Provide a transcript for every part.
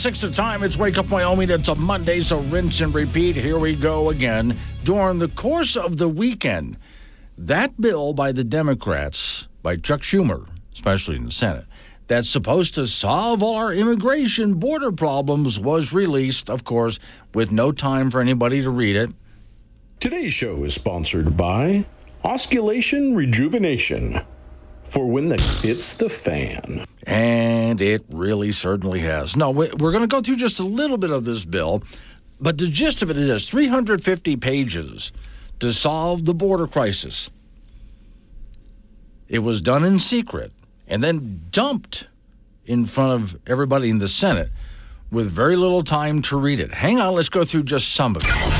Six the time. It's Wake Up Wyoming. It's a Monday, so rinse and repeat. Here we go again. During the course of the weekend, that bill by the Democrats, by Chuck Schumer, especially in the Senate, that's supposed to solve all our immigration border problems was released, of course, with no time for anybody to read it. Today's show is sponsored by Osculation Rejuvenation for when the hits the fan. And it really certainly has. No, we- we're going to go through just a little bit of this bill, but the gist of it is this 350 pages to solve the border crisis. It was done in secret and then dumped in front of everybody in the Senate with very little time to read it. Hang on, let's go through just some of it.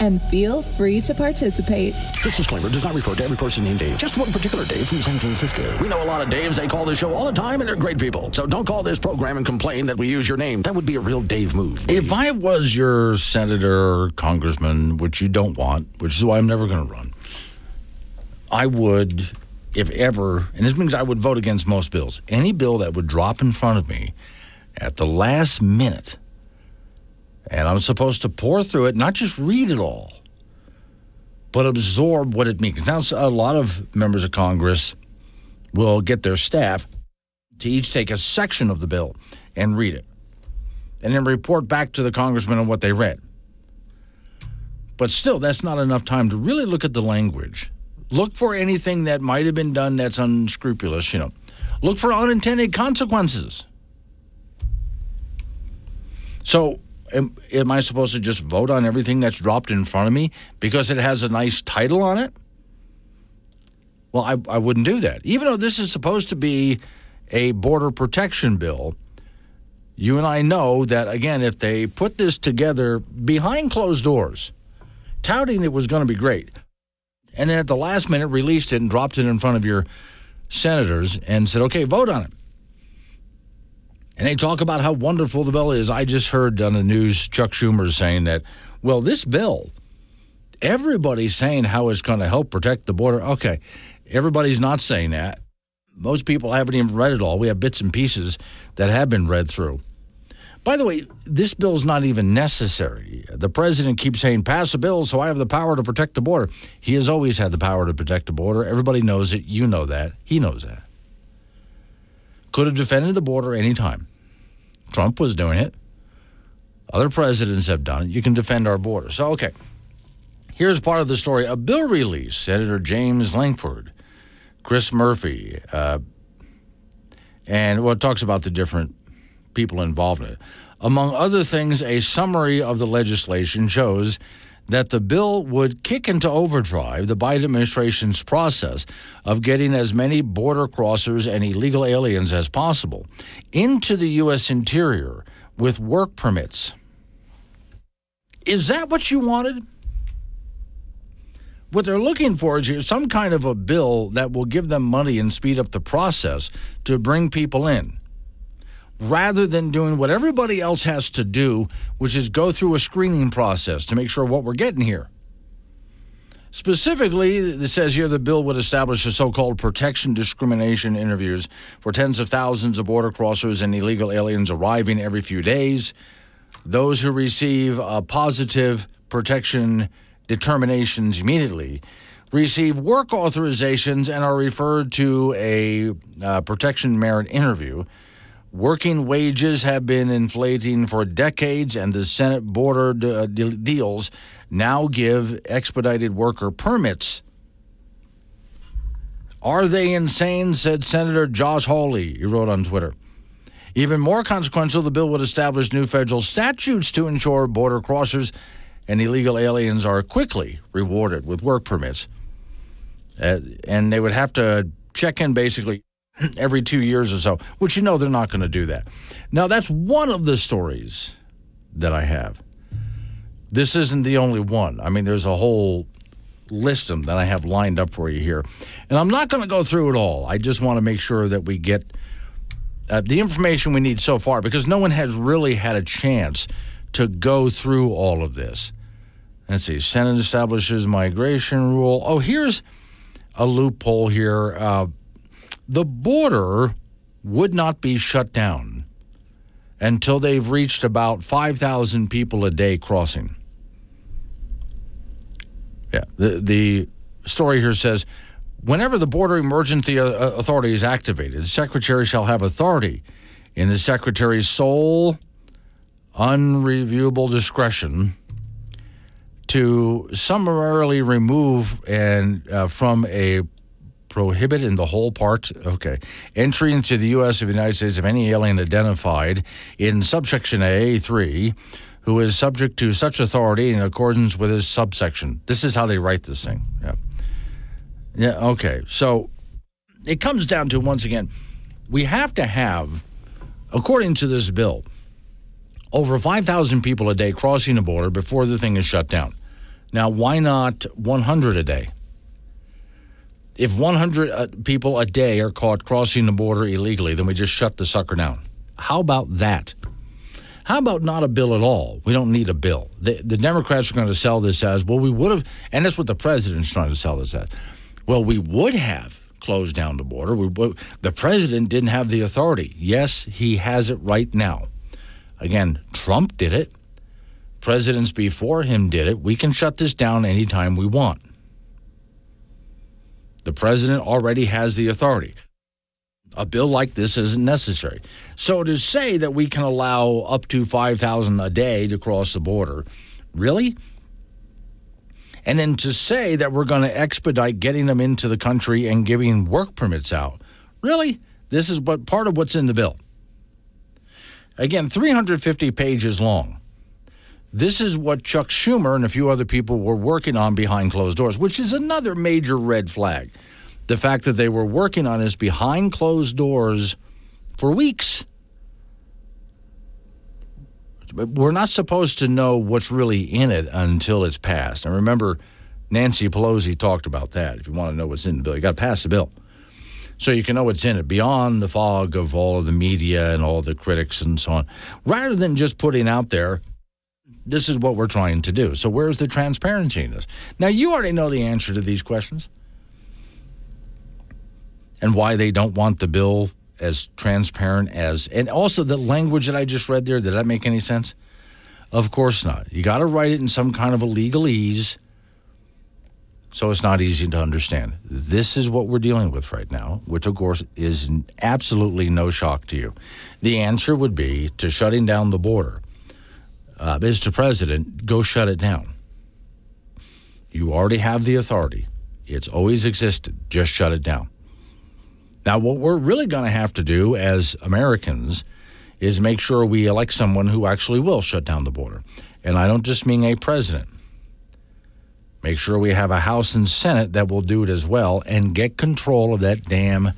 and feel free to participate. This disclaimer does not refer to every person named Dave, just one particular Dave from San Francisco. We know a lot of Daves. They call this show all the time, and they're great people. So don't call this program and complain that we use your name. That would be a real Dave move. If I was your senator or congressman, which you don't want, which is why I'm never going to run, I would, if ever, and this means I would vote against most bills, any bill that would drop in front of me at the last minute, and I'm supposed to pour through it, not just read it all but absorb what it means. Now, a lot of members of Congress will get their staff to each take a section of the bill and read it, and then report back to the congressman on what they read. But still, that's not enough time to really look at the language. Look for anything that might have been done that's unscrupulous, you know. Look for unintended consequences. So, am, am I supposed to just vote on everything that's dropped in front of me because it has a nice title on it? Well, I, I wouldn't do that. Even though this is supposed to be a border protection bill, you and I know that, again, if they put this together behind closed doors, touting it was going to be great, and then at the last minute released it and dropped it in front of your senators and said, okay, vote on it. And they talk about how wonderful the bill is. I just heard on the news Chuck Schumer saying that, well, this bill, everybody's saying how it's going to help protect the border. Okay, everybody's not saying that. Most people haven't even read it all. We have bits and pieces that have been read through. By the way, this bill is not even necessary. The president keeps saying, pass a bill so I have the power to protect the border. He has always had the power to protect the border. Everybody knows it. You know that. He knows that. Could have defended the border anytime. Trump was doing it. Other presidents have done it. You can defend our border. So, okay. Here's part of the story. A bill release, Senator James Lankford, Chris Murphy, uh, and well, talks about the different people involved in it. Among other things, a summary of the legislation shows that the bill would kick into overdrive the Biden administration's process of getting as many border crossers and illegal aliens as possible into the U.S. interior with work permits. Is that what you wanted? What they're looking for is some kind of a bill that will give them money and speed up the process to bring people in rather than doing what everybody else has to do, which is go through a screening process to make sure what we're getting here. Specifically, it says here the bill would establish the so called protection determination interviews for tens of thousands of border crossers and illegal aliens arriving every few days. Those who receive a positive protection determinations immediately receive work authorizations and are referred to a uh, protection merit interview Working wages have been inflating for decades, and the Senate border deals now give expedited worker permits. Are they insane? said Senator Josh Hawley. He wrote on Twitter. Even more consequential, the bill would establish new federal statutes to ensure border crossers and illegal aliens are quickly rewarded with work permits. Uh, and they would have to check in basically every two years or so, which you know they're not going to do that. Now, that's one of the stories that I have. This isn't the only one. I mean, there's a whole list of them that I have lined up for you here. And I'm not going to go through it all. I just want to make sure that we get uh, the information we need so far because no one has really had a chance to go through all of this. Let's see. Senate establishes migration rule. Oh, here's a loophole here. Uh, the border would not be shut down until they've reached about 5,000 people a day crossing. Yeah, the, the story here says whenever the Border Emergency uh, Authority is activated, the Secretary shall have authority in the Secretary's sole, unreviewable discretion to summarily remove and uh, from a prohibit in the whole part okay entry into the U.S. of the United States of any alien identified in subsection A three who is subject to such authority in accordance with his subsection. This is how they write this thing. Yeah. Yeah, okay. So it comes down to once again, we have to have, according to this bill, over 5,000 people a day crossing the border before the thing is shut down. Now, why not 100 a day? If 100 uh, people a day are caught crossing the border illegally, then we just shut the sucker down. How about that? How about not a bill at all? We don't need a bill. The, the Democrats are going to sell this as well, we would have, and that's what the president's trying to sell this as. Well, we would have closed down the border. We, the president didn't have the authority. Yes, he has it right now. Again, Trump did it. Presidents before him did it. We can shut this down anytime we want. The president already has the authority a bill like this isn't necessary. So to say that we can allow up to 5,000 a day to cross the border, really? And then to say that we're going to expedite getting them into the country and giving work permits out, really? This is what part of what's in the bill. Again, 350 pages long. This is what Chuck Schumer and a few other people were working on behind closed doors, which is another major red flag the fact that they were working on this behind closed doors for weeks. We're not supposed to know what's really in it until it's passed. And remember, Nancy Pelosi talked about that. If you want to know what's in the bill, you got to pass the bill. So you can know what's in it beyond the fog of all of the media and all the critics and so on. Rather than just putting out there, this is what we're trying to do. So where's the transparency in this? Now, you already know the answer to these questions and why they don't want the bill as transparent as, and also the language that I just read there. Did that make any sense? Of course not. You got to write it in some kind of a legalese so it's not easy to understand. This is what we're dealing with right now, which of course is absolutely no shock to you. The answer would be to shutting down the border. Uh, Mr. President, go shut it down. You already have the authority. It's always existed. Just shut it down. Now, what we're really going to have to do as Americans is make sure we elect someone who actually will shut down the border. And I don't just mean a president. Make sure we have a House and Senate that will do it as well and get control of that damn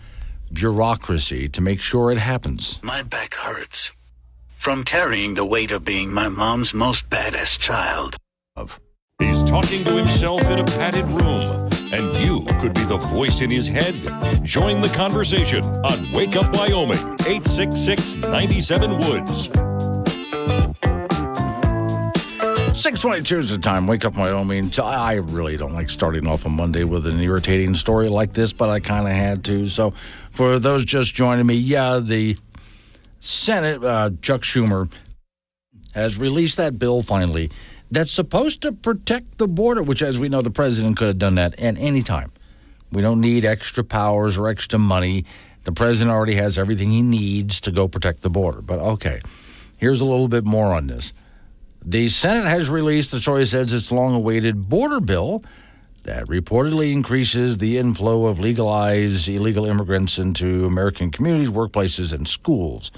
bureaucracy to make sure it happens. My back hurts from carrying the weight of being my mom's most badass child. He's talking to himself in a padded room and you could be the voice in his head. Join the conversation on Wake Up Wyoming, 866 97 Woods. 622 is the time. Wake up, Wyoming. I really don't like starting off a Monday with an irritating story like this, but I kind of had to. So, for those just joining me, yeah, the Senate, uh, Chuck Schumer, has released that bill finally that's supposed to protect the border, which, as we know, the president could have done that at any time. We don't need extra powers or extra money. The president already has everything he needs to go protect the border. But okay, here's a little bit more on this. The Senate has released, the story says, its long awaited border bill that reportedly increases the inflow of legalized illegal immigrants into American communities, workplaces, and schools.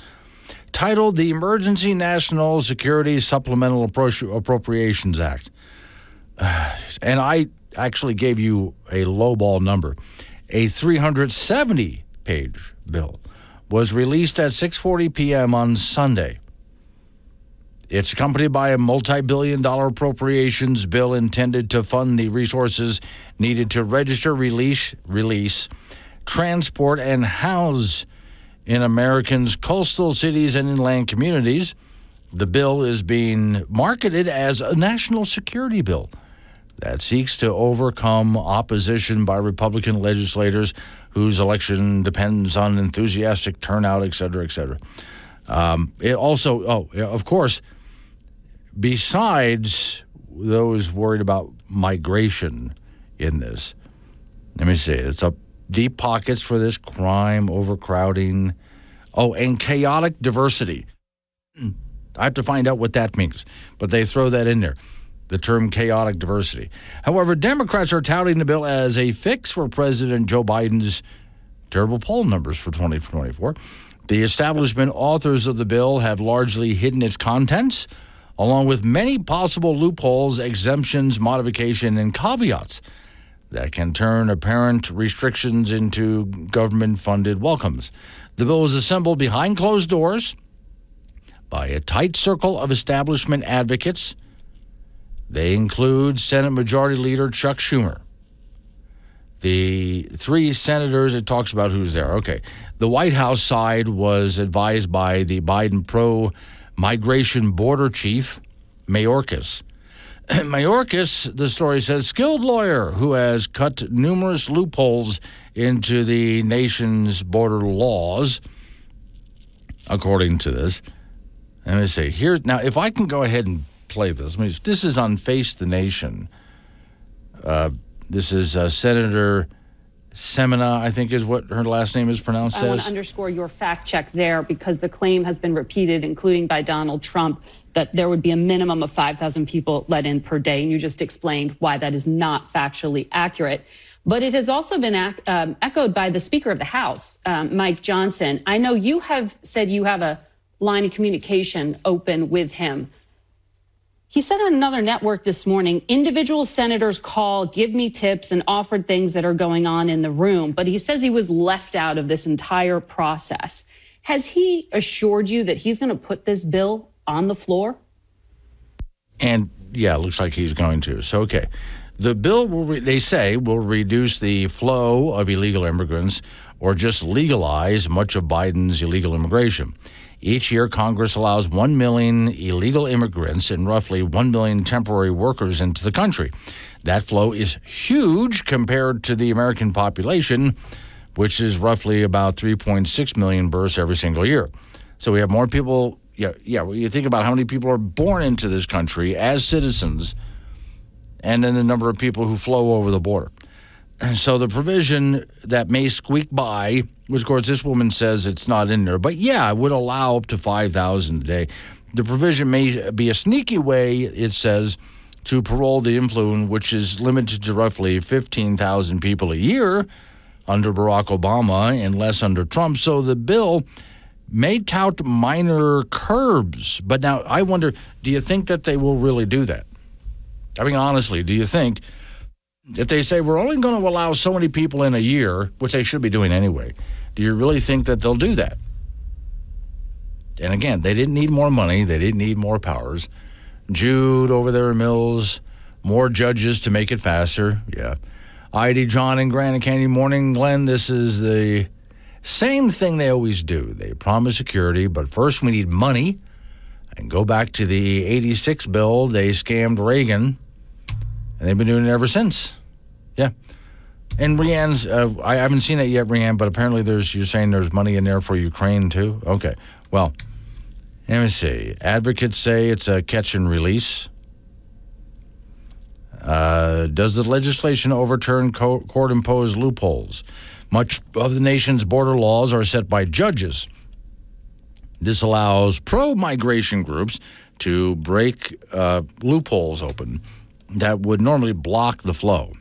Titled the Emergency National Security Supplemental Appro- Appropriations Act. And I actually gave you a lowball number. A 370 page bill was released at 6:40 p.m. on Sunday. It's accompanied by a multi billion dollar appropriations bill intended to fund the resources needed to register, release, release, transport, and house in Americans' coastal cities and inland communities. The bill is being marketed as a national security bill that seeks to overcome opposition by Republican legislators whose election depends on enthusiastic turnout, et cetera, et cetera. Um, it also, oh, of course, besides those worried about migration in this, let me see, it's up deep pockets for this crime, overcrowding, oh, and chaotic diversity. I have to find out what that means, but they throw that in there the term chaotic diversity. However, Democrats are touting the bill as a fix for President Joe Biden's terrible poll numbers for 2024. The establishment authors of the bill have largely hidden its contents, along with many possible loopholes, exemptions, modification, and caveats that can turn apparent restrictions into government funded welcomes. The bill was assembled behind closed doors by a tight circle of establishment advocates they include Senate Majority Leader Chuck Schumer. The three senators, it talks about who's there. Okay. The White House side was advised by the Biden pro migration border chief, Mayorkas. Mayorkas, the story says, skilled lawyer who has cut numerous loopholes into the nation's border laws, according to this. Let me say here now, if I can go ahead and play this. I mean, this is on Face the Nation. Uh, this is uh, Senator Semina, I think is what her last name is pronounced I want to underscore your fact check there because the claim has been repeated, including by Donald Trump, that there would be a minimum of 5,000 people let in per day. And you just explained why that is not factually accurate. But it has also been ac- um, echoed by the Speaker of the House, um, Mike Johnson. I know you have said you have a line of communication open with him. He said on another network this morning individual senators call, give me tips, and offered things that are going on in the room. But he says he was left out of this entire process. Has he assured you that he's going to put this bill on the floor? And yeah, looks like he's going to. So, okay. The bill, will re- they say, will reduce the flow of illegal immigrants or just legalize much of Biden's illegal immigration. Each year, Congress allows 1 million illegal immigrants and roughly 1 million temporary workers into the country. That flow is huge compared to the American population, which is roughly about 3.6 million births every single year. So we have more people. Yeah, yeah. Well, you think about how many people are born into this country as citizens, and then the number of people who flow over the border. So the provision that may squeak by which, of course, this woman says it's not in there. But yeah, it would allow up to 5,000 a day. The provision may be a sneaky way, it says, to parole the influence, which is limited to roughly 15,000 people a year under Barack Obama and less under Trump. So the bill may tout minor curbs. But now I wonder do you think that they will really do that? I mean, honestly, do you think if they say we're only going to allow so many people in a year, which they should be doing anyway, do you really think that they'll do that? And again, they didn't need more money, they didn't need more powers. Jude over there in Mills, more judges to make it faster. Yeah. ID John and Granite Canyon Morning, Glenn. This is the same thing they always do. They promise security, but first we need money. And go back to the 86 bill, they scammed Reagan, and they've been doing it ever since. Yeah. And Rianne's, uh, I haven't seen it yet, Rianne, but apparently there's, you're saying there's money in there for Ukraine too? Okay. Well, let me see. Advocates say it's a catch and release. Uh, does the legislation overturn court imposed loopholes? Much of the nation's border laws are set by judges. This allows pro migration groups to break uh, loopholes open that would normally block the flow.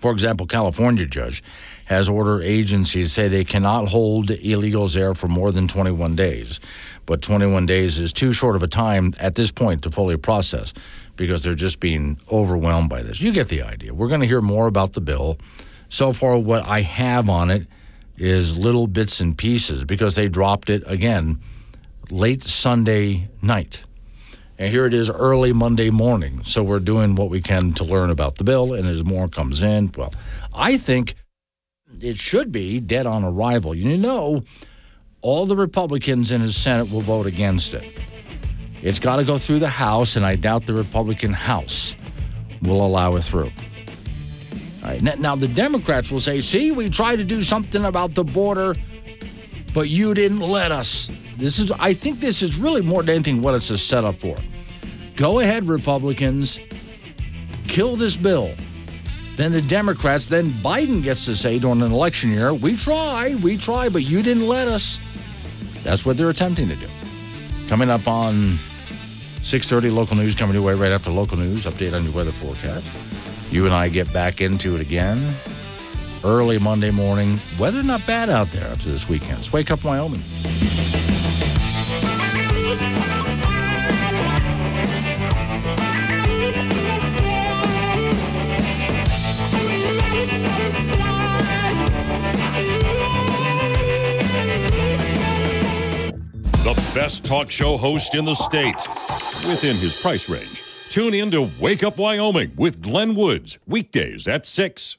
For example, California judge has ordered agencies say they cannot hold illegals there for more than 21 days. But 21 days is too short of a time at this point to fully process because they're just being overwhelmed by this. You get the idea. We're going to hear more about the bill. So far, what I have on it is little bits and pieces because they dropped it again late Sunday night. And here it is early Monday morning. So we're doing what we can to learn about the bill. And as more comes in, well, I think it should be dead on arrival. You know, all the Republicans in the Senate will vote against it. It's got to go through the House, and I doubt the Republican House will allow it through. All right, now, now the Democrats will say, see, we tried to do something about the border, but you didn't let us. This is, I think this is really more than anything what it's a setup for. Go ahead, Republicans, kill this bill. Then the Democrats, then Biden gets to say during an election year, we try, we try, but you didn't let us. That's what they're attempting to do. Coming up on 6.30, local news coming your way right after local news, update on your weather forecast. You and I get back into it again early Monday morning. Weather not bad out there after this weekend. Wake up Wyoming. Best talk show host in the state within his price range. Tune in to Wake Up Wyoming with Glenn Woods, weekdays at 6.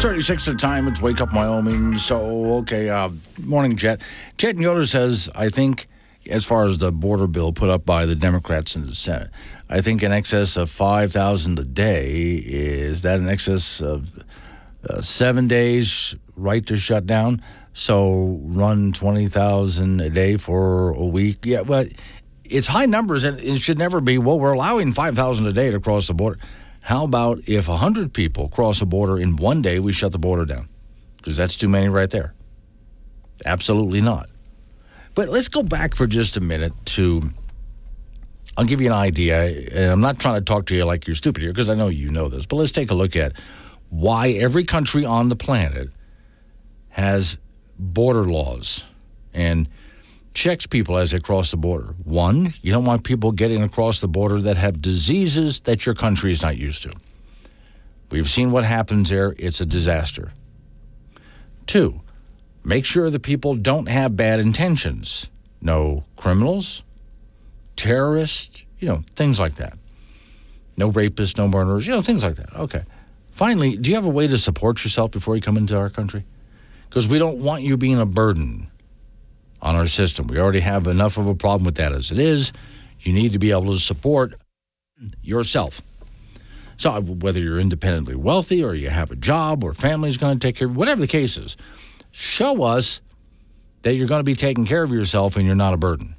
Six thirty-six the time. It's Wake Up Wyoming. So okay, uh, morning, Jet. Jet Yoder says, I think, as far as the border bill put up by the Democrats in the Senate, I think in excess of five thousand a day is that in excess of uh, seven days right to shut down. So run twenty thousand a day for a week. Yeah, but it's high numbers, and it should never be. Well, we're allowing five thousand a day to cross the border. How about if 100 people cross a border in one day, we shut the border down? Because that's too many right there. Absolutely not. But let's go back for just a minute to. I'll give you an idea, and I'm not trying to talk to you like you're stupid here because I know you know this, but let's take a look at why every country on the planet has border laws and checks people as they cross the border. One, you don't want people getting across the border that have diseases that your country is not used to. We've seen what happens there, it's a disaster. Two, make sure the people don't have bad intentions. No criminals, terrorists, you know, things like that. No rapists, no murderers, you know, things like that. Okay. Finally, do you have a way to support yourself before you come into our country? Because we don't want you being a burden on our system. We already have enough of a problem with that as it is. You need to be able to support yourself. So, whether you're independently wealthy or you have a job or family's going to take care of whatever the case is, show us that you're going to be taking care of yourself and you're not a burden.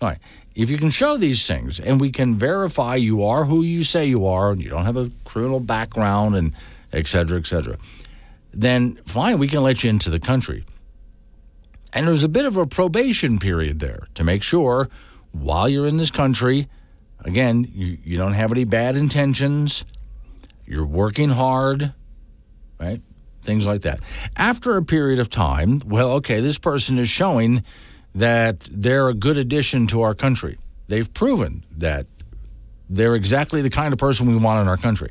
All right. If you can show these things and we can verify you are who you say you are and you don't have a criminal background and et cetera, et cetera, then fine, we can let you into the country. And there's a bit of a probation period there to make sure while you're in this country, again, you, you don't have any bad intentions, you're working hard, right? Things like that. After a period of time, well, okay, this person is showing that they're a good addition to our country. They've proven that they're exactly the kind of person we want in our country.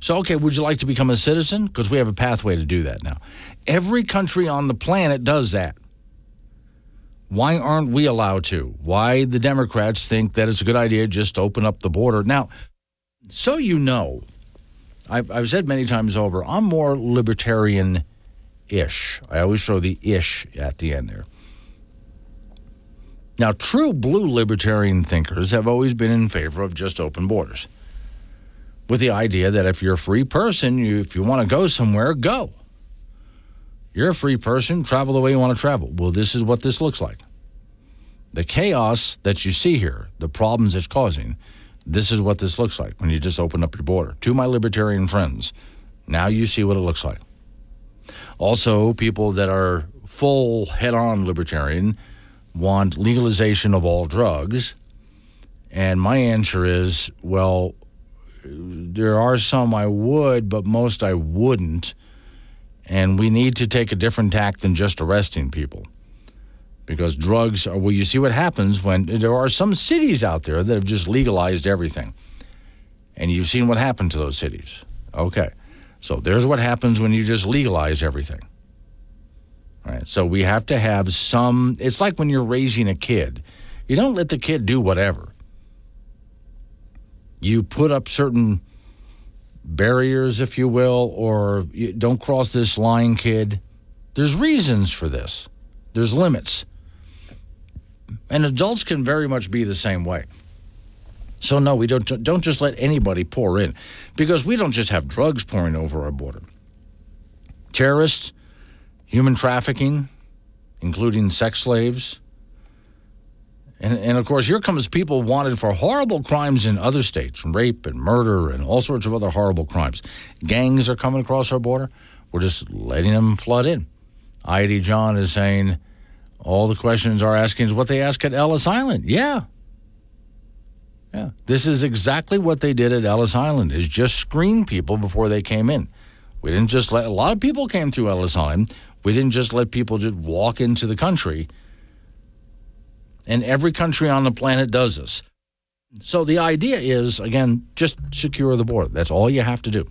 So, okay, would you like to become a citizen? Because we have a pathway to do that now. Every country on the planet does that. Why aren't we allowed to? Why the Democrats think that it's a good idea just open up the border? Now, so you know, I've, I've said many times over, I'm more libertarian ish. I always throw the ish at the end there. Now, true blue libertarian thinkers have always been in favor of just open borders, with the idea that if you're a free person, you, if you want to go somewhere, go. You're a free person, travel the way you want to travel. Well, this is what this looks like. The chaos that you see here, the problems it's causing, this is what this looks like when you just open up your border. To my libertarian friends, now you see what it looks like. Also, people that are full head on libertarian want legalization of all drugs. And my answer is well, there are some I would, but most I wouldn't. And we need to take a different tack than just arresting people. Because drugs are, well, you see what happens when there are some cities out there that have just legalized everything. And you've seen what happened to those cities. Okay. So there's what happens when you just legalize everything. All right. So we have to have some, it's like when you're raising a kid. You don't let the kid do whatever. You put up certain barriers, if you will, or don't cross this line, kid. There's reasons for this, there's limits. And adults can very much be the same way. So no, we don't don't just let anybody pour in, because we don't just have drugs pouring over our border. Terrorists, human trafficking, including sex slaves, and, and of course here comes people wanted for horrible crimes in other states, rape and murder and all sorts of other horrible crimes. Gangs are coming across our border. We're just letting them flood in. I.D. John is saying all the questions are asking is what they ask at Ellis Island. Yeah, yeah. This is exactly what they did at Ellis Island is just screen people before they came in. We didn't just let a lot of people came through Ellis Island. We didn't just let people just walk into the country. And every country on the planet does this. So the idea is again, just secure the border. That's all you have to do.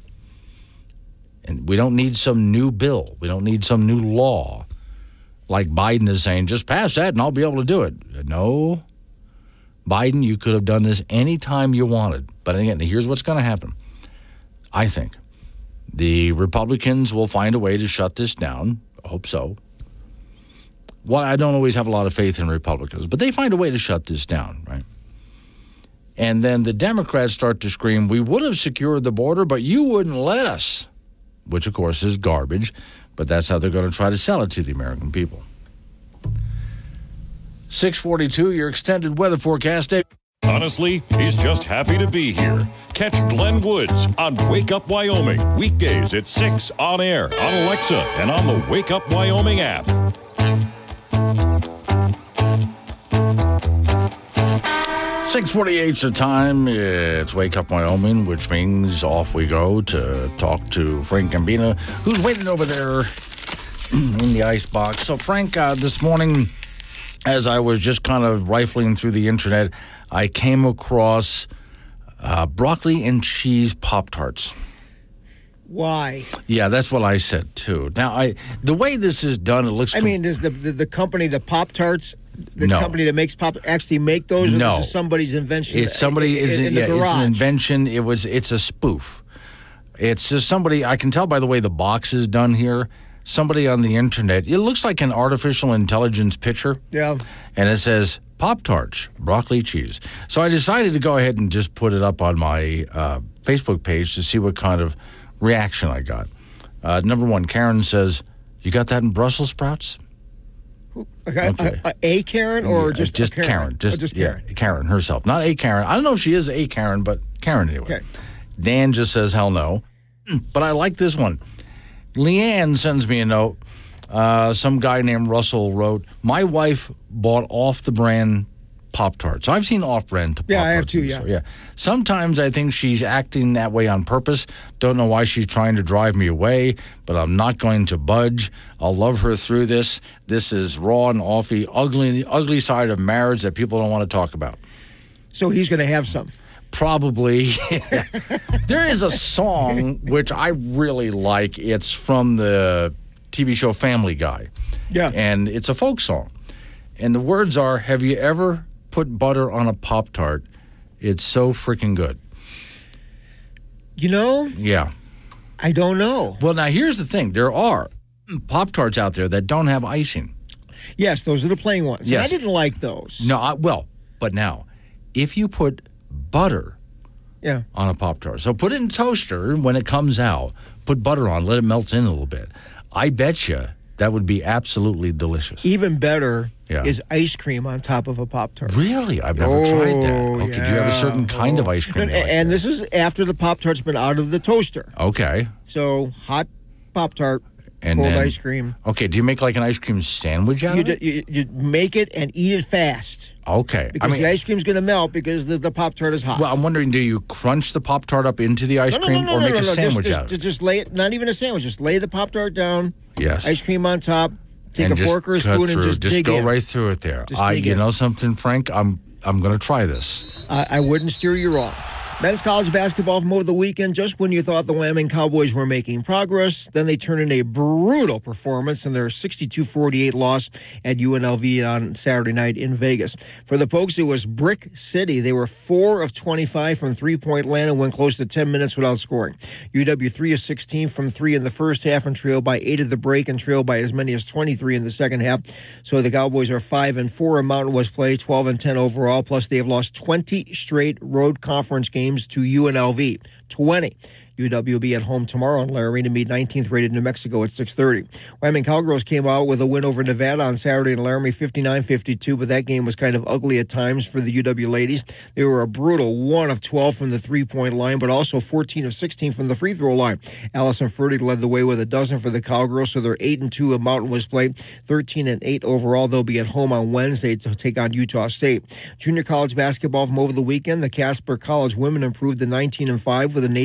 And we don't need some new bill. We don't need some new law. Like Biden is saying, just pass that and I'll be able to do it. No, Biden, you could have done this anytime you wanted. But again, here's what's going to happen. I think the Republicans will find a way to shut this down. I hope so. Well, I don't always have a lot of faith in Republicans, but they find a way to shut this down, right? And then the Democrats start to scream, We would have secured the border, but you wouldn't let us, which of course is garbage, but that's how they're going to try to sell it to the American people. 642, your extended weather forecast. Dave. Honestly, he's just happy to be here. Catch Glenn Woods on Wake Up Wyoming, weekdays at 6 on air, on Alexa, and on the Wake Up Wyoming app. 648 is the time. It's Wake Up Wyoming, which means off we go to talk to Frank Gambina, who's waiting over there in the ice box. So, Frank, uh, this morning, as I was just kind of rifling through the internet, I came across uh, broccoli and cheese Pop Tarts. Why? Yeah, that's what I said too. Now, I the way this is done, it looks. I mean, does the, the the company, the Pop Tarts, the No. company that makes Pop, actually make those? Or No. this is somebody's invention. It's somebody in, is in, in yeah, it's an invention. It was it's a spoof. It's just somebody I can tell by the way the box is done here. Somebody on the internet. It looks like an artificial intelligence picture. Yeah. and it says Pop Tarts, broccoli cheese. So I decided to go ahead and just put it up on my uh, Facebook page to see what kind of reaction I got. Uh, number one, Karen says, "You got that in Brussels sprouts?" Okay. Okay. A, a, a Karen or Yeah, just just a Karen? Just, Oh, just yeah, Karen. Karen herself, not a Karen. I don't know if she is a Karen, but Karen anyway. Okay. Dan just says hell no, but I like this one. Leanne sends me a note. Uh, some guy named Russell wrote, "My wife bought off the brand Pop Tarts. I've seen off brand. Pop Tarts. Yeah, I have too, yeah. yeah. Sometimes I think she's acting that way on purpose. Don't know why she's trying to drive me away, but I'm not going to budge. I'll love her through this. This is raw and offy, ugly, the ugly side of marriage that people don't want to talk about. So he's going to have some. Probably. there is a song which I really like. It's from the TV show Family Guy. Yeah. And it's a folk song. And the words are Have you ever put butter on a Pop Tart? It's so freaking good. You know, Yeah. I don't know. Well, now here's the thing there are Pop Tarts out there that don't have icing. Yes, those are the plain ones. Yes. I didn't like those. No, I, well, but now, if you put butter Yeah. on a Pop Tart, so put it in toaster when it comes out, put butter on, let it melt in a little bit. I bet you that would be absolutely delicious. Even better Yeah. is ice cream on top of a Pop Tart. Really? I've never tried that. Oh, Okay, do you have a certain yeah. kind of ice cream? And, like? and this is after the Pop Tart's been out of the toaster. okay. So hot Pop Tart, And cold then- ice cream. Okay, do you make like an ice cream sandwich out You, of d- it? you, you make it and eat it fast Okay. because I mean, the ice cream's going to melt because the, the Pop Tart is hot. well, I'm wondering, do you crunch the Pop Tart up into the ice no, cream no, no, or make a sandwich just, out of it? just lay it, not even a sandwich, just lay the Pop Tart down, Yes. ice cream on top, take a fork or a spoon and through, just, dig go in. right through it there. Just I, dig you in. know something, Frank? I'm I'm going to try this. I, I wouldn't steer you wrong. Men's college basketball from over the weekend, just when you thought the Wyoming Cowboys were making progress, then they turned in a brutal performance in their 62 48 loss at UNLV on Saturday night in Vegas. For the Pokes, it was Brick City. They were 4 of 25 from three point land and went close to 10 minutes without scoring. UW 3 of 16 from three in the first half and trailed by 8 at the break and trailed by as many as 23 in the second half. So the Cowboys are 5 and 4 in Mountain West play, 12 and 10 overall. Plus, they have lost 20 straight road conference games to UNLV. 20. UW will be at home tomorrow in Laramie to meet 19th rated New Mexico at 6:30. Wyoming Cowgirls came out with a win over Nevada on Saturday in Laramie, 59-52, but that game was kind of ugly at times for the UW ladies. They were a brutal one of 12 from the three-point line, but also 14 of 16 from the free throw line. Allison Furty led the way with a dozen for the Cowgirls, so they're eight and two in Mountain West play, 13 and eight overall. They'll be at home on Wednesday to take on Utah State. Junior college basketball from over the weekend, the Casper College women improved to 19 and five with an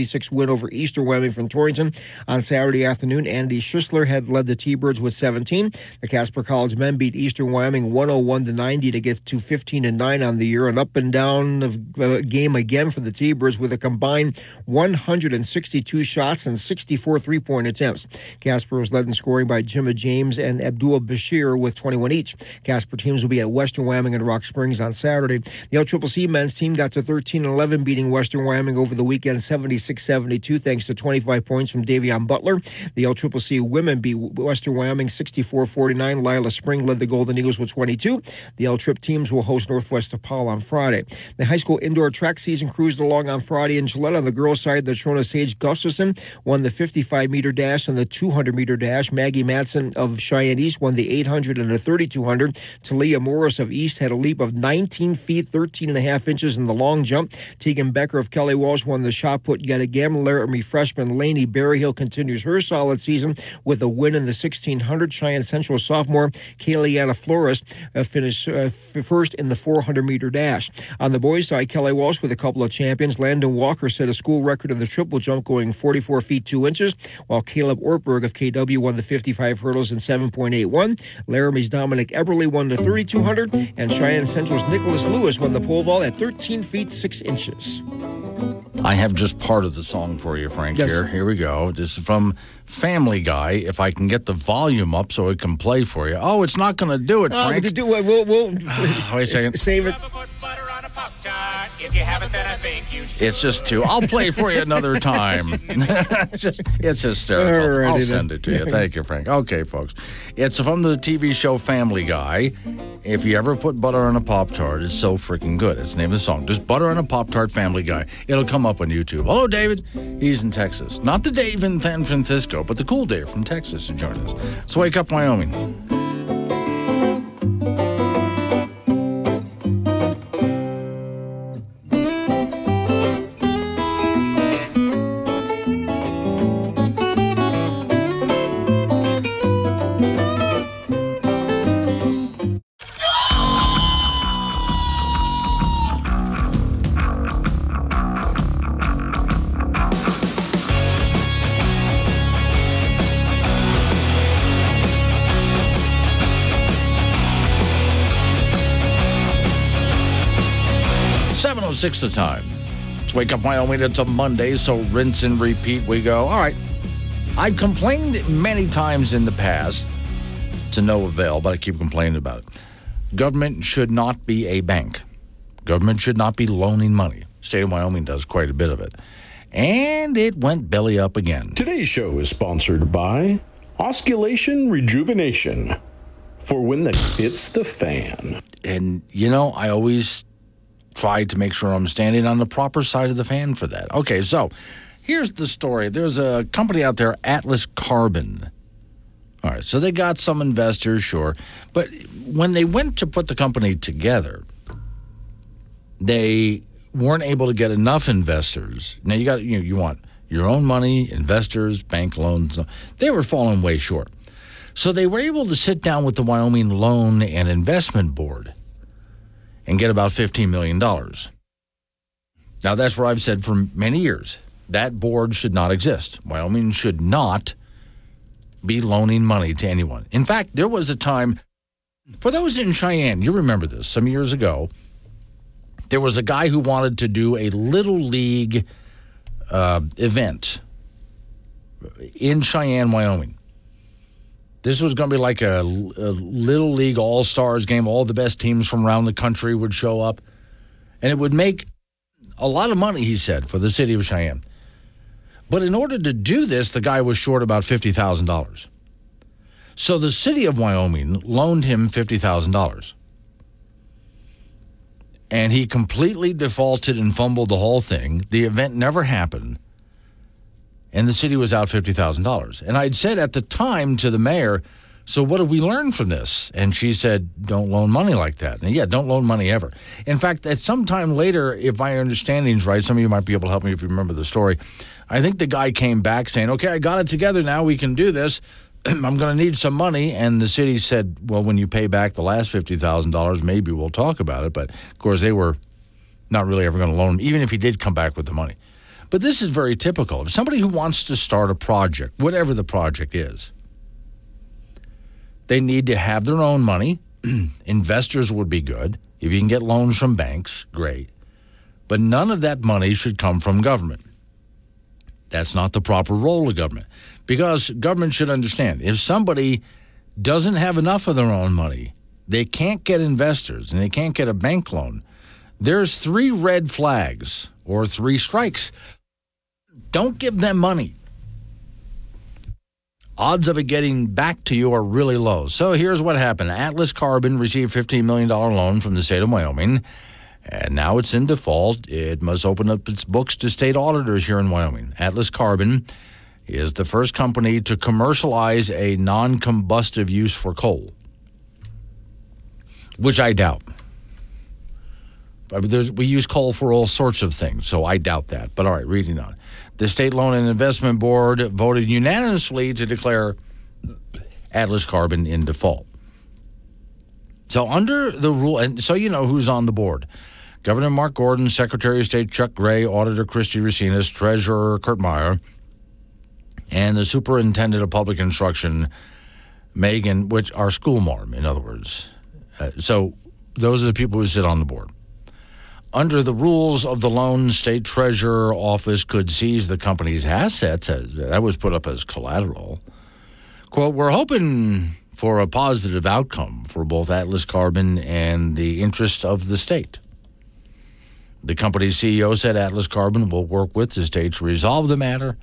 85-66 win over Eastern Wyoming from Torrington on Saturday afternoon. Andy Schisler had led the T-Birds with 17. The Casper College men beat Eastern Wyoming 101 to 90 to get to 15 and 9 on the year. An up and down of, uh, game again for the T-Birds with a combined 162 shots and 64 three-point attempts. Casper was led in scoring by Jimma James and Abdul Bashir with 21 each. Casper teams will be at Western Wyoming and Rock Springs on Saturday. The LCCC men's team got to 13 and 11, beating Western Wyoming over the weekend 76 72, thanks to 25 points from Davion Butler. The LCCC women beat Western Wyoming 64 49. Lila Spring led the Golden Eagles with 22. The L Trip teams will host Northwest DePaul on Friday. The high school indoor track season cruised along on Friday in Gillette. On the girls' side, the Trona Sage Gustafson won the 55 meter dash and the 200 meter dash. Maggie Matson of Cheyenne East won the 800 and the 3200. Talia Morris of East had a leap of 19 feet, 13 and a half inches in the long jump. Tegan Becker of Kelly Walsh won the shot put yet again. Laramie freshman Laney Berryhill continues her solid season with a win in the 1600. Cheyenne Central sophomore Kayleana Flores uh, finished uh, f- first in the 400 meter dash. On the boys' side, Kelly Walsh with a couple of champions. Landon Walker set a school record in the triple jump, going 44 feet 2 inches, while Caleb Ortberg of KW won the 55 hurdles in 7.81. Laramie's Dominic Eberly won the 3200, and Cheyenne Central's Nicholas Lewis won the pole vault at 13 feet 6 inches. I have just part of the song for you, Frank. Yes. Here, here we go. This is from Family Guy. If I can get the volume up so it can play for you. Oh, it's not going to do it, Oh, Frank. to do it, we'll, we'll Wait a second. save it. It's just two. I'll play for you another time. it's just it's hysterical. Alrighty I'll then. send it to you. Thank you, Frank. Okay, folks. It's from the TV show Family Guy. If you ever put butter on a Pop Tart, it's so freaking good. It's the name of the song. Just butter on a Pop Tart Family Guy. It'll come up on YouTube. Hello, David. He's in Texas. Not the Dave in San Francisco, but the cool Dave from Texas to join us. So wake up, Wyoming. Seven oh six the time. It's wake up, Wyoming. It's a Monday, so rinse and repeat. We go. All right. I've complained many times in the past to no avail, but I keep complaining about it. Government should not be a bank. Government should not be loaning money. State of Wyoming does quite a bit of it. And it went belly up again. Today's show is sponsored by Osculation Rejuvenation. for when the hits the fan. And, you know, I always try to make sure I'm standing on the proper side of the fan for that. Okay, so here's the story there's a company out there, Atlas Carbon. All right, so they got some investors, sure. But when they went to put the company together, they weren't able to get enough investors. Now you got you know, you want your own money, investors, bank loans. They were falling way short. So they were able to sit down with the Wyoming Loan and Investment Board and get about $15 million. Now, that's where I've said for many years that board should not exist. Wyoming should not be loaning money to anyone. In fact, there was a time, for those in Cheyenne, you remember this, some years ago, there was a guy who wanted to do a little league uh, event in Cheyenne, Wyoming. This was going to be like a, a little league all stars game. All the best teams from around the country would show up, and it would make a lot of money. He said for the city of Cheyenne. But in order to do this, the guy was short about fifty thousand dollars. So the city of Wyoming loaned him fifty thousand dollars and he completely defaulted and fumbled the whole thing. The event never happened, and the city was out $50,000. And I'd said at the time to the mayor, So, what did we learn from this? And she said, Don't loan money like that. And yeah, don't loan money ever. In fact, at some time later, if my understanding's right, some of you might be able to help me if you remember the story. I think the guy came back saying, Okay, I got it together now, we can do this. I'm going to need some money. And the city said, well, when you pay back the last $50,000, maybe we'll talk about it. But of course, they were not really ever going to loan him, even if he did come back with the money. But this is very typical. If somebody who wants to start a project, whatever the project is, they need to have their own money. Investors would be good. If you can get loans from banks, great. But none of that money should come from government. That's not the proper role of government because government should understand if somebody doesn't have enough of their own money, they can't get investors and they can't get a bank loan. There's three red flags or three strikes. Don't give them money. Odds of it getting back to you are really low. So here's what happened Atlas Carbon received $15 million loan from the state of Wyoming, and now it's in default. It must open up its books to state auditors here in Wyoming. Atlas Carbon is the first company to commercialize a non combustive use for coal, which I doubt. we use coal for all sorts of things, so I doubt that. But all right, reading on. The State Loan and Investment Board voted unanimously to declare Atlas Carbon in default. So, under the rule, and so you know who's on the board Governor Mark Gordon, Secretary of State Chuck Gray, Auditor Kristi Racines, Treasurer Kurt Meyer, and the superintendent of public instruction, Megan, which are school marm, in other words. Uh, so those are the people who sit on the board. Under the rules of the loan, state treasurer office could seize the company's assets. As, that was put up as collateral. Quote, we're hoping for a positive outcome for both Atlas Carbon and the interest of the state. The company's CEO said Atlas Carbon will work with the state to resolve the matter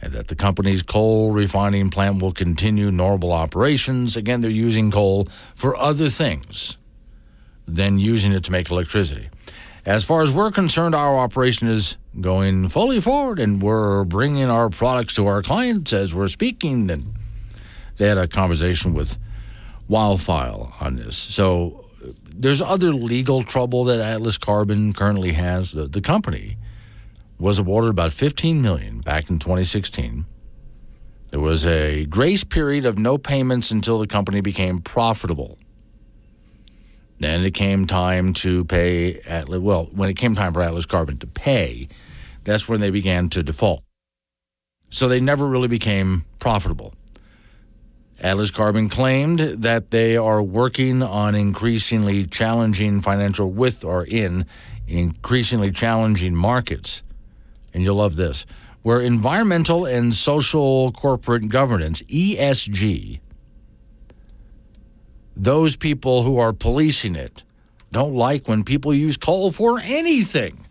and that the company's coal refining plant will continue normal operations. Again, they're using coal for other things than using it to make electricity. As far as we're concerned, our operation is going fully forward and we're bringing our products to our clients as we're speaking. And they had a conversation with WyoFile on this. So there's other legal trouble that Atlas Carbon currently has. The, the company was awarded about 15 million back in 2016. There was a grace period of no payments until the company became profitable. Then it came time to pay Atlas, well, when it came time for Atlas Carbon to pay, that's when they began to default. So they never really became profitable. Atlas Carbon claimed that they are working on increasingly challenging financial with or in increasingly challenging markets and you'll love this, where environmental and social corporate governance, ESG, those people who are policing it don't like when people use coal for anything.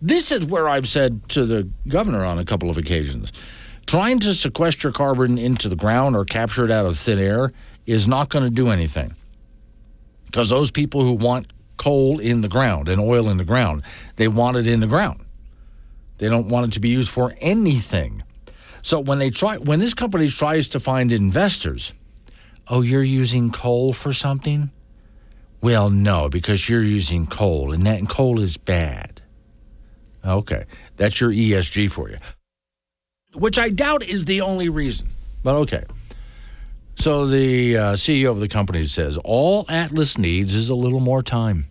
This is where I've said to the governor on a couple of occasions trying to sequester carbon into the ground or capture it out of thin air is not going to do anything. Because those people who want coal in the ground and oil in the ground, they want it in the ground. They don't want it to be used for anything. So when they try when this company tries to find investors, oh, you're using coal for something? Well, no, because you're using coal and that coal is bad. Okay. That's your ESG for you. Which I doubt is the only reason. But okay. So the uh, CEO of the company says all Atlas needs is a little more time.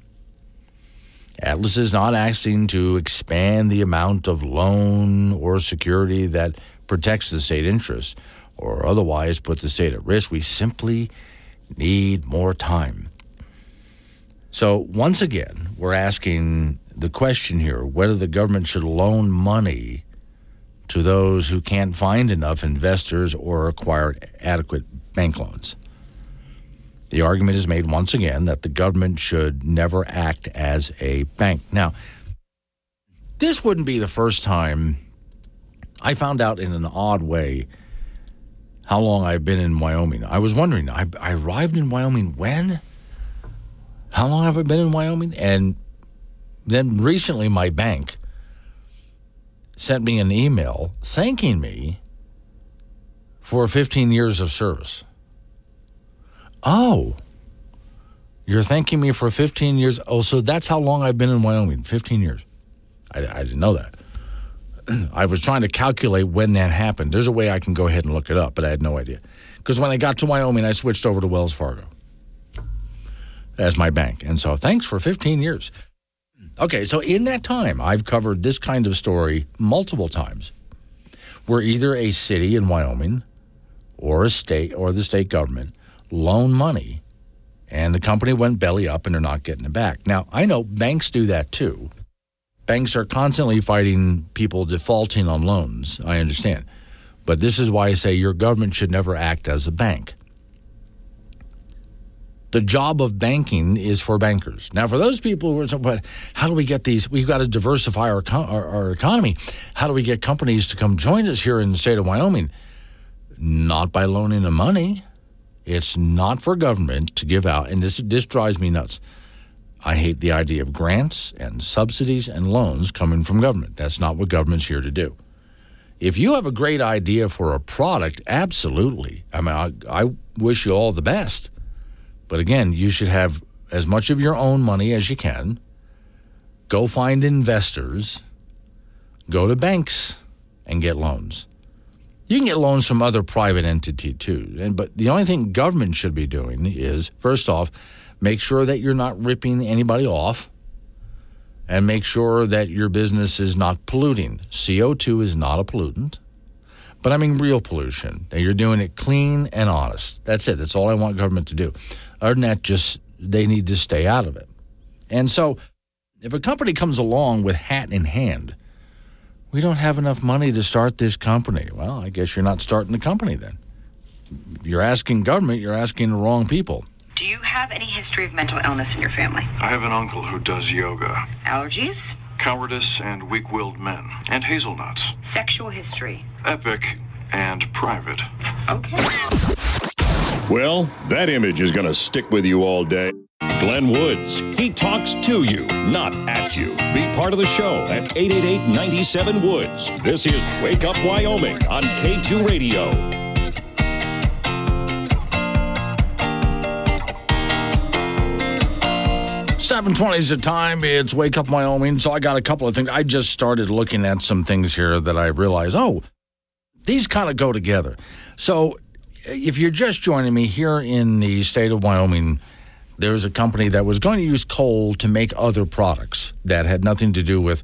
Atlas is not asking to expand the amount of loan or security that protects the state interests or otherwise put the state at risk. We simply need more time. So, once again, we're asking the question here whether the government should loan money to those who can't find enough investors or acquire adequate bank loans. The argument is made once again that the government should never act as a bank. Now, this wouldn't be the first time I found out in an odd way how long I've been in Wyoming. I was wondering, I, I arrived in Wyoming when? How long have I been in Wyoming? And then recently, my bank sent me an email thanking me for 15 years of service. Oh, you're thanking me for 15 years. Oh, so that's how long I've been in Wyoming 15 years. I, I didn't know that. I was trying to calculate when that happened. There's a way I can go ahead and look it up, but I had no idea. Because when I got to Wyoming, I switched over to Wells Fargo as my bank. And so thanks for 15 years. Okay, so in that time, I've covered this kind of story multiple times where either a city in Wyoming or a state or the state government loan money and the company went belly up and they're not getting it back. Now, I know banks do that too. Banks are constantly fighting people defaulting on loans. I understand. But this is why I say your government should never act as a bank the job of banking is for bankers. Now, for those people who are, saying, but how do we get these? We've got to diversify our, our, our, economy. How do we get companies to come join us here in the state of Wyoming? Not by loaning them money. It's not for government to give out, and this this drives me nuts. I hate the idea of grants and subsidies and loans coming from government. That's not what government's here to do. If you have a great idea for a product, absolutely. I mean, I, I wish you all the best but again, you should have as much of your own money as you can. Go find investors. Go to banks and get loans. You can get loans from other private entity too. And, but the only thing government should be doing is first off, make sure that you're not ripping anybody off and make sure that your business is not polluting. CO2 is not a pollutant. But I mean real pollution. That you're doing it clean and honest. That's it. That's all I want government to do. Other than that, just they need to stay out of it. And so, if a company comes along with hat in hand, we don't have enough money to start this company. Well, I guess you're not starting the company then. You're asking government, you're asking the wrong people. Do you have any history of mental illness in your family? I have an uncle who does yoga. Allergies? Cowardice and weak willed men. And hazelnuts. Sexual history? Epic and private. Okay. Well, that image is going to stick with you all day. Glenn Woods, he talks to you, not at you. Be part of the show at 888 97 Woods. This is Wake Up Wyoming on K2 Radio. Seven twenty is the time. It's Wake Up Wyoming. So I got a couple of things. I just started looking at some things here that I realized. Oh, these kind of go together. So if you're just joining me here in the state of Wyoming, there's a company that was going to use coal to make other products that had nothing to do with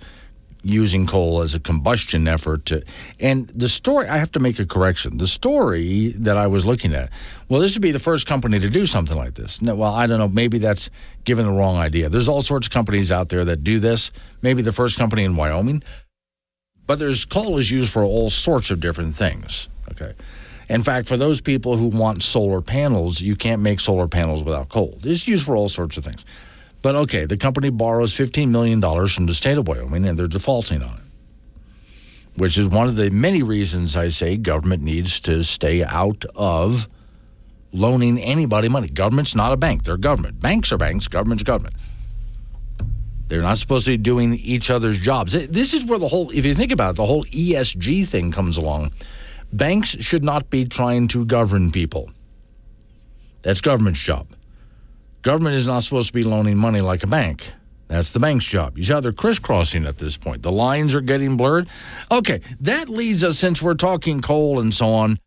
using coal as a combustion effort to and the story I have to make a correction. The story that I was looking at, well, this would be the first company to do something like this. No, well, I don't know, maybe that's given the wrong idea. There's all sorts of companies out there that do this. Maybe the first company in Wyoming. But there's coal is used for all sorts of different things. Okay. In fact, for those people who want solar panels, you can't make solar panels without coal. It's used for all sorts of things. But okay, the company borrows $15 million from the state of Wyoming and they're defaulting on it, which is one of the many reasons I say government needs to stay out of loaning anybody money. Government's not a bank, they're government. Banks are banks, government's government. They're not supposed to be doing each other's jobs. This is where the whole, if you think about it, the whole ESG thing comes along. Banks should not be trying to govern people. That's government's job. Government is not supposed to be loaning money like a bank. That's the bank's job. You see how they're crisscrossing at this point. The lines are getting blurred. Okay, that leads us, since we're talking coal and so on,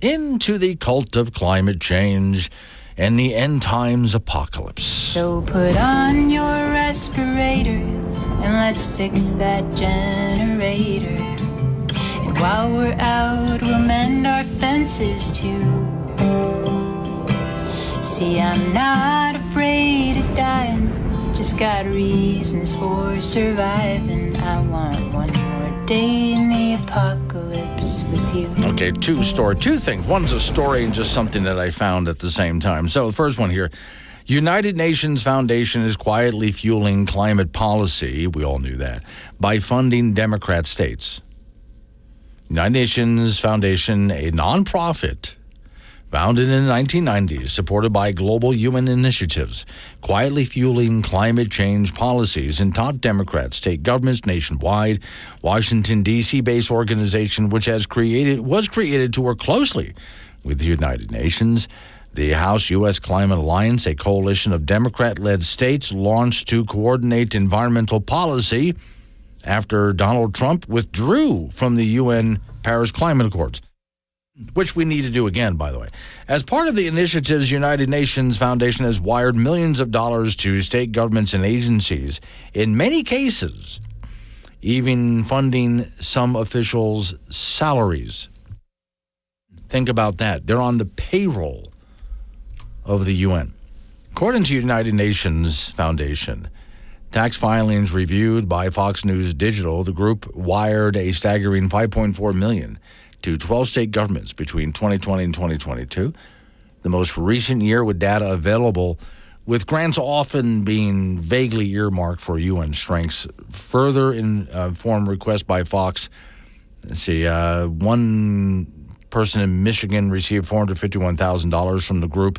into the cult of climate change and the end times apocalypse. So put on your respirator and let's fix that generator. And while we're out, we'll mend our fences too. See, I'm not afraid of dying, just got reasons for surviving. I want one more day in the apocalypse with you. Okay, two story, two things. One's a story and just something that I found at the same time. So the first one here. United Nations Foundation is quietly fueling climate policy, we all knew that, by funding Democrat states. United Nations Foundation, a nonprofit founded in the 1990s, supported by global human initiatives, quietly fueling climate change policies in top Democrat state governments nationwide. Washington D.C. based organization, which has created was created to work closely with the United Nations. The House U.S. Climate Alliance, a coalition of Democrat led states, launched to coordinate environmental policy after Donald Trump withdrew from the UN Paris Climate Accords which we need to do again, by the way. As part of the initiatives, United Nations Foundation has wired millions of dollars to state governments and agencies, in many cases, even funding some officials' salaries. Think about that. They're on the payroll of the UN. According to United Nations Foundation, tax filings reviewed by Fox News Digital, the group wired a staggering 5.4 million to 12 state governments between 2020 and 2022. The most recent year with data available, with grants often being vaguely earmarked for UN strengths. Further informed uh, request by Fox. Let's see, uh, one person in Michigan received $451,000 from the group.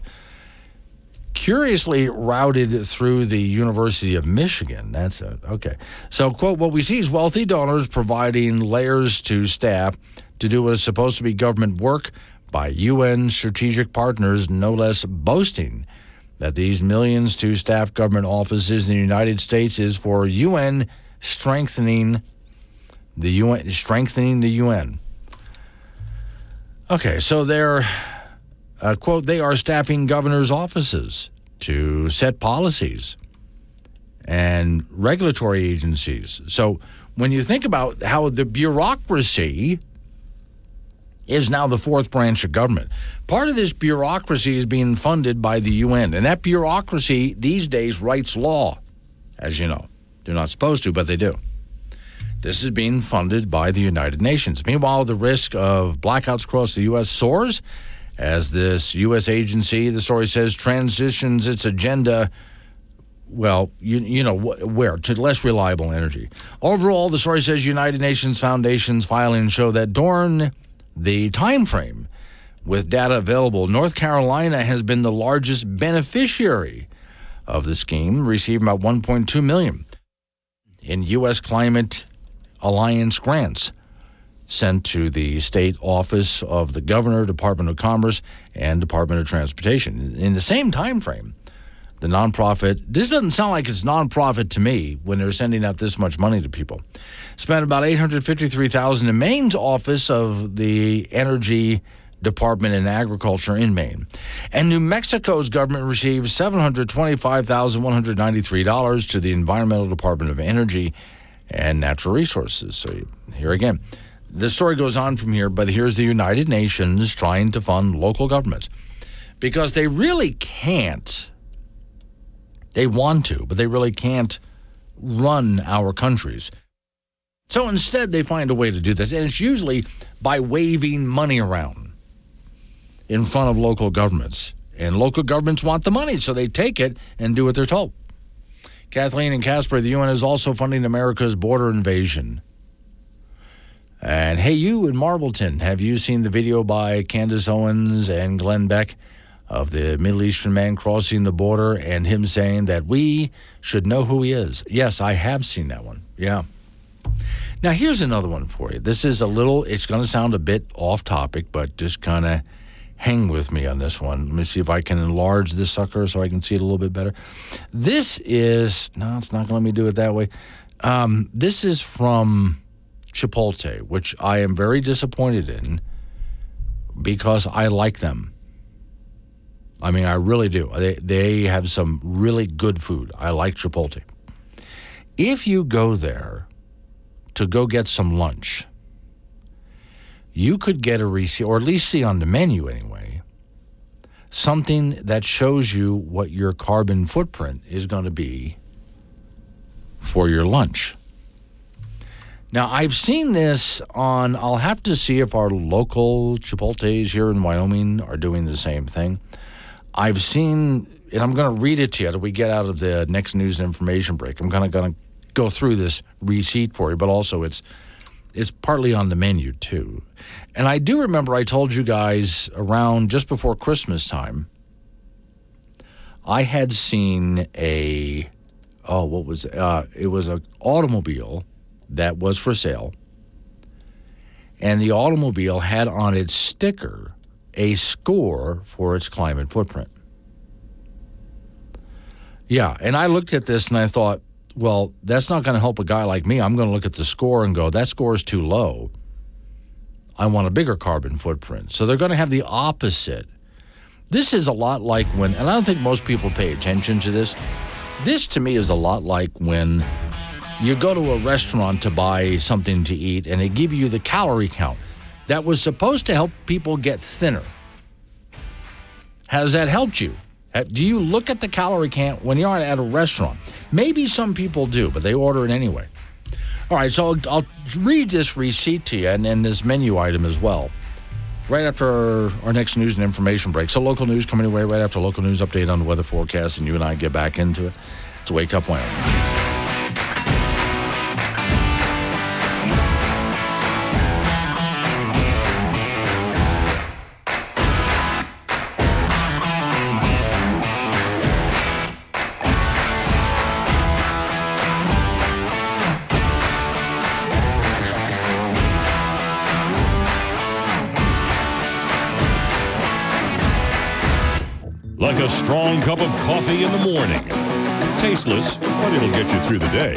Curiously routed through the University of Michigan. That's it. Okay. So, quote, what we see is wealthy donors providing layers to staff to do what is supposed to be government work by UN strategic partners, no less boasting that these millions to staff government offices in the United States is for UN strengthening the UN strengthening the UN. Okay, so they're uh, quote they are staffing governors' offices to set policies and regulatory agencies. So when you think about how the bureaucracy is now the fourth branch of government. Part of this bureaucracy is being funded by the UN, and that bureaucracy these days writes law, as you know. They're not supposed to, but they do. This is being funded by the United Nations. Meanwhile, the risk of blackouts across the U.S. soars as this U.S. agency, the story says, transitions its agenda well, you, you know, where? To less reliable energy. Overall, the story says United Nations Foundation's filings show that during the time frame with data available, North Carolina has been the largest beneficiary of the scheme, receiving about 1.2 million in U.S. Climate Alliance grants sent to the state office of the governor, Department of Commerce, and Department of Transportation. In the same time frame, the nonprofit, this doesn't sound like it's nonprofit to me when they're sending out this much money to people. Spent about 853,000 in Maine's office of the Energy Department in Agriculture in Maine. And New Mexico's government received $725,193 to the Environmental Department of Energy and Natural Resources. So here again, the story goes on from here, but here's the United Nations trying to fund local governments because they really can't they want to, but they really can't run our countries. So instead, they find a way to do this, and it's usually by waving money around in front of local governments. And local governments want the money, so they take it and do what they're told. Kathleen and Casper, the UN is also funding America's border invasion. And hey, you in Marbleton, have you seen the video by Candace Owens and Glenn Beck? Of the Middle Eastern man crossing the border and him saying that we should know who he is. Yes, I have seen that one. Yeah. Now, here's another one for you. This is a little, it's going to sound a bit off topic, but just kind of hang with me on this one. Let me see if I can enlarge this sucker so I can see it a little bit better. This is, no, it's not going to let me do it that way. Um, this is from Chipotle, which I am very disappointed in because I like them. I mean, I really do. They, they have some really good food. I like Chipotle. If you go there to go get some lunch, you could get a receipt, or at least see on the menu anyway, something that shows you what your carbon footprint is going to be for your lunch. Now, I've seen this on, I'll have to see if our local Chipotles here in Wyoming are doing the same thing. I've seen, and I'm going to read it to you as we get out of the next news and information break. I'm kind of going to go through this receipt for you, but also it's it's partly on the menu too. And I do remember I told you guys around just before Christmas time, I had seen a oh what was uh, it was an automobile that was for sale, and the automobile had on its sticker a score for its climate footprint. Yeah, and I looked at this and I thought, well, that's not going to help a guy like me. I'm going to look at the score and go, that score is too low. I want a bigger carbon footprint. So they're going to have the opposite. This is a lot like when, and I don't think most people pay attention to this. This to me is a lot like when you go to a restaurant to buy something to eat and they give you the calorie count that was supposed to help people get thinner. Has that helped you? Do you look at the calorie count when you're at a restaurant? Maybe some people do, but they order it anyway. All right, so I'll, read this receipt to you and then this menu item as well. Right after our, our next news and information break. So, local news coming away right after local news update on the weather forecast, and you and I get back into it. It's Wake Up Wyoming. Cup of coffee in the morning. Tasteless, but it'll get you through the day.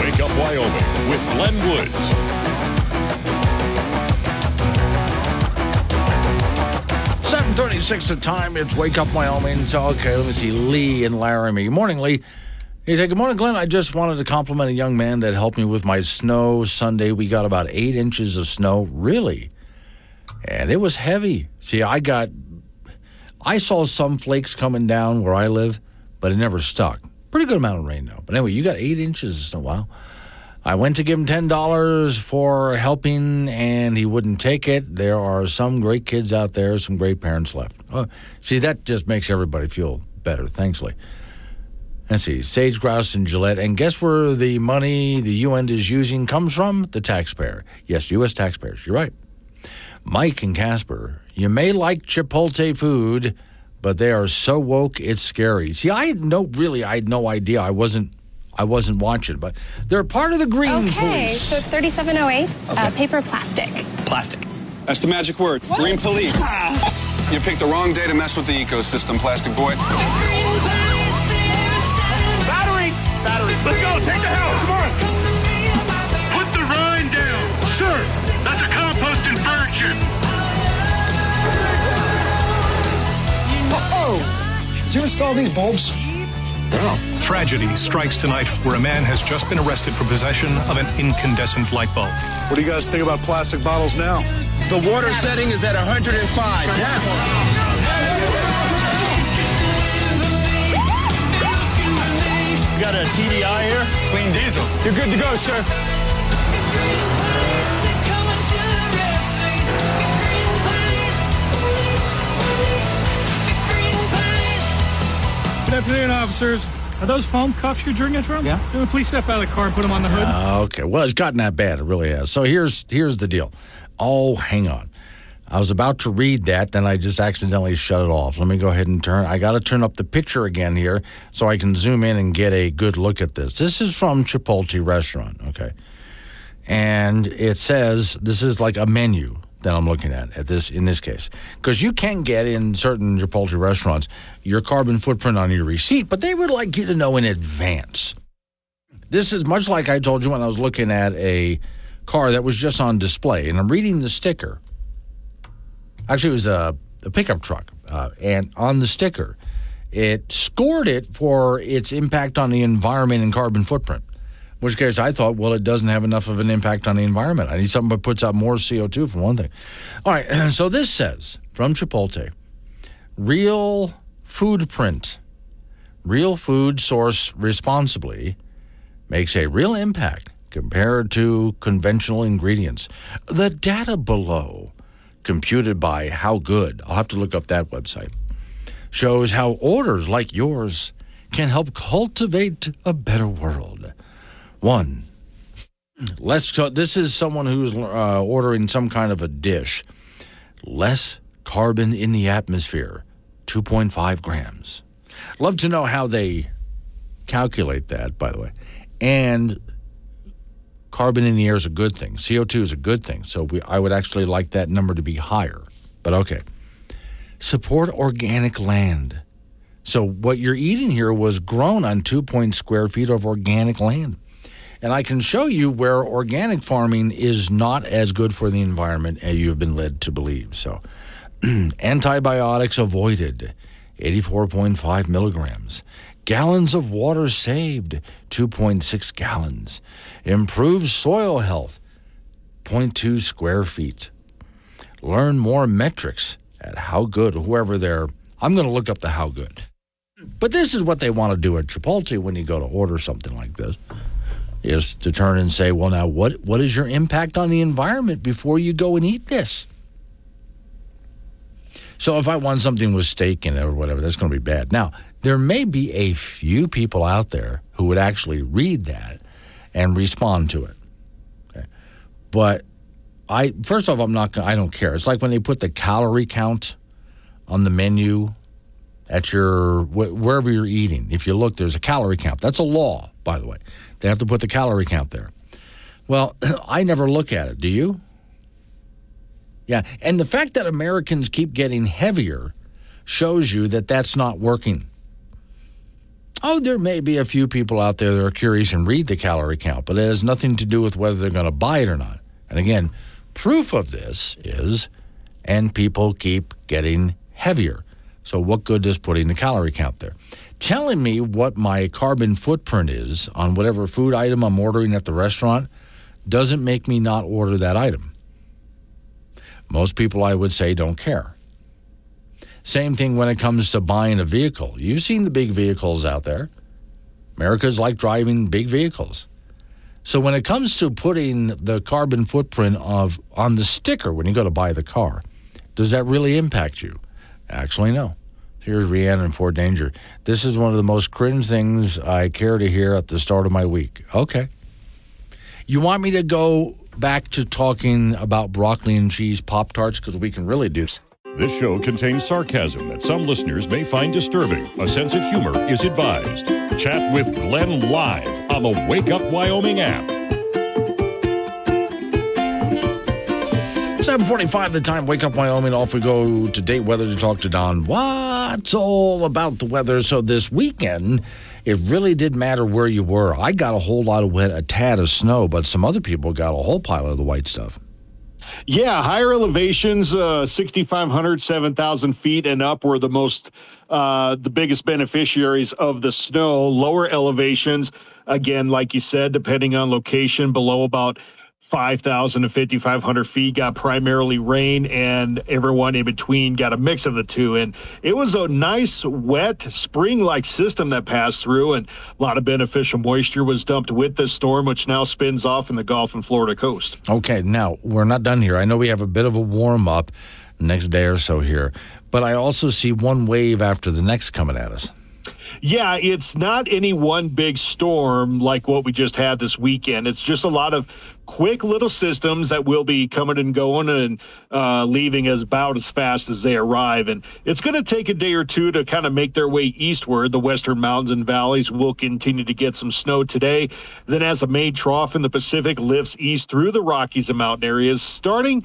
Wake Up Wyoming with Glenn Woods. Seven thirty-six the time. It's Wake Up Wyoming. So, okay, let me see. Lee and Laramie. Morning, Lee. He said, Good morning, Glenn. I just wanted to compliment a young man that helped me with my snow Sunday. We got about eight inches of snow. Really? And it was heavy. See, I got I saw some flakes coming down where I live, but it never stuck. Pretty good amount of rain, though. But anyway, you got eight inches in a while. I went to give him $10 for helping, and he wouldn't take it. There are some great kids out there, some great parents left. Oh, see, that just makes everybody feel better. Thanks, Lee. Let's see, sage grouse and Gillette. And guess where the money the UN is using comes from? The taxpayer. Yes, U.S. taxpayers. You're right. Mike and Casper, you may like Chipotle food, but they are so woke it's scary. See, I had no really, I had no idea. I wasn't, I wasn't watching, but they're part of the green Okay, police. so it's 3708, uh, paper plastic. Plastic. That's the magic word. Green police. You picked the wrong day to mess with the ecosystem, plastic boy. Battery! Battery. Let's go. Take the house. Come on. Put the rind down. Sir, that's a composting bird did you install these bulbs? Tragedy strikes tonight where a man has just been arrested for possession of an incandescent light bulb. What do you guys think about plastic bottles now? The water setting is at 105. Yeah. You got a TDI here? Clean diesel. You're good to go, sir. Afternoon, officers. Are those foam cups you're drinking from? Yeah. Uh, Please step out of the car and put them on the hood. Uh, okay. Well, it's gotten that bad. It really has. So here's here's the deal. Oh, hang on. I was about to read that, then I just accidentally shut it off. Let me go ahead and turn. I got to turn up the picture again here so I can zoom in and get a good look at this. This is from Chipotle restaurant, okay? And it says this is like a menu that I'm looking at at this in this case because you can get in certain Chipotle restaurants your carbon footprint on your receipt, but they would like you to know in advance. This is much like I told you when I was looking at a car that was just on display, and I'm reading the sticker. Actually, it was a, a pickup truck, uh, and on the sticker, it scored it for its impact on the environment and carbon footprint. Which case, I thought, well, it doesn't have enough of an impact on the environment. I need something that puts out more CO2 for one thing. All right, so this says from Chipotle real food print, real food sourced responsibly makes a real impact compared to conventional ingredients. The data below, computed by How Good, I'll have to look up that website, shows how orders like yours can help cultivate a better world. One, less. This is someone who's uh, ordering some kind of a dish. Less carbon in the atmosphere, 2.5 grams. Love to know how they calculate that, by the way. And carbon in the air is a good thing. CO2 is a good thing. So we, I would actually like that number to be higher. But okay. Support organic land. So what you're eating here was grown on two point square feet of organic land. And I can show you where organic farming is not as good for the environment as you've been led to believe. So, antibiotics avoided, 84.5 milligrams. Gallons of water saved, 2.6 gallons. Improved soil health, 0.2 square feet. Learn more metrics at How Good, whoever they're. I'm going to look up the How Good. But this is what they want to do at Chipotle when you go to order something like this is to turn and say, well, now what, what is your impact on the environment before you go and eat this? So if I want something with steak in it or whatever, that's going to be bad. Now, there may be a few people out there who would actually read that and respond to it. Okay. But I first off, I'm not. Gonna, I don't care. It's like when they put the calorie count on the menu at your wherever you're eating. If you look, there's a calorie count. That's a law, by the way. They have to put the calorie count there. Well, I never look at it. Do you? Yeah, and the fact that Americans keep getting heavier shows you that that's not working. Oh, there may be a few people out there that are curious and read the calorie count, but it has nothing to do with whether they're going to buy it or not. And again, proof of this is, and people keep getting heavier. So, what good does putting the calorie count there? Telling me what my carbon footprint is on whatever food item I'm ordering at the restaurant doesn't make me not order that item. Most people, I would say, don't care. Same thing when it comes to buying a vehicle. You've seen the big vehicles out there. Americans like driving big vehicles. So when it comes to putting the carbon footprint of on the sticker when you go to buy the car, does that really impact you? Actually, no. Here's Rhiannon Fort Danger. This is one of the most cringe things I care to hear at the start of my week. Okay. You want me to go back to talking about broccoli and cheese Pop Tarts? Because we can really do This show contains sarcasm that some listeners may find disturbing. A sense of humor is advised. Chat with Glenn live on the Wake Up Wyoming app. 745 the time. Wake up, Wyoming. Off we go to Day Weather to talk to Don. What's all about the weather? So this weekend, it really did matter where you were. I got a whole lot of wet, a tad of snow, but some other people got a whole pile of the white stuff. Yeah, higher elevations, uh, 6,500, 7,000 feet and up were the most, uh, the biggest beneficiaries of the snow. Lower elevations, again, like you said, depending on location, below about 5,000 to 5,500 feet got primarily rain, and everyone in between got a mix of the two. And it was a nice, wet, spring like system that passed through, and a lot of beneficial moisture was dumped with this storm, which now spins off in the Gulf and Florida coast. Okay, now we're not done here. I know we have a bit of a warm up next day or so here, but I also see one wave after the next coming at us. Yeah, it's not any one big storm like what we just had this weekend. It's just a lot of quick little systems that will be coming and going and uh, leaving as about as fast as they arrive. And it's going to take a day or two to kind of make their way eastward. The western mountains and valleys will continue to get some snow today. Then, as a main trough in the Pacific lifts east through the Rockies and mountain areas, starting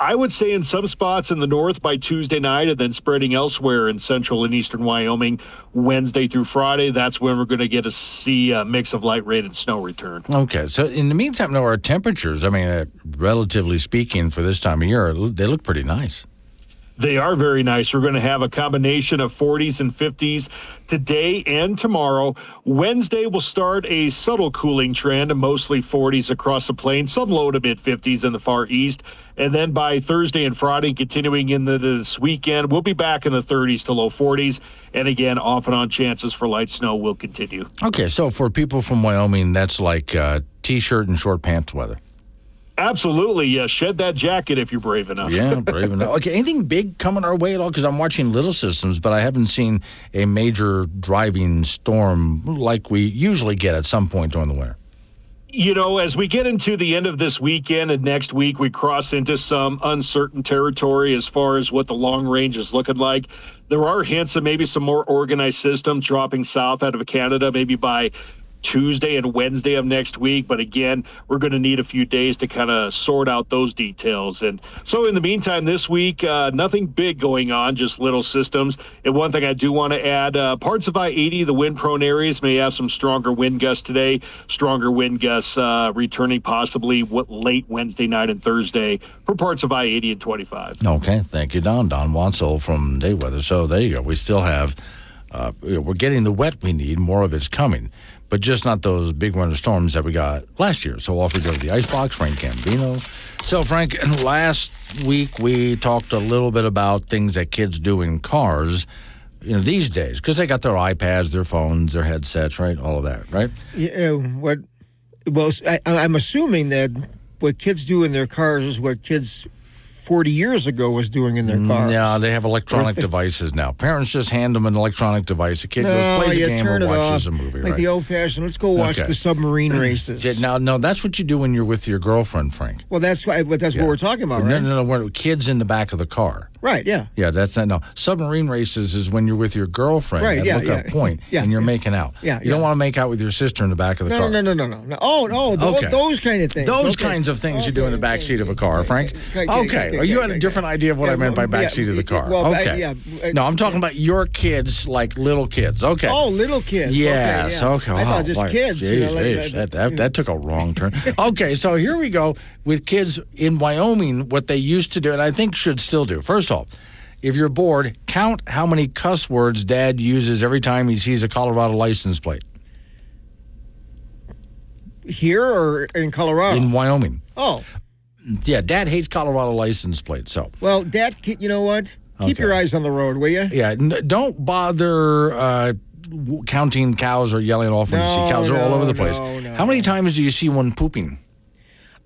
I would say in some spots in the north by Tuesday night and then spreading elsewhere in central and eastern Wyoming Wednesday through Friday. That's when we're going to get to see a mix of light rain and snow return. Okay. So in the meantime, though, our temperatures, I mean, uh, relatively speaking, for this time of year, they look pretty nice. They are very nice. We're going to have a combination of 40s and 50s today and tomorrow. Wednesday will start a subtle cooling trend, mostly 40s across the plain, some low to mid 50s in the far east. And then by Thursday and Friday, continuing into this weekend, we'll be back in the 30s to low 40s. And again, off and on chances for light snow will continue. Okay. So for people from Wyoming, that's like uh, t shirt and short pants weather. Absolutely, yeah. Shed that jacket if you're brave enough. Yeah, brave enough. Okay, anything big coming our way at all? Because I'm watching Little Systems, but I haven't seen a major driving storm like we usually get at some point during the winter. You know, as we get into the end of this weekend and next week, we cross into some uncertain territory as far as what the long range is looking like. There are hints of maybe some more organized systems dropping south out of Canada, maybe by Tuesday and Wednesday of next week. But again, we're going to need a few days to kind of sort out those details. And so, in the meantime, this week, uh, nothing big going on, just little systems. And one thing I do want to add uh, parts of I 80, the wind prone areas, may have some stronger wind gusts today, stronger wind gusts uh, returning possibly what, late Wednesday night and Thursday for parts of I 80 and 25. Okay. Thank you, Don. Don Wansel from Day Weather. So, there you go. We still have. Uh, we're getting the wet we need. More of it's coming but just not those big winter storms that we got last year. So off we go to the icebox, Frank Gambino. So, Frank, last week we talked a little bit about things that kids do in cars, you know, these days, because they got their iPads, their phones, their headsets, right? All of that, right? Yeah. Uh, what? Well, I, I'm assuming that what kids do in their cars is what kids 40 years ago was doing in their cars. Yeah, they have electronic devices now. Parents just hand them an electronic device. The kid no, goes, plays a game, or watches off, a movie. Like right? the old fashioned, let's go watch Okay. the submarine races. Yeah, now, no, that's what you do when you're with your girlfriend, Frank. Well, that's why, but that's Yeah. what we're talking about, No, right? no, no. We're kids in the back of the car. Right, yeah. Yeah, that's not no. Submarine races is when you're with your girlfriend Right, at yeah, lookup yeah. point Yeah, and you're yeah. making out. Yeah, You don't want to make out with your sister in the back of the No, car. no, no, no, no, no. Oh, no, tho- Okay. those kind of things. Those Okay. kinds of things you do in the back seat of a car, Frank. Okay, Okay. okay, okay, Well, you okay, had a okay. different idea of what I meant by back seat of the car. well, okay. yeah, no, I'm talking about your kids, like little kids. Okay. Oh, little kids. Okay, Yes. yeah. Okay. I thought just kids. you know, Jeez, like- jeez, like- that, that, that took a wrong turn. okay, so here we go with kids in Wyoming. What they used to do, and I think should still do. First off, if you're bored, count how many cuss words Dad uses every time he sees a Colorado license plate Here or in Colorado? in Wyoming. oh, Yeah, Dad hates Colorado license plates. So well, Dad, you know what? Keep Okay. your eyes on the road, will you? yeah, n- don't bother uh, counting cows or yelling off when you see cows. They're all over the place. no, no. How many times do you see one pooping?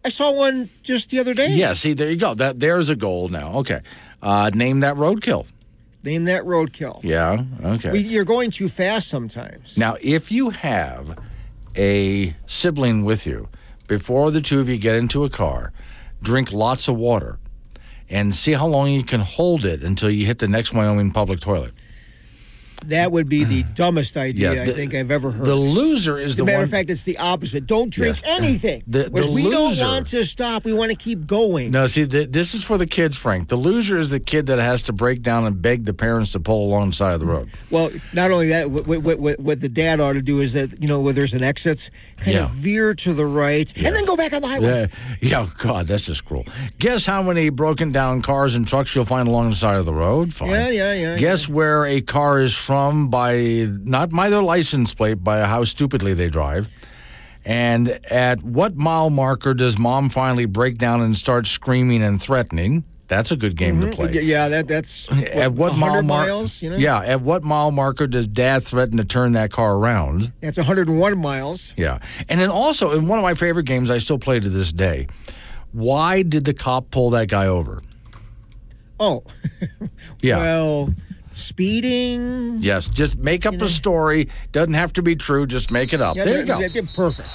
I saw one just the other day. Yeah, see, there you go. That there's a goal now. Okay, uh, name that roadkill. Name that roadkill. Yeah. Okay. We, you're going too fast sometimes. Now, if you have a sibling with you, before the two of you get into a car, drink lots of water and see how long you can hold it until you hit the next Wyoming public toilet. That would be the dumbest idea Yeah, I think I've ever heard. The loser is As the matter one. of fact, it's the opposite. Don't drink Yes. anything. The- the we don't want to stop. We want to keep going. no, see, th- this is for the kids, Frank. The loser is the kid that has to break down and beg the parents to pull alongside of the road. Well, not only that, what, what, what, what the dad ought to do is that, you know, where there's an exit, kind Yeah. of veer to the right and then go back on the highway. Yeah, yeah, oh, God, that's just cruel. Guess how many broken down cars and trucks you'll find along the side of the road? Fine. Yeah, yeah, yeah, Guess where a car is from by not by their license plate, by how stupidly they drive. And at what mile marker does mom finally break down and start screaming and threatening? That's a good game to mm-hmm. play. Yeah, that, that's At what mile 100 mar- miles, you know? Yeah, at what mile marker does dad threaten to turn that car around? That's 101 miles. Yeah. And then also, in one of my favorite games I still play to this day, why did the cop pull that guy over? Oh, Yeah. well, speeding. yes, just make up a story. Doesn't have to be true, just make it up. Yeah, there you go. they're perfect.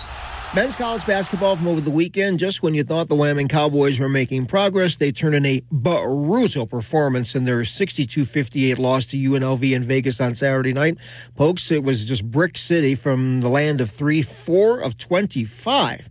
Men's college basketball from over the weekend. Just when you thought the Wyoming Cowboys were making progress, they turned in a brutal performance in their 62 58 loss to UNLV in Vegas on Saturday night. Pokes, it was just Brick City from the land of three, four of 25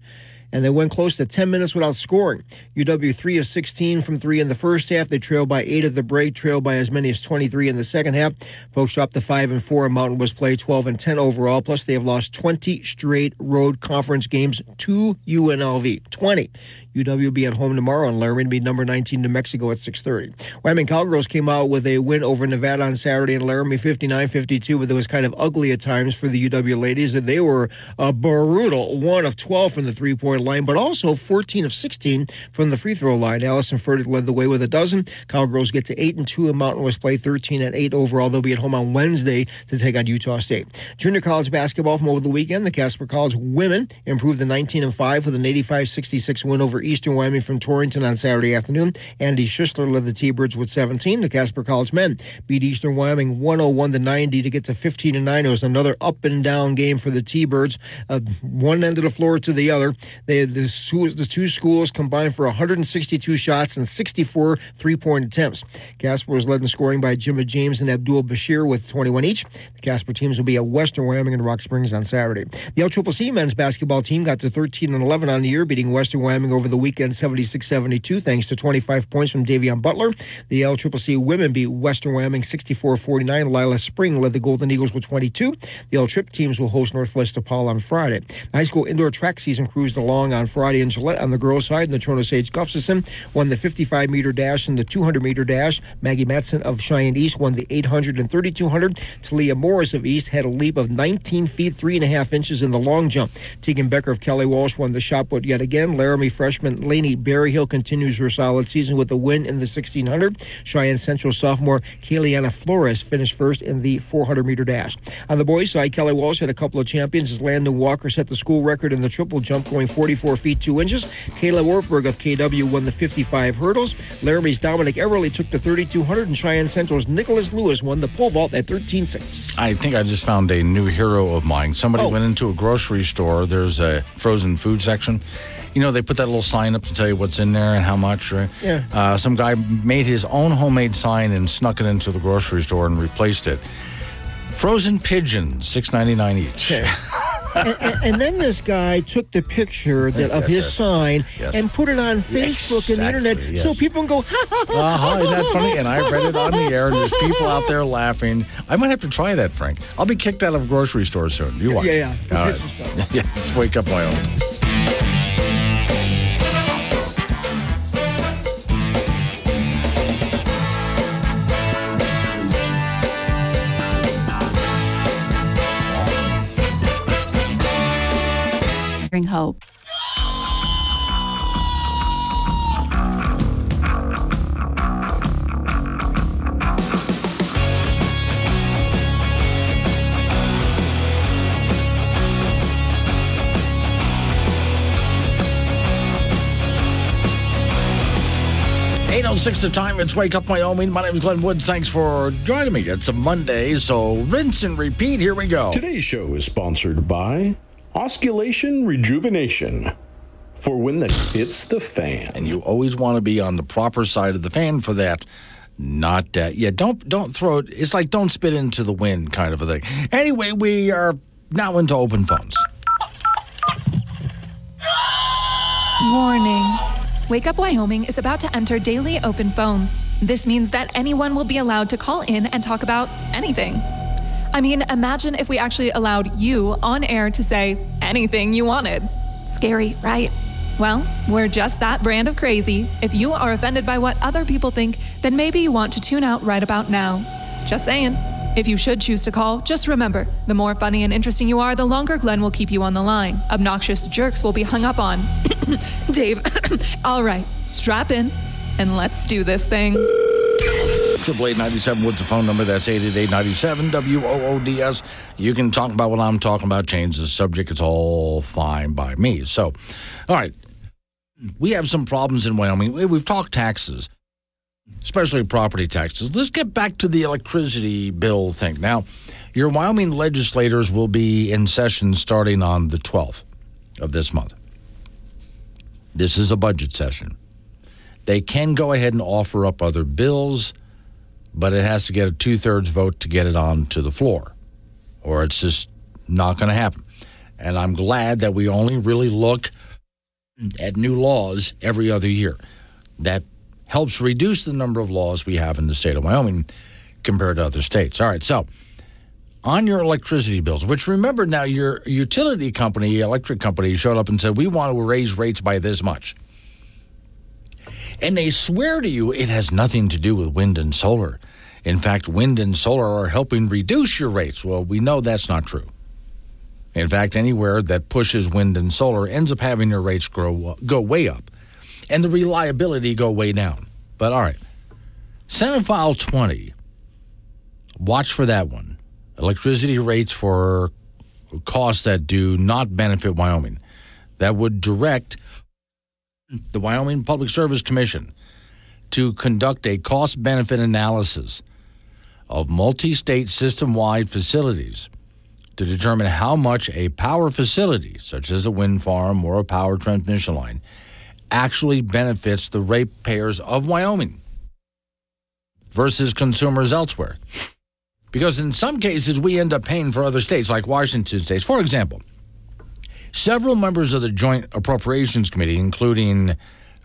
and they went close to 10 minutes without scoring. UW 3 of 16 from 3 in the first half. They trailed by 8 at the break, trailed by as many as 23 in the second half. Pokes dropped to 5 and 4, and Mountain was played 12 and 10 overall. Plus, they have lost 20 straight road conference games to UNLV. 20. UW will be at home tomorrow, and Laramie will be number 19 New Mexico at 6:30. Wyoming Cowgirls came out with a win over Nevada on Saturday in Laramie, 59-52, but it was kind of ugly at times for the UW ladies. And they were uh, brutal, one of 12 from the three-point line, but also 14 of 16 from the free throw line. Allyson Fertig led the way with a dozen. Cowgirls get to eight and two, and Mountain West play 13 and eight overall. They'll be at home on Wednesday to take on Utah State. Junior college basketball from over the weekend. The Casper College women improved to 19 and five with an 85-66 win over Eastern Wyoming from Torrington on Saturday afternoon. Andy Schissler led the T-Birds with 17. The Casper College men beat Eastern Wyoming 101 to 90 to get to 15 and 9. It was another up and down game for the T-Birds, uh, one end of the floor to the other. They the, the two schools combined for 162 shots and 64 three-point attempts. Casper was led in scoring by Jimmy James and Abdul Bashir with 21 each. The Casper teams will be at Western Wyoming and Rock Springs on Saturday. The LCCC men's basketball team got to 13 and 11 on the year, beating Western Wyoming over the weekend 76-72 thanks to 25 points from Davion Butler. The LCCC women beat Western Wyoming 64-49. Lila Spring led the Golden Eagles with 22. The L Trip teams will host Northwest DePaul on Friday. The high school indoor track season cruised along on Friday in Gillette on the girls' side. Natrona Sage Gustafson won the 55 meter dash and the 200 meter dash. Maggie Matson of Cheyenne East won the 800 and 3200. Talia Morris of East had a leap of 19 feet, three and a half inches in the long jump. Tegan Becker of Kelly Walsh won the shot put yet again. Laramie freshman Laney Berryhill continues her solid season with a win in the 1600. Cheyenne Central sophomore Kayliana Flores finished first in the 400 meter dash. On the boys' side, Kelly Walsh had a couple of champions as Landon Walker set the school record in the triple jump, going 44 feet 2 inches. Kayla Wartburg of KW won the 55 hurdles. Laramie's Dominic Everly took the 3200, and Cheyenne Central's Nicholas Lewis won the pole vault at 13.6. I think I just found a new hero of mine. Somebody Oh. went into a grocery store. There's a frozen food section. You know, they put that little sign up to tell you what's in there and how much, right? Yeah. Uh, some guy made his own homemade sign and snuck it into the grocery store and replaced it. Frozen pigeons, six ninety nine each. and, and, and then this guy took the picture that, of his sign Yes. and put it on Facebook and the internet yes. so people can go, ha ha ha. Uh-huh, isn't that funny? And I read it on the air, and there's people out there laughing. I might have to try that, Frank. I'll be kicked out of grocery store soon. You watch. Yeah, yeah, for All stuff. Yeah, just wake up, Wyoming. Bring hope. Eight oh six the time. It's Wake Up Wyoming. My name is Glenn Woods. Thanks for joining me. It's a Monday, so rinse and repeat. Here we go. Today's show is sponsored by Osculation Rejuvenation for when the hits the fan. And you always want to be on the proper side of the fan for that. Not that. Yeah, don't don't throw it. It's like don't spit into the wind kind of a thing. Anyway, we are now into open phones. Warning. Wake Up Wyoming is about to enter daily open phones. This means that anyone will be allowed to call in and talk about anything. I mean, imagine if we actually allowed you on air to say anything you wanted. Scary, right? Well, we're just that brand of crazy. If you are offended by what other people think, then maybe you want to tune out right about now. Just saying. If you should choose to call, just remember the more funny and interesting you are, the longer Glenn will keep you on the line. Obnoxious jerks will be hung up on. Dave, all right, strap in and let's do this thing. Triple eight ninety seven. What's the phone number? That's eight eight eight ninety seven. W O O D S. You can talk about what I'm talking about. Change the subject. It's all fine by me. So, all right. We have some problems in Wyoming. We've talked taxes, especially property taxes. Let's get back to the electricity bill thing. Now, your Wyoming legislators will be in session starting on the 12th. of this month. This is a budget session. They can go ahead and offer up other bills, but it has to get a two thirds vote to get it on to the floor, or it's just not going to happen. And I'm glad that we only really look at new laws every other year. That helps reduce the number of laws we have in the state of Wyoming compared to other states. All right, so on your electricity bills, which remember now your utility company, electric company, showed up and said, We want to raise rates by this much. And they swear to you it has nothing to do with wind and solar. In fact, wind and solar are helping reduce your rates. Well, we know that's not true. In fact, anywhere that pushes wind and solar ends up having your rates grow go way up, and the reliability go way down. But all right, Senate File 20. Watch for that one. Electricity rates for costs that do not benefit Wyoming. That would direct the Wyoming Public Service Commission to conduct a cost benefit analysis of multi state system wide facilities to determine how much a power facility, such as a wind farm or a power transmission line, actually benefits the ratepayers of Wyoming versus consumers elsewhere. Because in some cases, we end up paying for other states, like Washington states. For example, several members of the Joint Appropriations Committee, including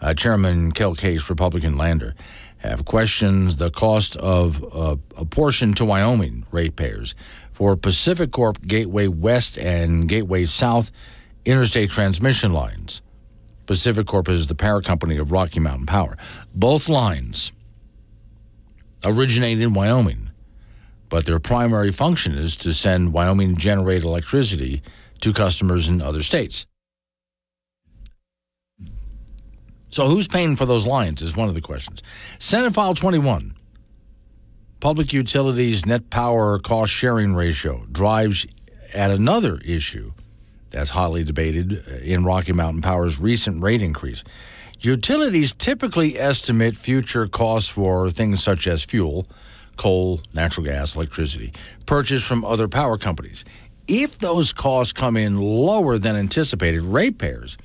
uh, Chairman Cale Case, Republican Lander, have questioned the cost of uh, a portion to Wyoming ratepayers for PacifiCorp Gateway West and Gateway South interstate transmission lines. PacifiCorp is the power company of Rocky Mountain Power. Both lines originate in Wyoming, but their primary function is to send Wyoming generated electricity to customers in other states. So, who's paying for those lines is one of the questions. Senate File 21 Public Utilities Net Power Cost Sharing Ratio drives at another issue that's hotly debated uh, in Rocky Mountain Power's recent rate increase. Utilities typically estimate future costs for things such as fuel, coal, natural gas, electricity, purchased from other power companies. If those costs come in lower than anticipated, ratepayers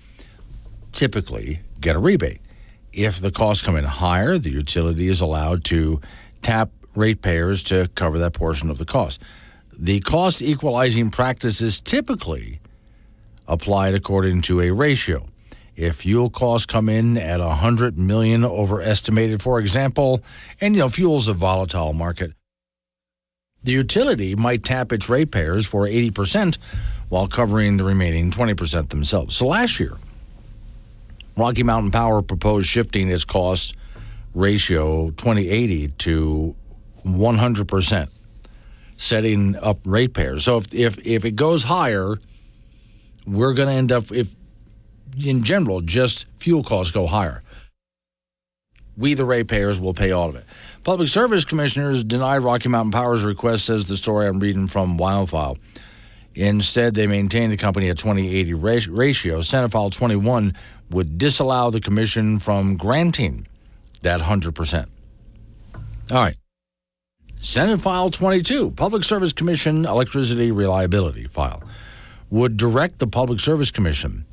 typically get a rebate. If the costs come in higher, the utility is allowed to tap ratepayers to cover that portion of the cost. The cost equalizing practices typically applied according to a ratio. If fuel costs come in at 100 million overestimated, for example, and you know fuel's a volatile market, the utility might tap its ratepayers for 80% while covering the remaining 20% themselves. So last year, Rocky Mountain Power proposed shifting its cost ratio 2080 to 100%, setting up ratepayers. So if, if, if it goes higher, we're going to end up, if in general, just fuel costs go higher. We, the ratepayers, will pay all of it. Public Service Commissioners denied Rocky Mountain Power's request, says the story I'm reading from WyoFile. Instead, they maintained the company at 2080 ratio. Senate File 21 would disallow the commission from granting that 100%. All right. Senate File 22, Public Service Commission Electricity Reliability File, would direct the Public Service Commission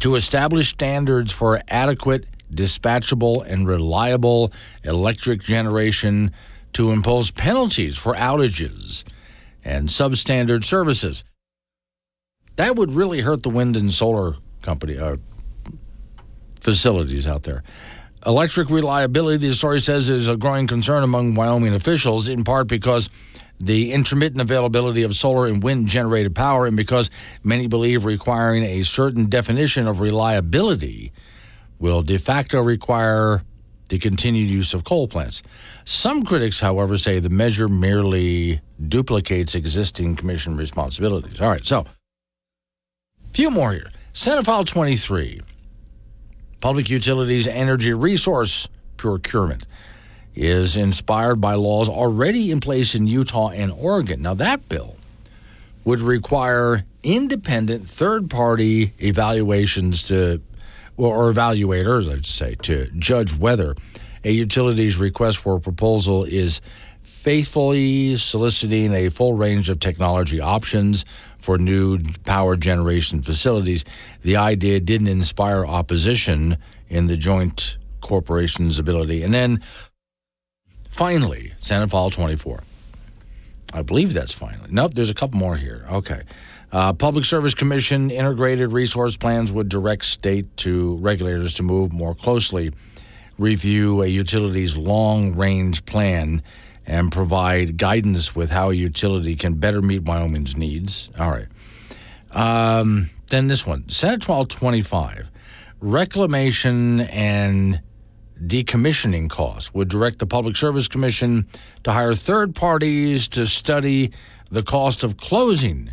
to establish standards for adequate, dispatchable, and reliable electric generation to impose penalties for outages and substandard services. That would really hurt the wind and solar company uh, facilities out there. Electric reliability, the story says, is a growing concern among Wyoming officials, in part because the intermittent availability of solar and wind generated power, and because many believe requiring a certain definition of reliability will de facto require the continued use of coal plants. Some critics, however, say the measure merely duplicates existing commission responsibilities. All right, so a few more here. Senate File 23 Public Utilities Energy Resource Procurement is inspired by laws already in place in Utah and Oregon. Now, that bill would require independent third party evaluations to, or evaluators, I'd say, to judge whether a utility's request for a proposal is faithfully soliciting a full range of technology options for new power generation facilities. The idea didn't inspire opposition in the joint corporation's ability. And then finally, Senate File 24. I believe that's finally. Nope, there's a couple more here. Okay. Uh, Public Service Commission integrated resource plans would direct state to regulators to move more closely, review a utility's long range plan, and provide guidance with how a utility can better meet Wyoming's needs. All right. Um, then this one Senate 1225 reclamation and decommissioning costs would direct the Public Service Commission to hire third parties to study the cost of closing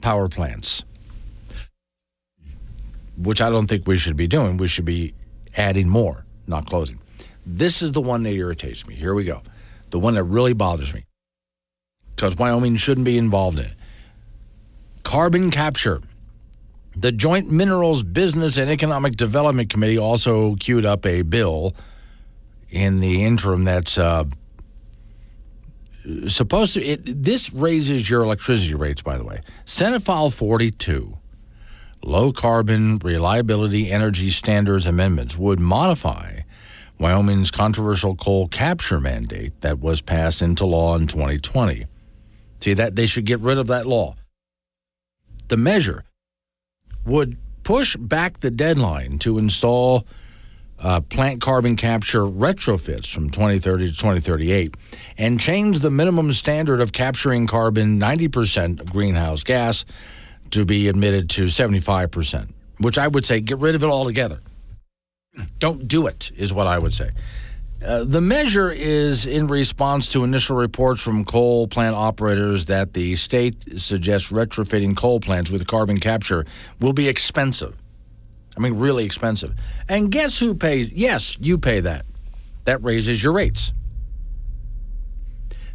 power plants, which I don't think we should be doing. We should be adding more, not closing. This is the one that irritates me. Here we go. The one that really bothers me because Wyoming shouldn't be involved in it. Carbon capture. The Joint Minerals Business and Economic Development Committee also queued up a bill in the interim that's uh, supposed to. It, this raises your electricity rates, by the way. Senate File 42, Low Carbon Reliability Energy Standards Amendments, would modify Wyoming's controversial coal capture mandate that was passed into law in 2020. See, that they should get rid of that law. The measure would push back the deadline to install uh, plant carbon capture retrofits from 2030 to 2038 and change the minimum standard of capturing carbon 90% of greenhouse gas to be admitted to 75%, which I would say get rid of it altogether. Don't do it, is what I would say. Uh, the measure is in response to initial reports from coal plant operators that the state suggests retrofitting coal plants with carbon capture will be expensive. I mean, really expensive. And guess who pays? Yes, you pay that. That raises your rates.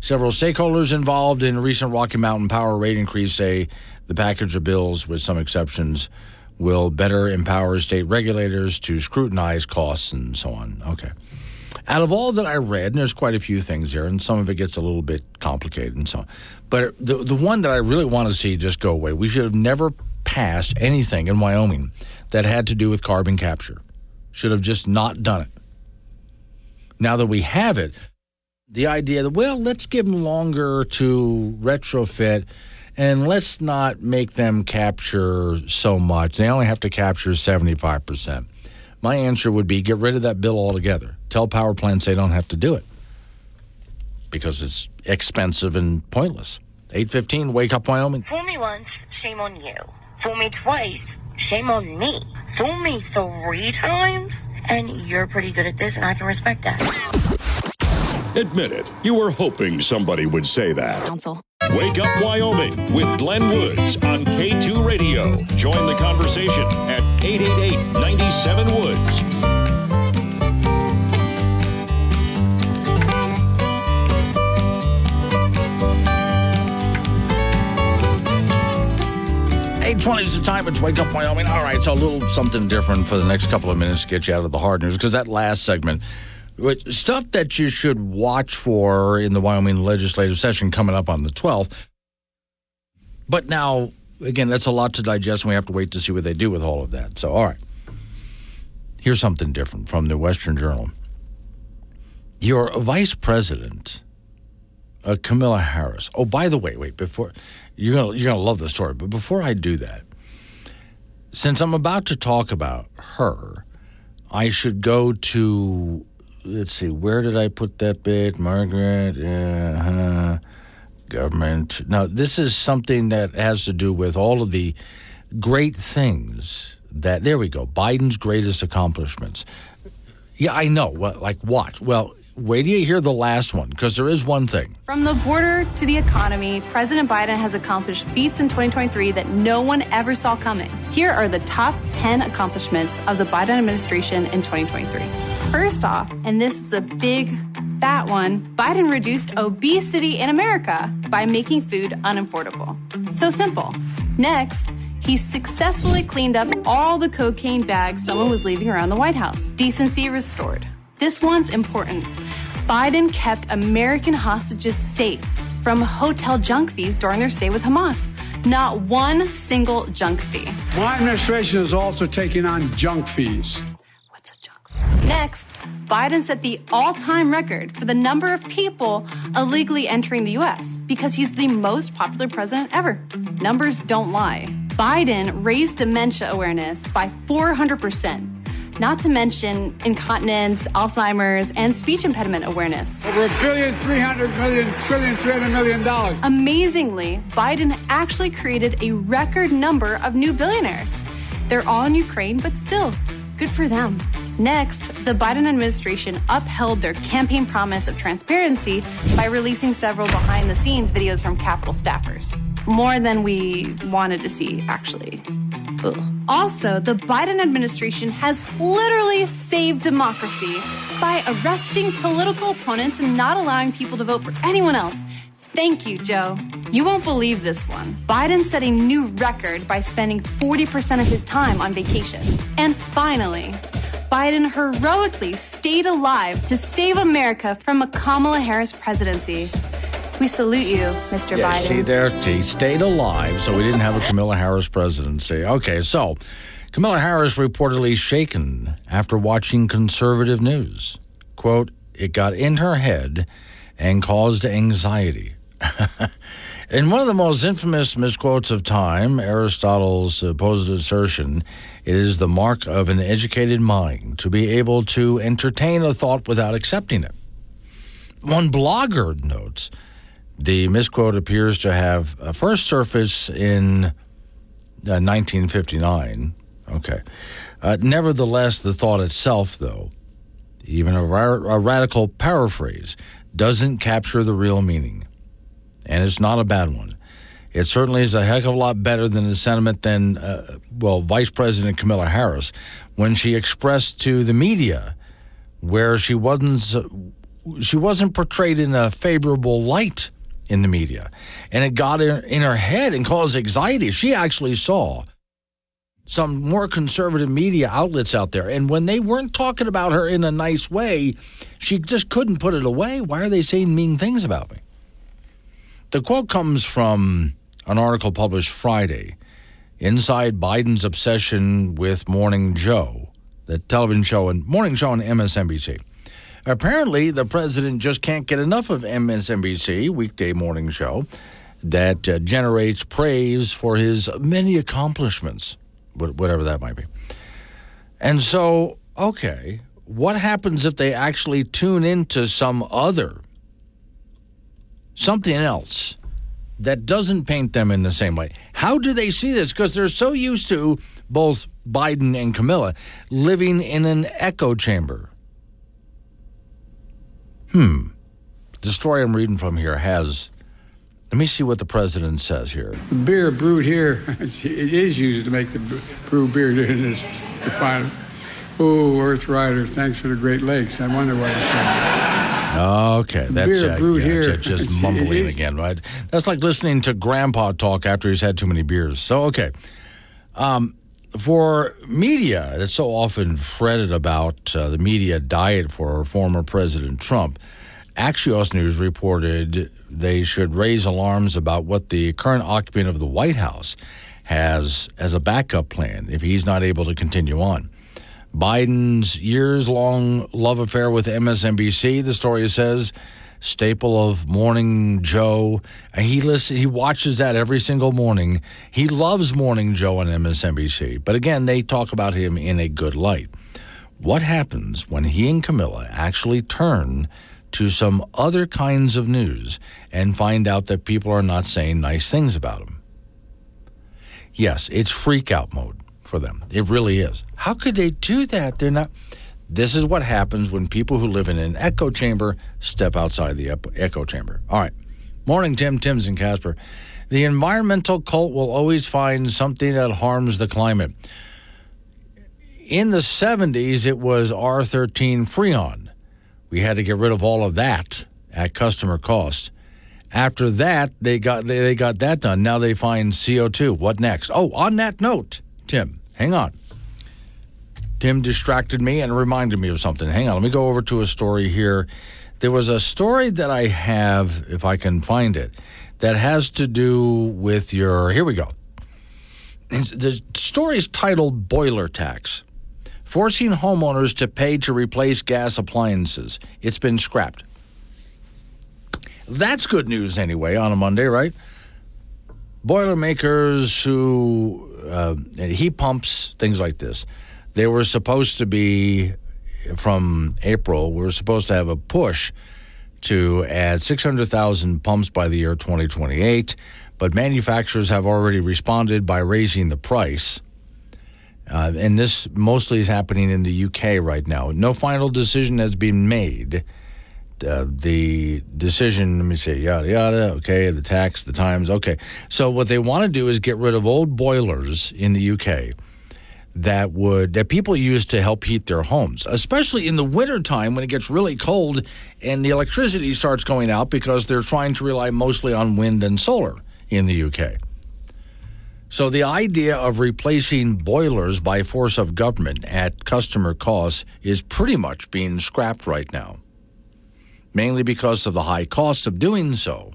Several stakeholders involved in recent Rocky Mountain power rate increase say the package of bills, with some exceptions, will better empower state regulators to scrutinize costs and so on. Okay. Out of all that I read, and there's quite a few things here, and some of it gets a little bit complicated and so on. But the, the one that I really want to see just go away, we should have never passed anything in Wyoming that had to do with carbon capture. Should have just not done it. Now that we have it, the idea that, well, let's give them longer to retrofit and let's not make them capture so much. They only have to capture 75%. My answer would be get rid of that bill altogether. Tell power plants they don't have to do it because it's expensive and pointless. 815, Wake Up Wyoming. Fool me once, shame on you. Fool me twice, shame on me. Fool me three times, and you're pretty good at this, and I can respect that. Admit it, you were hoping somebody would say that. Council. Wake Up Wyoming with Glenn Woods on K2 Radio. Join the conversation at 888 97 Woods. 820 is the time. It's Wake Up Wyoming. All right, so a little something different for the next couple of minutes to get you out of the hard news because that last segment, stuff that you should watch for in the Wyoming legislative session coming up on the 12th. But now, again, that's a lot to digest, and we have to wait to see what they do with all of that. So, all right. Here's something different from the Western Journal. Your vice president, uh, Camilla Harris. Oh, by the way, wait, before you're gonna you're gonna love the story, but before I do that, since I'm about to talk about her, I should go to let's see, where did I put that bit? Margaret, uh, government. Now, this is something that has to do with all of the great things that, there we go, Biden's greatest accomplishments. Yeah, I know. What, like what? Well, wait till you hear the last one, because there is one thing. From the border to the economy, President Biden has accomplished feats in 2023 that no one ever saw coming. Here are the top 10 accomplishments of the Biden administration in 2023. First off, and this is a big, fat one, Biden reduced obesity in America by making food unaffordable. So simple. Next, he successfully cleaned up all the cocaine bags someone was leaving around the White House. Decency restored. This one's important. Biden kept American hostages safe from hotel junk fees during their stay with Hamas. Not one single junk fee. My administration is also taking on junk fees. What's a junk fee? Next, Biden set the all time record for the number of people illegally entering the U.S. because he's the most popular president ever. Numbers don't lie. Biden raised dementia awareness by 400%, not to mention incontinence, Alzheimer's, and speech impediment awareness. Over a billion, three hundred million, trillion, three hundred million dollars. Amazingly, Biden actually created a record number of new billionaires. They're all in Ukraine, but still, good for them. Next, the Biden administration upheld their campaign promise of transparency by releasing several behind the scenes videos from Capitol staffers. More than we wanted to see, actually. Also, the Biden administration has literally saved democracy by arresting political opponents and not allowing people to vote for anyone else. Thank you, Joe. You won't believe this one. Biden set a new record by spending 40% of his time on vacation. And finally, Biden heroically stayed alive to save America from a Kamala Harris presidency. We salute you, Mr. Yeah, Biden. see there, he stayed alive, so we didn't have a Camilla Harris presidency. Okay, so Camilla Harris reportedly shaken after watching conservative news. Quote, it got in her head and caused anxiety. in one of the most infamous misquotes of time, Aristotle's supposed assertion, it is the mark of an educated mind to be able to entertain a thought without accepting it. One blogger notes the misquote appears to have uh, first surfaced in uh, 1959. Okay. Uh, nevertheless, the thought itself, though, even a, ra- a radical paraphrase, doesn't capture the real meaning. And it's not a bad one. It certainly is a heck of a lot better than the sentiment than, uh, well, Vice President Camilla Harris when she expressed to the media where she wasn't she wasn't portrayed in a favorable light in the media. And it got in, in her head and caused anxiety. She actually saw some more conservative media outlets out there. And when they weren't talking about her in a nice way, she just couldn't put it away. Why are they saying mean things about me? The quote comes from an article published Friday inside Biden's obsession with Morning Joe, the television show and morning show on MSNBC. Apparently, the president just can't get enough of MSNBC weekday morning show that uh, generates praise for his many accomplishments, whatever that might be. And so, okay, what happens if they actually tune into some other, something else that doesn't paint them in the same way? How do they see this? Because they're so used to both Biden and Camilla living in an echo chamber. Hmm. The story I'm reading from here has. Let me see what the president says here. The beer brewed here, it is used to make the brew beer in this refinery. Oh, Earth Rider, thanks for the Great Lakes. I wonder what it's called. Okay, that's Beer uh, yeah, here. just mumbling again, right? That's like listening to Grandpa talk after he's had too many beers. So, okay. Um, for media that's so often fretted about uh, the media diet for former President Trump, Axios News reported they should raise alarms about what the current occupant of the White House has as a backup plan if he's not able to continue on. Biden's years long love affair with MSNBC, the story says, staple of Morning Joe. And He listens, he watches that every single morning. He loves Morning Joe on MSNBC. But again, they talk about him in a good light. What happens when he and Camilla actually turn to some other kinds of news and find out that people are not saying nice things about him? Yes, it's freak out mode for them. It really is. How could they do that? They're not. This is what happens when people who live in an echo chamber step outside the echo chamber. All right. Morning, Tim, Tim's, and Casper. The environmental cult will always find something that harms the climate. In the 70s, it was R13 Freon. We had to get rid of all of that at customer cost. After that, they got they, they got that done. Now they find CO2. What next? Oh, on that note, Tim, hang on. Tim distracted me and reminded me of something. Hang on, let me go over to a story here There was a story that I have, if I can find it, that has to do with your. Here we go. The story is titled Boiler Tax Forcing Homeowners to Pay to Replace Gas Appliances. It's been scrapped. That's good news anyway on a Monday, right? Boilermakers who, uh, heat pumps, things like this, they were supposed to be from April, we were supposed to have a push to add 600,000 pumps by the year 2028, but manufacturers have already responded by raising the price. Uh, and this mostly is happening in the UK right now. No final decision has been made. Uh, the decision, let me see, yada, yada, okay, the tax, the times, okay. So, what they want to do is get rid of old boilers in the UK that would that people use to help heat their homes especially in the wintertime when it gets really cold and the electricity starts going out because they're trying to rely mostly on wind and solar in the UK. So the idea of replacing boilers by force of government at customer cost is pretty much being scrapped right now. Mainly because of the high cost of doing so.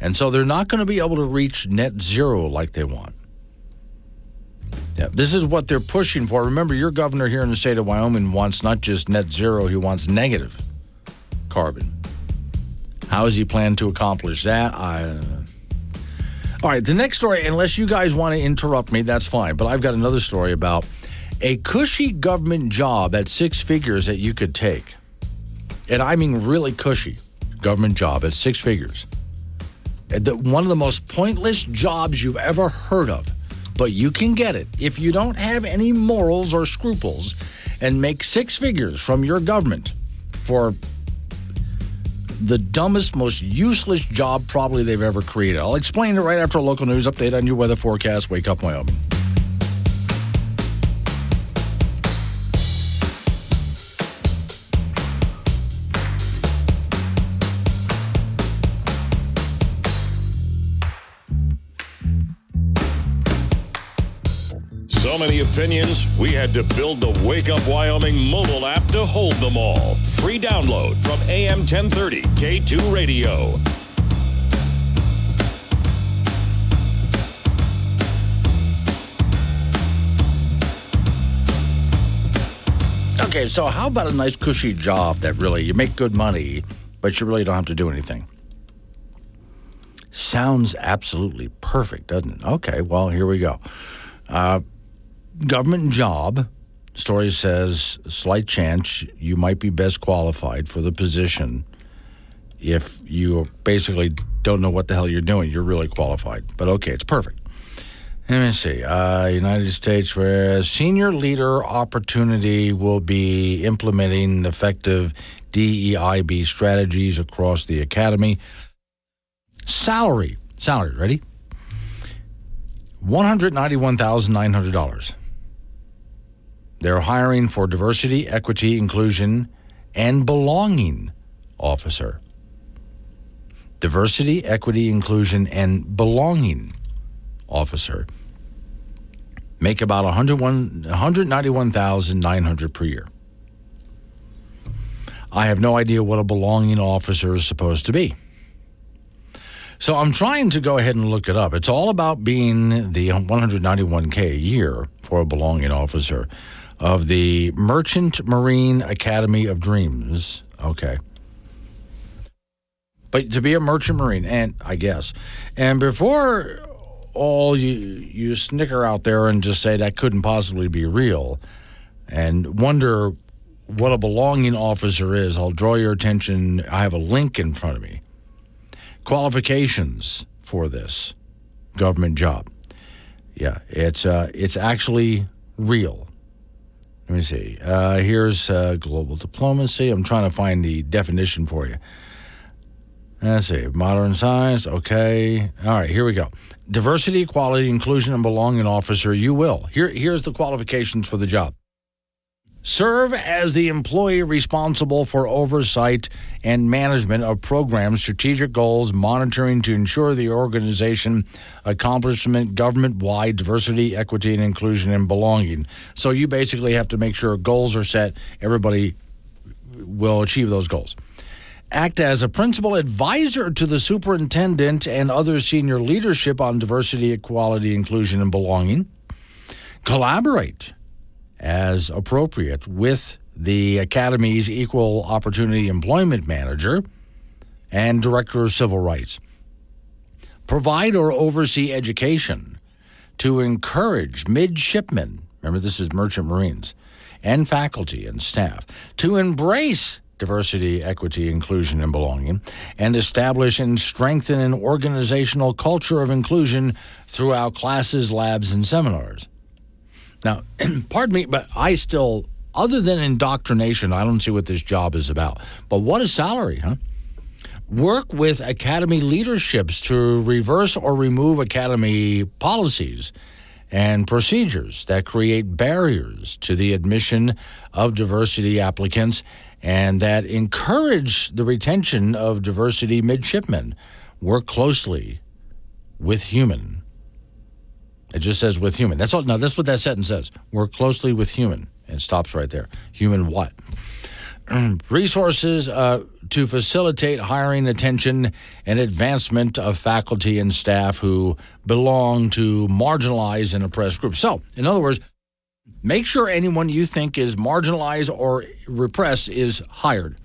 And so they're not going to be able to reach net zero like they want. Yeah, this is what they're pushing for. Remember, your governor here in the state of Wyoming wants not just net zero, he wants negative carbon. How is he plan to accomplish that? I. Uh... All right, the next story, unless you guys want to interrupt me, that's fine. But I've got another story about a cushy government job at six figures that you could take. And I mean really cushy government job at six figures. One of the most pointless jobs you've ever heard of but you can get it if you don't have any morals or scruples and make six figures from your government for the dumbest, most useless job probably they've ever created. I'll explain it right after a local news update on your weather forecast. Wake up, Wyoming. Many opinions, we had to build the Wake Up Wyoming mobile app to hold them all. Free download from AM 1030 K2 Radio. Okay, so how about a nice, cushy job that really you make good money, but you really don't have to do anything? Sounds absolutely perfect, doesn't it? Okay, well, here we go. Uh, government job. Story says slight chance you might be best qualified for the position if you basically don't know what the hell you're doing. You're really qualified, but okay, it's perfect. Let me see. Uh, United States, where senior leader opportunity will be implementing effective DEIB strategies across the academy. Salary, salary, ready? $191,900. They're hiring for diversity, equity, inclusion, and belonging officer. Diversity, equity, inclusion, and belonging officer. Make about 101 191,900 per year. I have no idea what a belonging officer is supposed to be. So I'm trying to go ahead and look it up. It's all about being the 191K a year for a belonging officer of the Merchant Marine Academy of Dreams. Okay. But to be a merchant marine, and I guess, and before all you you snicker out there and just say that couldn't possibly be real, and wonder what a belonging officer is, I'll draw your attention. I have a link in front of me qualifications for this government job. Yeah, it's uh, it's actually real. Let me see. Uh, here's uh, global diplomacy. I'm trying to find the definition for you. Let's see. Modern science. Okay. All right. Here we go. Diversity, equality, inclusion, and belonging officer. You will. Here, here's the qualifications for the job. Serve as the employee responsible for oversight and management of programs, strategic goals, monitoring to ensure the organization accomplishment government wide diversity, equity, and inclusion and belonging. So you basically have to make sure goals are set, everybody will achieve those goals. Act as a principal advisor to the superintendent and other senior leadership on diversity, equality, inclusion, and belonging. Collaborate as appropriate with the Academy's Equal Opportunity Employment Manager and Director of Civil Rights. Provide or oversee education to encourage midshipmen, remember this is merchant marines, and faculty and staff to embrace diversity, equity, inclusion, and belonging, and establish and strengthen an organizational culture of inclusion throughout classes, labs, and seminars. Now, pardon me, but I still, other than indoctrination, I don't see what this job is about. But what a salary, huh? Work with academy leaderships to reverse or remove academy policies and procedures that create barriers to the admission of diversity applicants and that encourage the retention of diversity midshipmen. Work closely with human. It just says with human. That's all. No, that's what that sentence says. Work closely with human. And stops right there. Human what? Resources uh, to facilitate hiring, attention, and advancement of faculty and staff who belong to marginalized and oppressed groups. So, in other words, make sure anyone you think is marginalized or repressed is hired.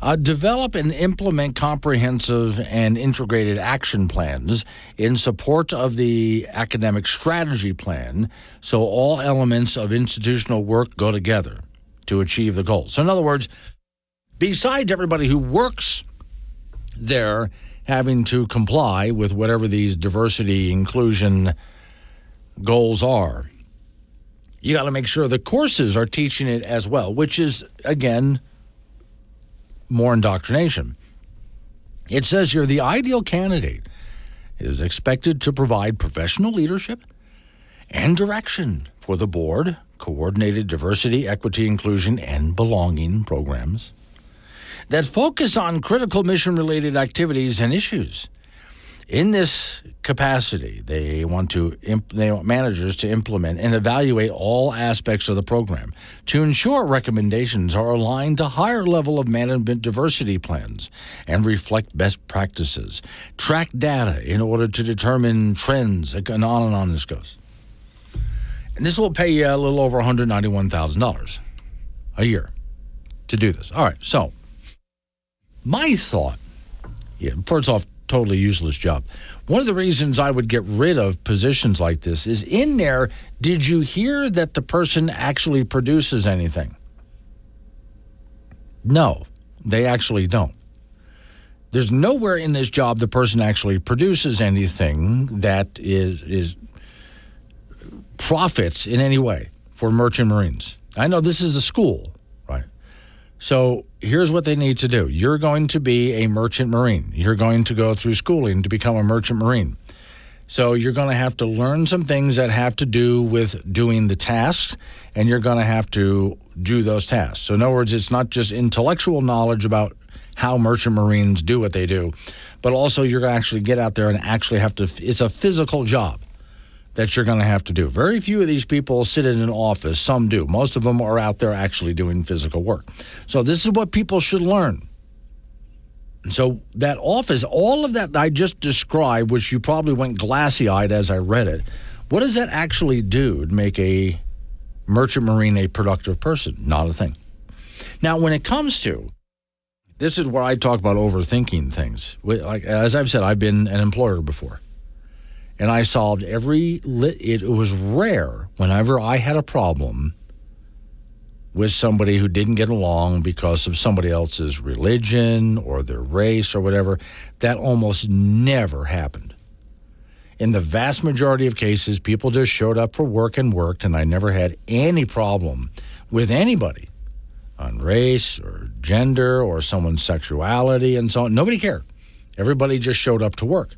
Uh, develop and implement comprehensive and integrated action plans in support of the academic strategy plan so all elements of institutional work go together to achieve the goals. So, in other words, besides everybody who works there having to comply with whatever these diversity inclusion goals are, you got to make sure the courses are teaching it as well, which is, again, more indoctrination. It says here the ideal candidate is expected to provide professional leadership and direction for the board, coordinated diversity, equity, inclusion, and belonging programs that focus on critical mission related activities and issues. In this capacity, they want to imp- they want managers to implement and evaluate all aspects of the program to ensure recommendations are aligned to higher level of management diversity plans and reflect best practices. Track data in order to determine trends, and on and on this goes. And this will pay you a little over $191,000 a year to do this. All right, so my thought, yeah, first off, totally useless job. One of the reasons I would get rid of positions like this is in there, did you hear that the person actually produces anything? No, they actually don't. There's nowhere in this job the person actually produces anything that is is profits in any way for merchant marines. I know this is a school, right? So here's what they need to do. You're going to be a merchant marine. You're going to go through schooling to become a merchant marine. So you're going to have to learn some things that have to do with doing the tasks, and you're going to have to do those tasks. So in other words, it's not just intellectual knowledge about how merchant marines do what they do, but also you're going to actually get out there and actually have to. It's a physical job that you're going to have to do. Very few of these people sit in an office. Some do. Most of them are out there actually doing physical work. So this is what people should learn. So that office, all of that I just described, which you probably went glassy eyed as I read it, what does that actually do to make a merchant marine a productive person? Not a thing. Now, when it comes to this is where I talk about overthinking things. Like as I've said, I've been an employer before, and I solved every. Lit. It was rare whenever I had a problem with somebody who didn't get along because of somebody else's religion or their race or whatever. That almost never happened. In the vast majority of cases, people just showed up for work and worked, and I never had any problem with anybody on race or gender or someone's sexuality and so on. Nobody cared. Everybody just showed up to work.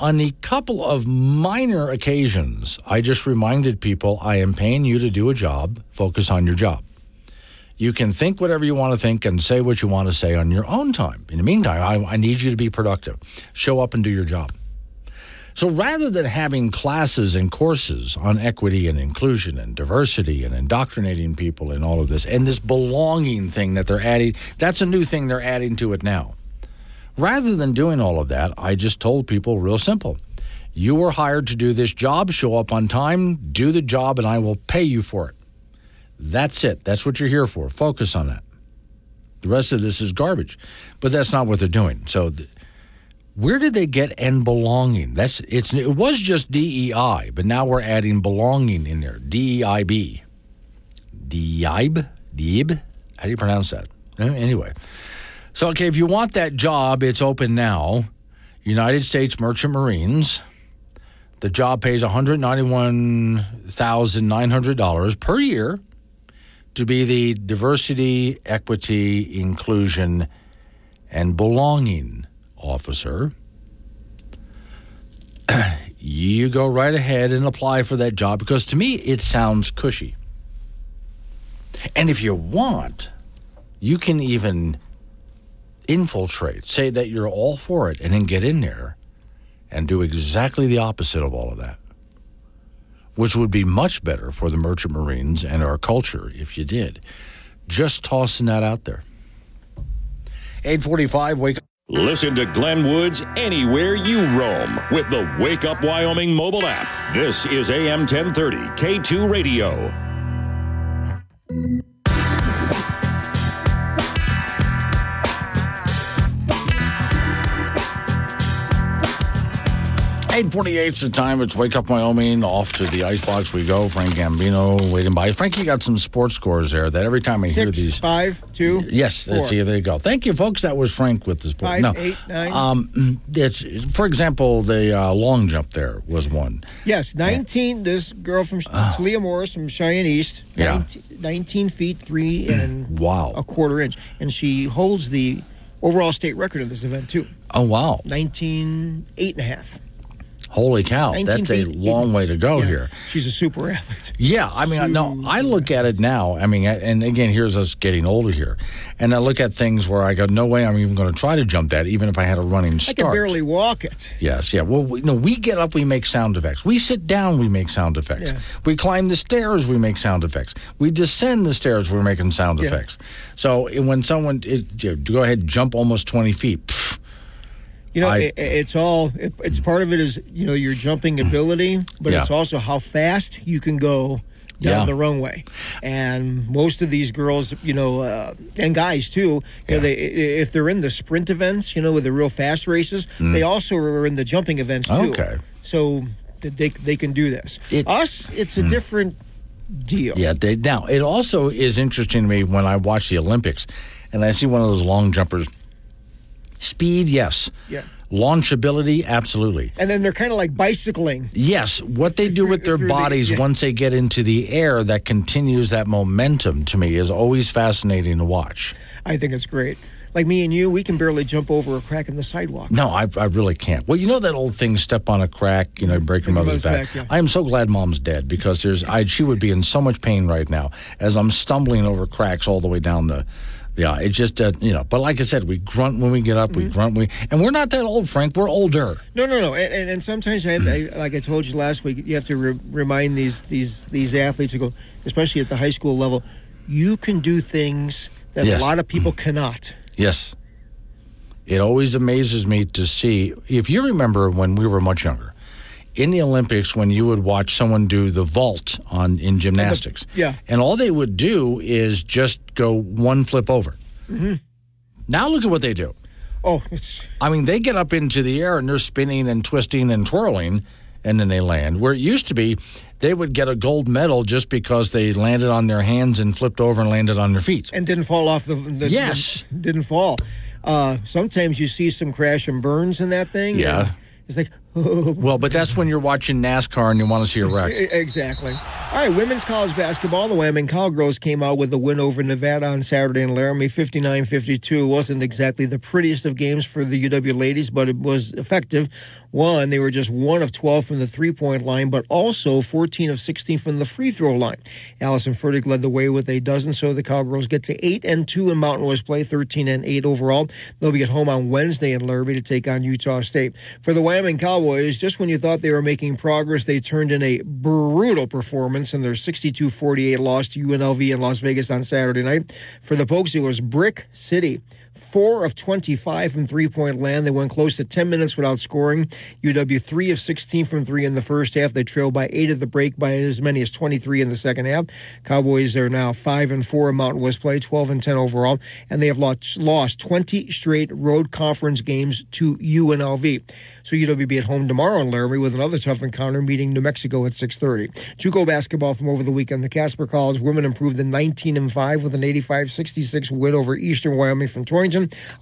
On a couple of minor occasions, I just reminded people I am paying you to do a job, focus on your job. You can think whatever you want to think and say what you want to say on your own time. In the meantime, I, I need you to be productive. Show up and do your job. So rather than having classes and courses on equity and inclusion and diversity and indoctrinating people in all of this and this belonging thing that they're adding, that's a new thing they're adding to it now. Rather than doing all of that, I just told people real simple. You were hired to do this job, show up on time, do the job, and I will pay you for it. That's it. That's what you're here for. Focus on that. The rest of this is garbage. But that's not what they're doing. So, where did they get and belonging? That's it's it was just DEI, but now we're adding belonging in there. DEIB. DEIB? DEIB? How do you pronounce that? Anyway. So okay, if you want that job, it's open now. United States Merchant Marines. The job pays $191,900 per year to be the diversity, equity, inclusion, and belonging officer. you go right ahead and apply for that job because to me it sounds cushy. And if you want, you can even infiltrate, say that you're all for it, and then get in there and do exactly the opposite of all of that, which would be much better for the merchant marines and our culture if you did. Just tossing that out there. 845, wake up. Listen to Glenn Woods anywhere you roam with the Wake Up Wyoming mobile app. This is AM 1030 K2 Radio. Eight forty-eight is the time. It's Wake Up Wyoming. Off to the icebox we go. Frank Gambino waiting by. Frankie got some sports scores there. That every time I hear these, five, two, yes, four. that's, here there you go. Thank you, folks. That was Frank with the sport. Five, no, eight, nine. Um, it's for example, the uh, long jump there was one. Yes, 19. This girl from Talia Morris from Cheyenne East. Ah. Yeah. 19, 19 feet, three and Wow. a quarter inch. And she holds the overall state record of this event, too. Oh wow! 19, eight and a half. Holy cow! 19 That's a long way to go Yeah. here. She's a super athlete. Yeah, I mean, no, I look at it now. I mean, and again, here's us getting older here, and I look at things where I go, no way, I'm even going to try to jump that, even if I had a running start. I can barely walk it. Yes, yeah. Well, we, no, we get up, we make sound effects. We sit down, we make sound effects. Yeah. We climb the stairs, we make sound effects. We descend the stairs, we're making sound Yeah. effects. So eh, when someone it, you know, go ahead, jump almost twenty feet. pff, You know, I- it, it's all, it, it's part of it is, you know, your jumping ability, but Yeah. it's also how fast you can go down Yeah. the runway. And most of these girls, you know, uh, and guys too, you know, they if they're in the sprint events, you know, with the real fast races, Mm. they also are in the jumping events too. Okay. So they they can do this. Us, it's a different deal. Yeah. They, now it also is interesting to me when I watch the Olympics, and I see one of those long jumpers. Speed, yes. Yeah. Launchability, absolutely. And then they're kind of like bicycling. Yes, what they do with their through the- bodies yeah. once they get into the air that continues that momentum to me is always fascinating to watch. I think it's great. Like me and you, we can barely jump over a crack in the sidewalk. No, I, I really can't. Well, you know that old thing, step on a crack, you know, mm-hmm. break your Break your mother's mother's back. back, yeah. I am so glad mom's dead because there's, I, she would be in so much pain right now as I'm stumbling over cracks all the way down the, aisle. It's just, uh, you know, but like I said, we grunt when we get up, Mm-hmm. we grunt, we, and we're not that old, Frank. We're older. No, no, no. And, and, and sometimes I, have, I, like I told you last week, you have to re- remind these these these athletes to go, especially at the high school level, you can do things that Yes. a lot of people cannot. Yes. It always amazes me to see, if you remember when we were much younger, in the Olympics, when you would watch someone do the vault on in gymnastics, yeah. and all they would do is just go one flip over. hmm Now look at what they do. Oh, it's I mean, they get up into the air and they're spinning and twisting and twirling, and then they land. Where it used to be, they would get a gold medal just because they landed on their hands and flipped over and landed on their feet. and didn't fall off the. the Yes. the- didn't fall. Uh, sometimes you see some crash and burns in that thing. Yeah. It's like, Well, but that's when you're watching NASCAR and you want to see a wreck. Exactly. All right, women's college basketball. The Wyoming Cowgirls came out with a win over Nevada on Saturday in Laramie, 59 52. wasn't exactly the prettiest of games for the UW ladies, but it was effective. One, they were just one of 12 from the three point line, but also 14 of 16 from the free throw line. Allyson Fertig led the way with a dozen, so the Cowgirls get to 8 and 2 in Mountain West play, 13 and 8 overall. They'll be at home on Wednesday in Laramie to take on Utah State. For the Wyoming Cowboys, Cowboys, just when you thought they were making progress, they turned in a brutal performance in their 62 48 loss to UNLV in Las Vegas on Saturday night. For the Pokes, it was Brick City. Four of 25 from three point land. They went close to 10 minutes without scoring. UW, three of 16 from three in the first half. They trailed by eight at the break, by as many as 23 in the second half. Cowboys are now five and four in Mountain West play, 12 and 10 overall, and they have lost, lost 20 straight road conference games to UNLV. So UW be at home tomorrow in Laramie with another tough encounter, meeting New Mexico at 6:30. JUCO basketball from over the weekend. The Casper College women improved to 19 and five with an 85-66 win over Eastern Wyoming from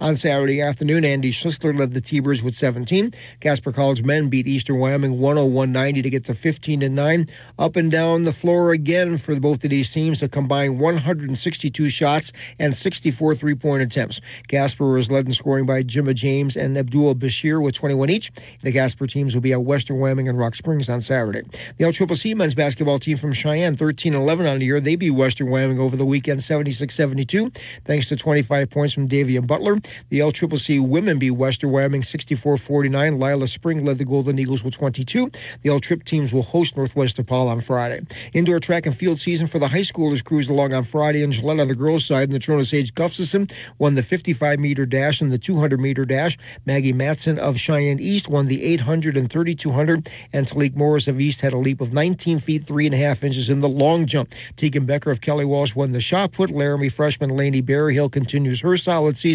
On Saturday afternoon. Andy Schlissler led the T-Birds with 17. Casper College men beat Eastern Wyoming 101-90 to get to 15 and nine. Up and down the floor again for both of these teams. A combined 162 shots and 64 three-point attempts. Casper was led in scoring by Jimma James and Abdul Bashir with 21 each. The Casper teams will be at Western Wyoming and Rock Springs on Saturday. The LCCC men's basketball team from Cheyenne, 13 11 on the year. They beat Western Wyoming over the weekend, 76 72, thanks to 25 points from Butler. The LCCC women beat Western Wyoming 64 49. Lila Spring led the Golden Eagles with 22. The L Trip teams will host Northwest DePaul on Friday. Indoor track and field season for the high schoolers cruised along on Friday in Gillette on the girls' side. the Natrona Sage Gustafson won the 55 meter dash and the 200 meter dash. Maggie Matson of Cheyenne East won the 800 and 3200, and Talik Morris of East had a leap of 19 feet three and a half inches in the long jump. Tegan Becker of Kelly Walsh won the shot put. Laramie freshman Laney Berryhill continues her solid season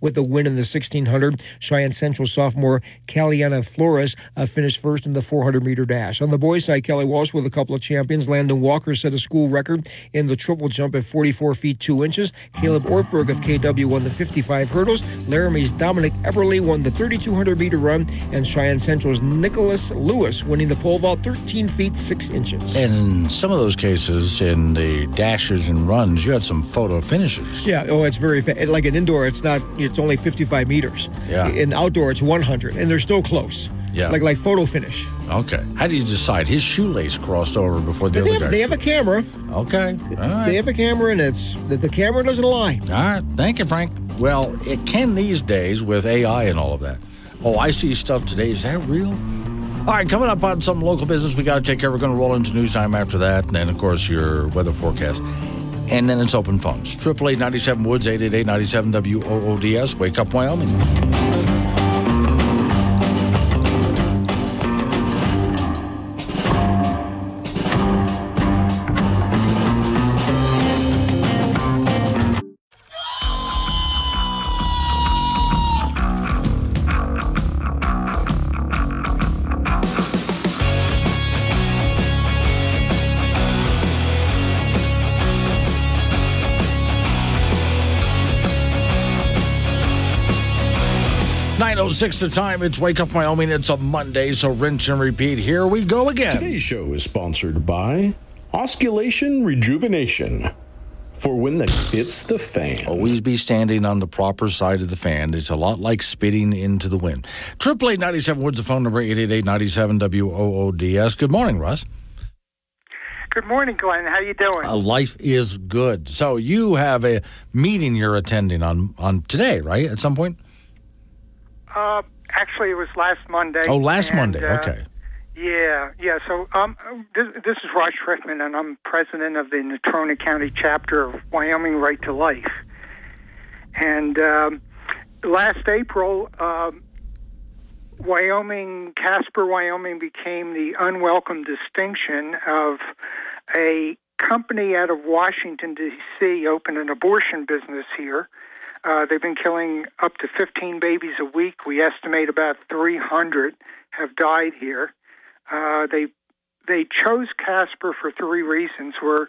with a win in the 1600. Cheyenne Central sophomore Caliana Flores uh, finished first in the 400 meter dash. On the boys' side, Kelly Walsh with a couple of champions. Landon Walker set a school record in the triple jump at 44 feet 2 inches. Caleb Ortberg of KW won the 55 hurdles. Laramie's Dominic Eberly won the 3200 meter run, and Cheyenne Central's Nicholas Lewis winning the pole vault 13 feet 6 inches. And in some of those cases, in the dashes and runs, you had some photo finishes. Yeah, oh, it's very fa- like an indoor. It's not. It's only 55 meters. Yeah. In outdoor, it's 100, and they're still close. Yeah. Like like photo finish. Okay. How do you decide? His shoelace crossed over before the They other have, guy. they have a camera. Okay. All right. They have a camera, and it's the, the camera doesn't lie. All right. Thank you, Frank. Well, it can these days with AI and all of that. Oh, I see stuff today. Is that real? All right, coming up on some local business we got to take care. We're going to roll into news time after that, and then of course your weather forecast, and then it's open phones. Triple eight ninety seven Woods eight eight eight ninety seven W O O D S. Wake up, Wyoming. Nine oh six the time. It's Wake Up Wyoming. It's a Monday, so rinse and repeat. Here we go again. Today's show is sponsored by Osculation Rejuvenation. For when the hits the fan. Always be standing on the proper side of the fan. It's a lot like spitting into the wind. Triple eight ninety seven Woods, the phone number eight eight eight ninety seven W O O D S. Good morning, Russ. Good morning, Glenn. How are you doing? Uh, life is good. So you have a meeting you're attending on on today, right? At some point. Uh, actually, it was last Monday. Oh, last and, Monday. uh, Okay. Yeah, yeah. So um, this, this is Raj Rickman, and I'm president of the Natrona County chapter of Wyoming Right to Life. And um, last April, um, Wyoming, Casper, Wyoming became the unwelcome distinction of a company out of Washington, D.C., opened an abortion business here. Uh, they've been killing up to 15 babies a week. We estimate about 300 have died here. Uh, they they chose Casper for three reasons. We're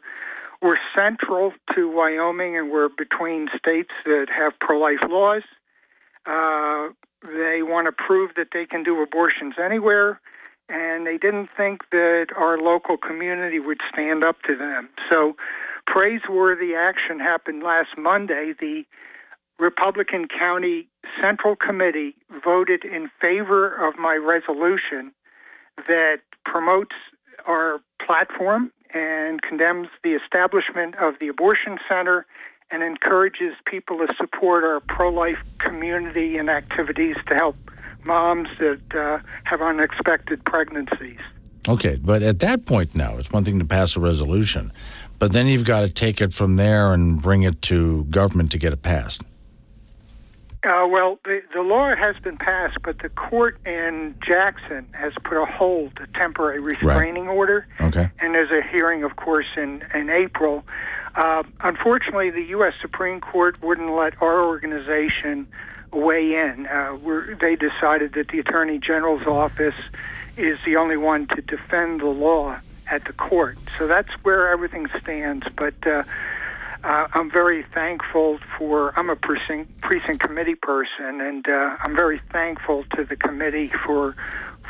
we're central to Wyoming, and we're between states that have pro-life laws. Uh, they want to prove that they can do abortions anywhere, and they didn't think that our local community would stand up to them. So, praiseworthy action happened last Monday. The Republican County Central Committee voted in favor of my resolution that promotes our platform and condemns the establishment of the abortion center and encourages people to support our pro life community and activities to help moms that uh, have unexpected pregnancies. Okay, but at that point now, it's one thing to pass a resolution, but then you've got to take it from there and bring it to government to get it passed. Uh, well, the, the law has been passed, but the court in Jackson has put a hold, a temporary restraining order. Okay. And there's a hearing, of course, in, in April. Uh, unfortunately, the U.S. Supreme Court wouldn't let our organization weigh in. Uh, we're, they decided that the Attorney General's office is the only one to defend the law at the court. So that's where everything stands. But uh, I'm very thankful for. I'm a precinct precinct committee person, and uh, I'm very thankful to the committee for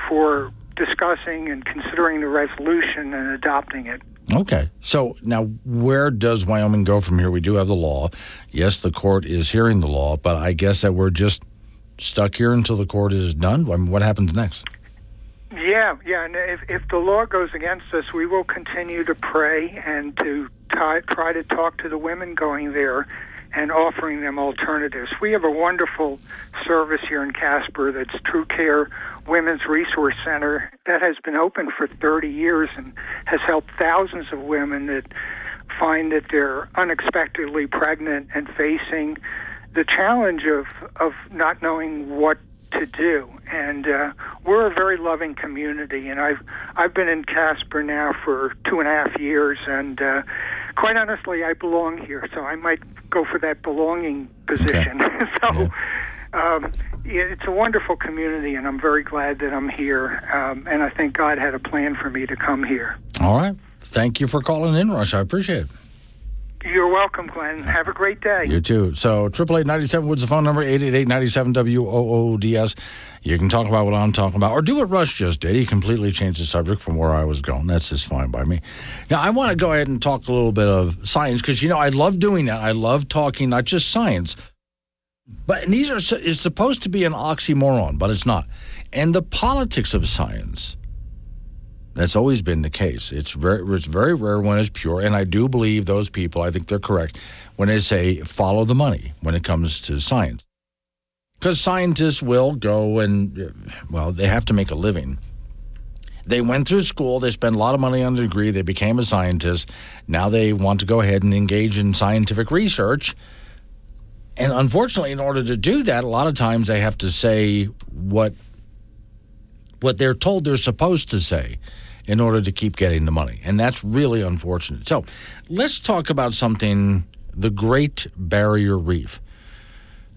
for discussing and considering the resolution and adopting it. Okay. So now, where does Wyoming go from here? We do have the law. Yes, the court is hearing the law, but I guess that we're just stuck here until the court is done. I mean, what happens next? Yeah, yeah. And if, if the law goes against us, we will continue to pray and to try, try to talk to the women going there and offering them alternatives. We have a wonderful service here in Casper that's True Care Women's Resource Center that has been open for 30 years and has helped thousands of women that find that they're unexpectedly pregnant and facing the challenge of, of not knowing what to do. And uh, we're a very loving community, and I've I've been in Casper now for two and a half years, and uh, quite honestly, I belong here, so I might go for that belonging position. Okay. so. Um, it's a wonderful community, and I'm very glad that I'm here. Um, and I think God had a plan for me to come here. All right. Thank you for calling in, Rush. I appreciate it. You're welcome, Glenn. Have a great day. You too. So, triple eight ninety seven Woods the phone number, 888-97-WOODS. You can talk about what I'm talking about, or do what Rush just did. He completely changed the subject from where I was going. That's just fine by me. Now, I want to go ahead and talk a little bit of science because, you know, I love doing that. I love talking not just science, but these are is supposed to be an oxymoron, but it's not. And the politics of science. That's always been the case. It's very it's very rare when it's pure, and I do believe those people. I think they're correct when they say follow the money when it comes to science, because scientists will go and well, they have to make a living. They went through school. They spent a lot of money on the degree. They became a scientist. Now they want to go ahead and engage in scientific research. And unfortunately, in order to do that, a lot of times they have to say what what they're told they're supposed to say in order to keep getting the money. And that's really unfortunate. So let's talk about something the Great Barrier Reef.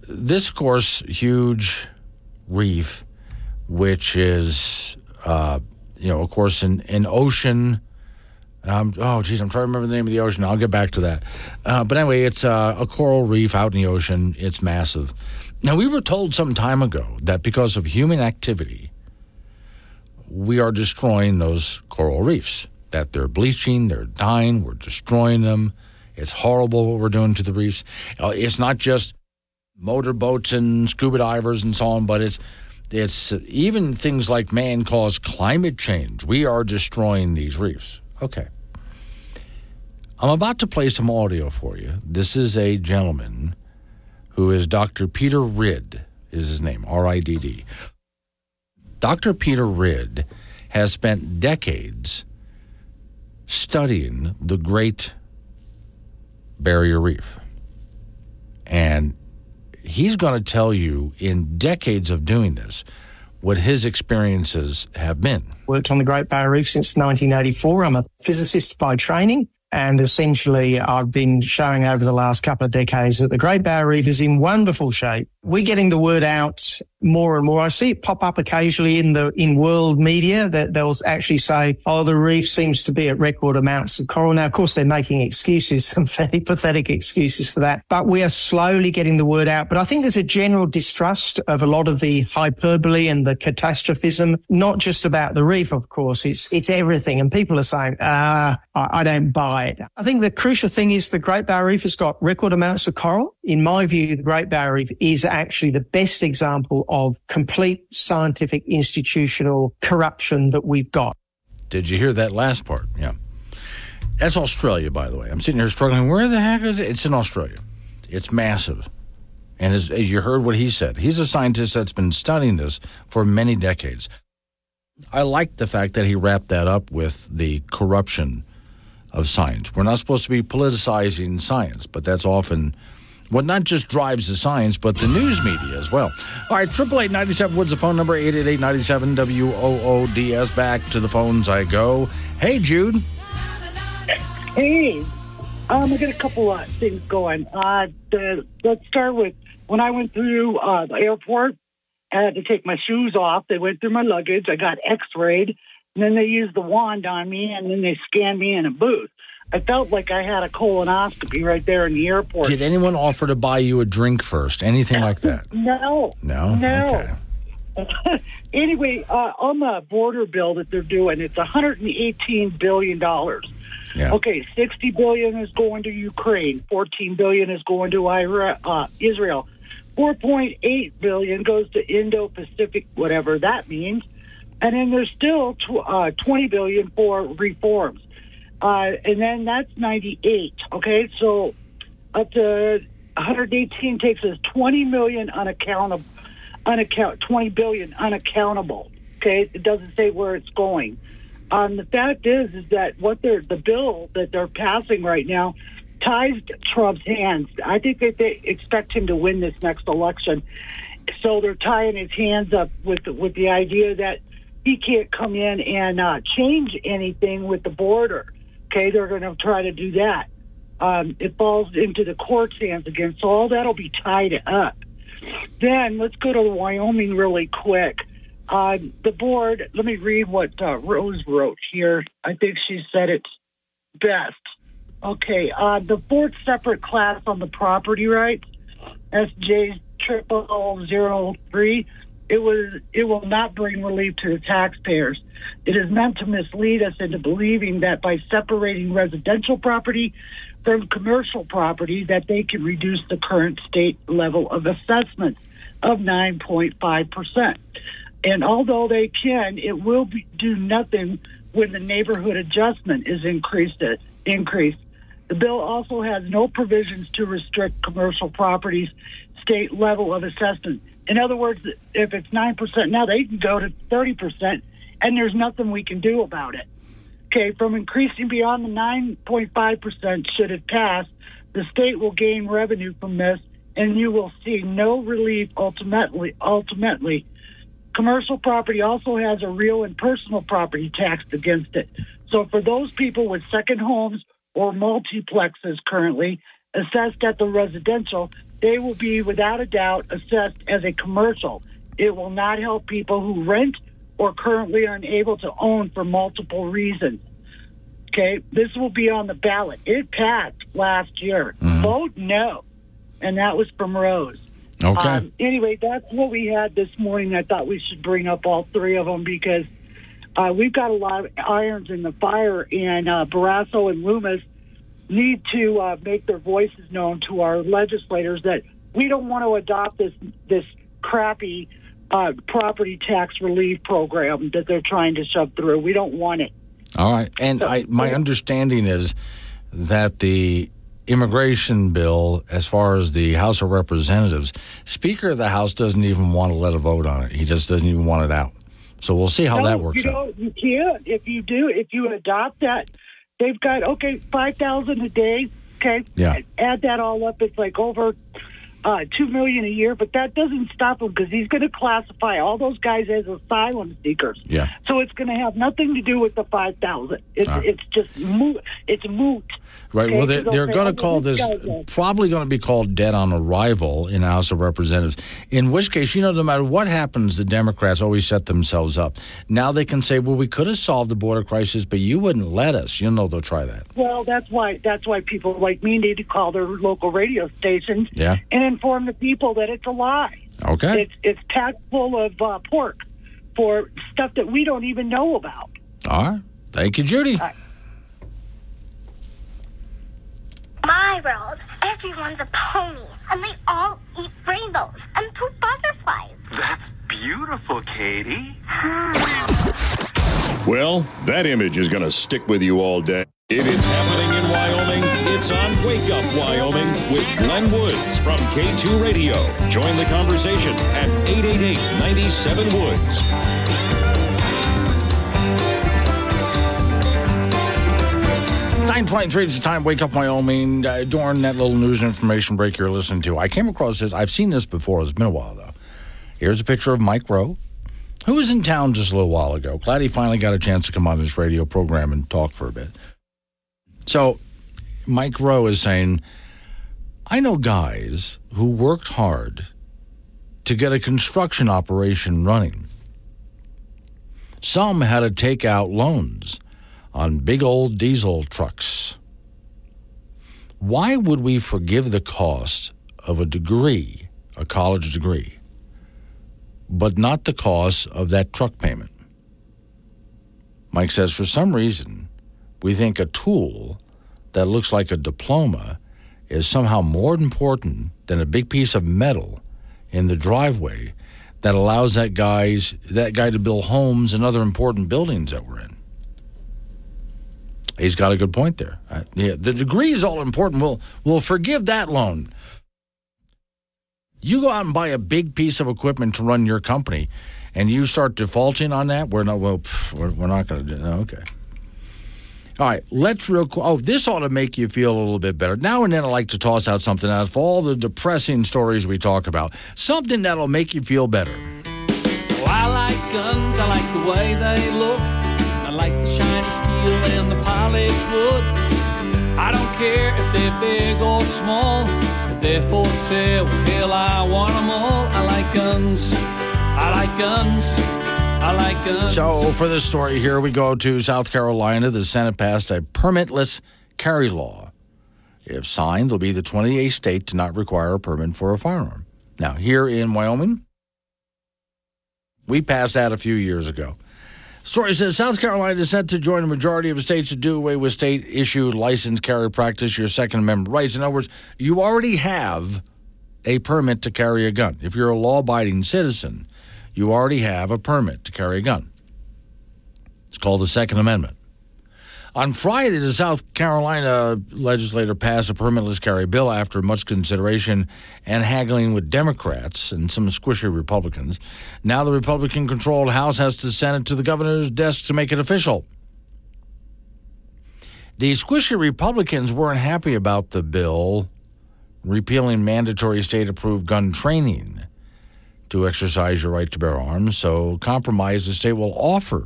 This, of course, huge reef, which is, uh, you know, of course, an, an ocean. Um, oh, geez, I'm trying to remember the name of the ocean. I'll get back to that. Uh, but anyway, it's uh, a coral reef out in the ocean. It's massive. Now, we were told some time ago that because of human activity, we are destroying those coral reefs, that they're bleaching, they're dying, we're destroying them. It's horrible what we're doing to the reefs. Uh, it's not just motorboats and scuba divers and so on, but it's it's even things like man caused climate change. We are destroying these reefs. Okay. I'm about to play some audio for you. This is a gentleman who is Dr. Peter Ridd, is his name, R I D D. Dr. Peter Ridd has spent decades studying the Great Barrier Reef. And he's going to tell you in decades of doing this what his experiences have been. Worked on the Great Barrier Reef since 1984. I'm a physicist by training. And essentially, I've been showing over the last couple of decades that the Great Barrier Reef is in wonderful shape. We're getting the word out more and more. I see it pop up occasionally in the in world media that they'll actually say, "Oh, the reef seems to be at record amounts of coral." Now, of course, they're making excuses, some fairly pathetic excuses for that. But we are slowly getting the word out. But I think there's a general distrust of a lot of the hyperbole and the catastrophism, not just about the reef, of course. It's it's everything, and people are saying, "Ah, I, I don't buy it." I think the crucial thing is the Great Barrier Reef has got record amounts of coral. In my view, the Great Barrier Reef is actually the best example of complete scientific institutional corruption that we've got. Did you hear that last part? Yeah. That's Australia, by the way. I'm sitting here struggling. Where the heck is it? It's in Australia. It's massive. And as, as you heard what he said, he's a scientist that's been studying this for many decades. I like the fact that he wrapped that up with the corruption of science. We're not supposed to be politicizing science, but that's often what not just drives the science, but the news media as well. All right, triple eight ninety seven Woods the phone number eight eight eight ninety seven W O O D S. Back to the phones I go. Hey, Jude. Hey, um, I got a couple of things going. Uh, the, let's start with when I went through uh, the airport. I had to take my shoes off. They went through my luggage. I got X-rayed, and then they used the wand on me, and then they scanned me in a booth. I felt like I had a colonoscopy right there in the airport. Did anyone offer to buy you a drink first? Anything like that? No. No? No. anyway, uh, on the border bill that they're doing, it's 118 billion dollars. Yeah. Okay, 60 billion is going to Ukraine, 14 billion is going to Ira- uh, Israel, 4.8 billion goes to Indo-Pacific, whatever that means, and then there's still tw- uh, 20 billion for reforms, uh, and then that's 98. Okay, so up to 118 takes us 20 million unaccountable, unaccount 20 billion unaccountable. Okay, it doesn't say where it's going. Um, the fact is, is that what they're the bill that they're passing right now ties Trump's hands. I think that they expect him to win this next election, so they're tying his hands up with with the idea that he can't come in and uh, change anything with the border. Okay, they're going to try to do that. Um, it falls into the court's hands again, so all that'll be tied up. Then let's go to Wyoming really quick. Uh, the board, let me read what uh, Rose wrote here. I think she said it best. Okay, uh, the fourth separate class on the property rights, SJ triple zero three, it was it will not bring relief to the taxpayers. It is meant to mislead us into believing that by separating residential property from commercial property, that they can reduce the current state level of assessment of nine point five percent. And although they can, it will be, do nothing when the neighborhood adjustment is increased. Increased. The bill also has no provisions to restrict commercial properties' state level of assessment. In other words, if it's nine percent now, they can go to thirty percent, and there's nothing we can do about it. Okay, from increasing beyond the nine point five percent, should it pass, the state will gain revenue from this, and you will see no relief ultimately. Ultimately, commercial property also has a real and personal property tax against it. So for those people with second homes or multiplexes currently assessed at the residential, they will be without a doubt assessed as a commercial. It will not help people who rent or currently are unable to own for multiple reasons. Okay, this will be on the ballot. It passed last year. Vote no. And that was from Rose. Okay. Um, anyway, that's what we had this morning. I thought we should bring up all three of them because uh, we've got a lot of irons in the fire, and uh, Barrasso and Lummis need to uh, make their voices known to our legislators that we don't want to adopt this this crappy uh, property tax relief program that they're trying to shove through. We don't want it. All right. And I, my understanding is that the immigration bill, as far as the House of Representatives, Speaker of the House doesn't even want to let a vote on it. He just doesn't even want it out. So we'll see how no, that works you out. You can't. If you do, if you adopt that, they've got okay five thousand a day. Okay, Yeah. Add that all up, it's like over uh, two million a year. But that doesn't stop him because he's going to classify all those guys as asylum seekers. Yeah. So it's going to have nothing to do with the five thousand. It's Ah. it's just moot. It's moot. Right. Okay, well, they're, they're going to "Oh, call this this probably going to be called dead on arrival in the House of Representatives. In which case, you know, no matter what happens, the Democrats always set themselves up. Now they can say, "Well, we could have solved the border crisis, but you wouldn't let us." You know, they'll try that. Well, that's why that's why people like me need to call their local radio stations Yeah. and inform the people that it's a lie. Okay. It's it's packed full of uh, pork for stuff that we don't even know about. All right. Thank you, Judy. My world, everyone's a pony, and they all eat rainbows and poop butterflies. That's beautiful, Katie. Well, that image is going to stick with you all day. If It is happening in Wyoming. It's on Wake Up Wyoming with Glenn Woods from K2 Radio. Join the conversation at 888 97 Woods. Nine twenty-three is the time. Wake up, Wyoming. Uh, during that little news information break you're listening to, I came across this. I've seen this before. It's been a while though. Here's a picture of Mike Rowe, who was in town just a little while ago. Glad he finally got a chance to come on this radio program and talk for a bit. So, Mike Rowe is saying, I know guys who worked hard to get a construction operation running. Some had to take out loans on big old diesel trucks. Why would we forgive the cost of a degree, a college degree, but not the cost of that truck payment? Mike says for some reason, we think a tool that looks like a diploma is somehow more important than a big piece of metal in the driveway that allows that guy's that guy to build homes and other important buildings that we're in. He's got a good point there. Uh, yeah, the degree is all important. We'll we'll forgive that loan. You go out and buy a big piece of equipment to run your company, and you start defaulting on that. We're not well. Pff, we're, we're not going to do. that. Okay. All right, let's real quick. Oh, this ought to make you feel a little bit better. Now and then I like to toss out something out of all the depressing stories we talk about. Something that'll make you feel better. Well, I like guns, I like the way they look. The steel and the polished wood. I don't care if they're big or small. They're for sale, hell, I want them all. I like guns, I like guns. I like guns. So, for this story, here we go to South Carolina. The Senate passed a permitless carry law. If signed, they'll be the 28th state to not require a permit for a firearm. Now, here in Wyoming, we passed that a few years ago. Story says South Carolina is set to join a majority of states to do away with state issued license carry practice, your Second Amendment rights. In other words, you already have a permit to carry a gun. If you're a law abiding citizen, you already have a permit to carry a gun. It's called the Second Amendment. On Friday, the South Carolina legislature passed a permitless carry bill after much consideration and haggling with Democrats and some squishy Republicans. Now, the Republican controlled House has to send it to the governor's desk to make it official. The squishy Republicans weren't happy about the bill repealing mandatory state approved gun training to exercise your right to bear arms, so compromise the state will offer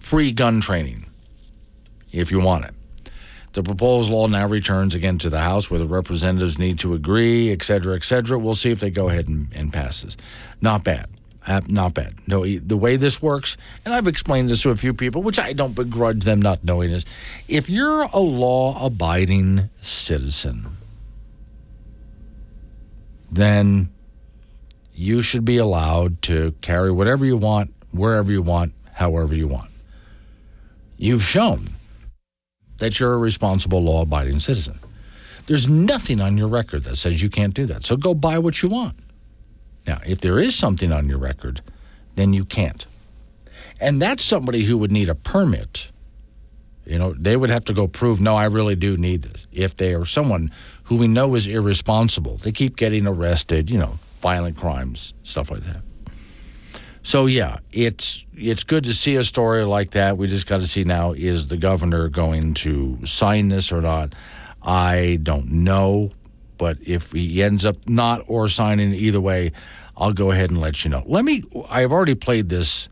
free gun training if you want it. The proposed law now returns again to the House where the representatives need to agree, et cetera, et cetera. We'll see if they go ahead and, and pass this. Not bad. Uh, not bad. No, the way this works, and I've explained this to a few people, which I don't begrudge them not knowing, is if you're a law abiding citizen, then you should be allowed to carry whatever you want, wherever you want, however you want. You've shown that you're a responsible, law abiding citizen. There's nothing on your record that says you can't do that. So go buy what you want. Now, if there is something on your record, then you can't. And that's somebody who would need a permit. You know, they would have to go prove, no, I really do need this. If they are someone who we know is irresponsible, they keep getting arrested, you know, violent crimes, stuff like that. So yeah, it's it's good to see a story like that. We just got to see now is the governor going to sign this or not? I don't know, but if he ends up not or signing either way, I'll go ahead and let you know. Let me I've already played this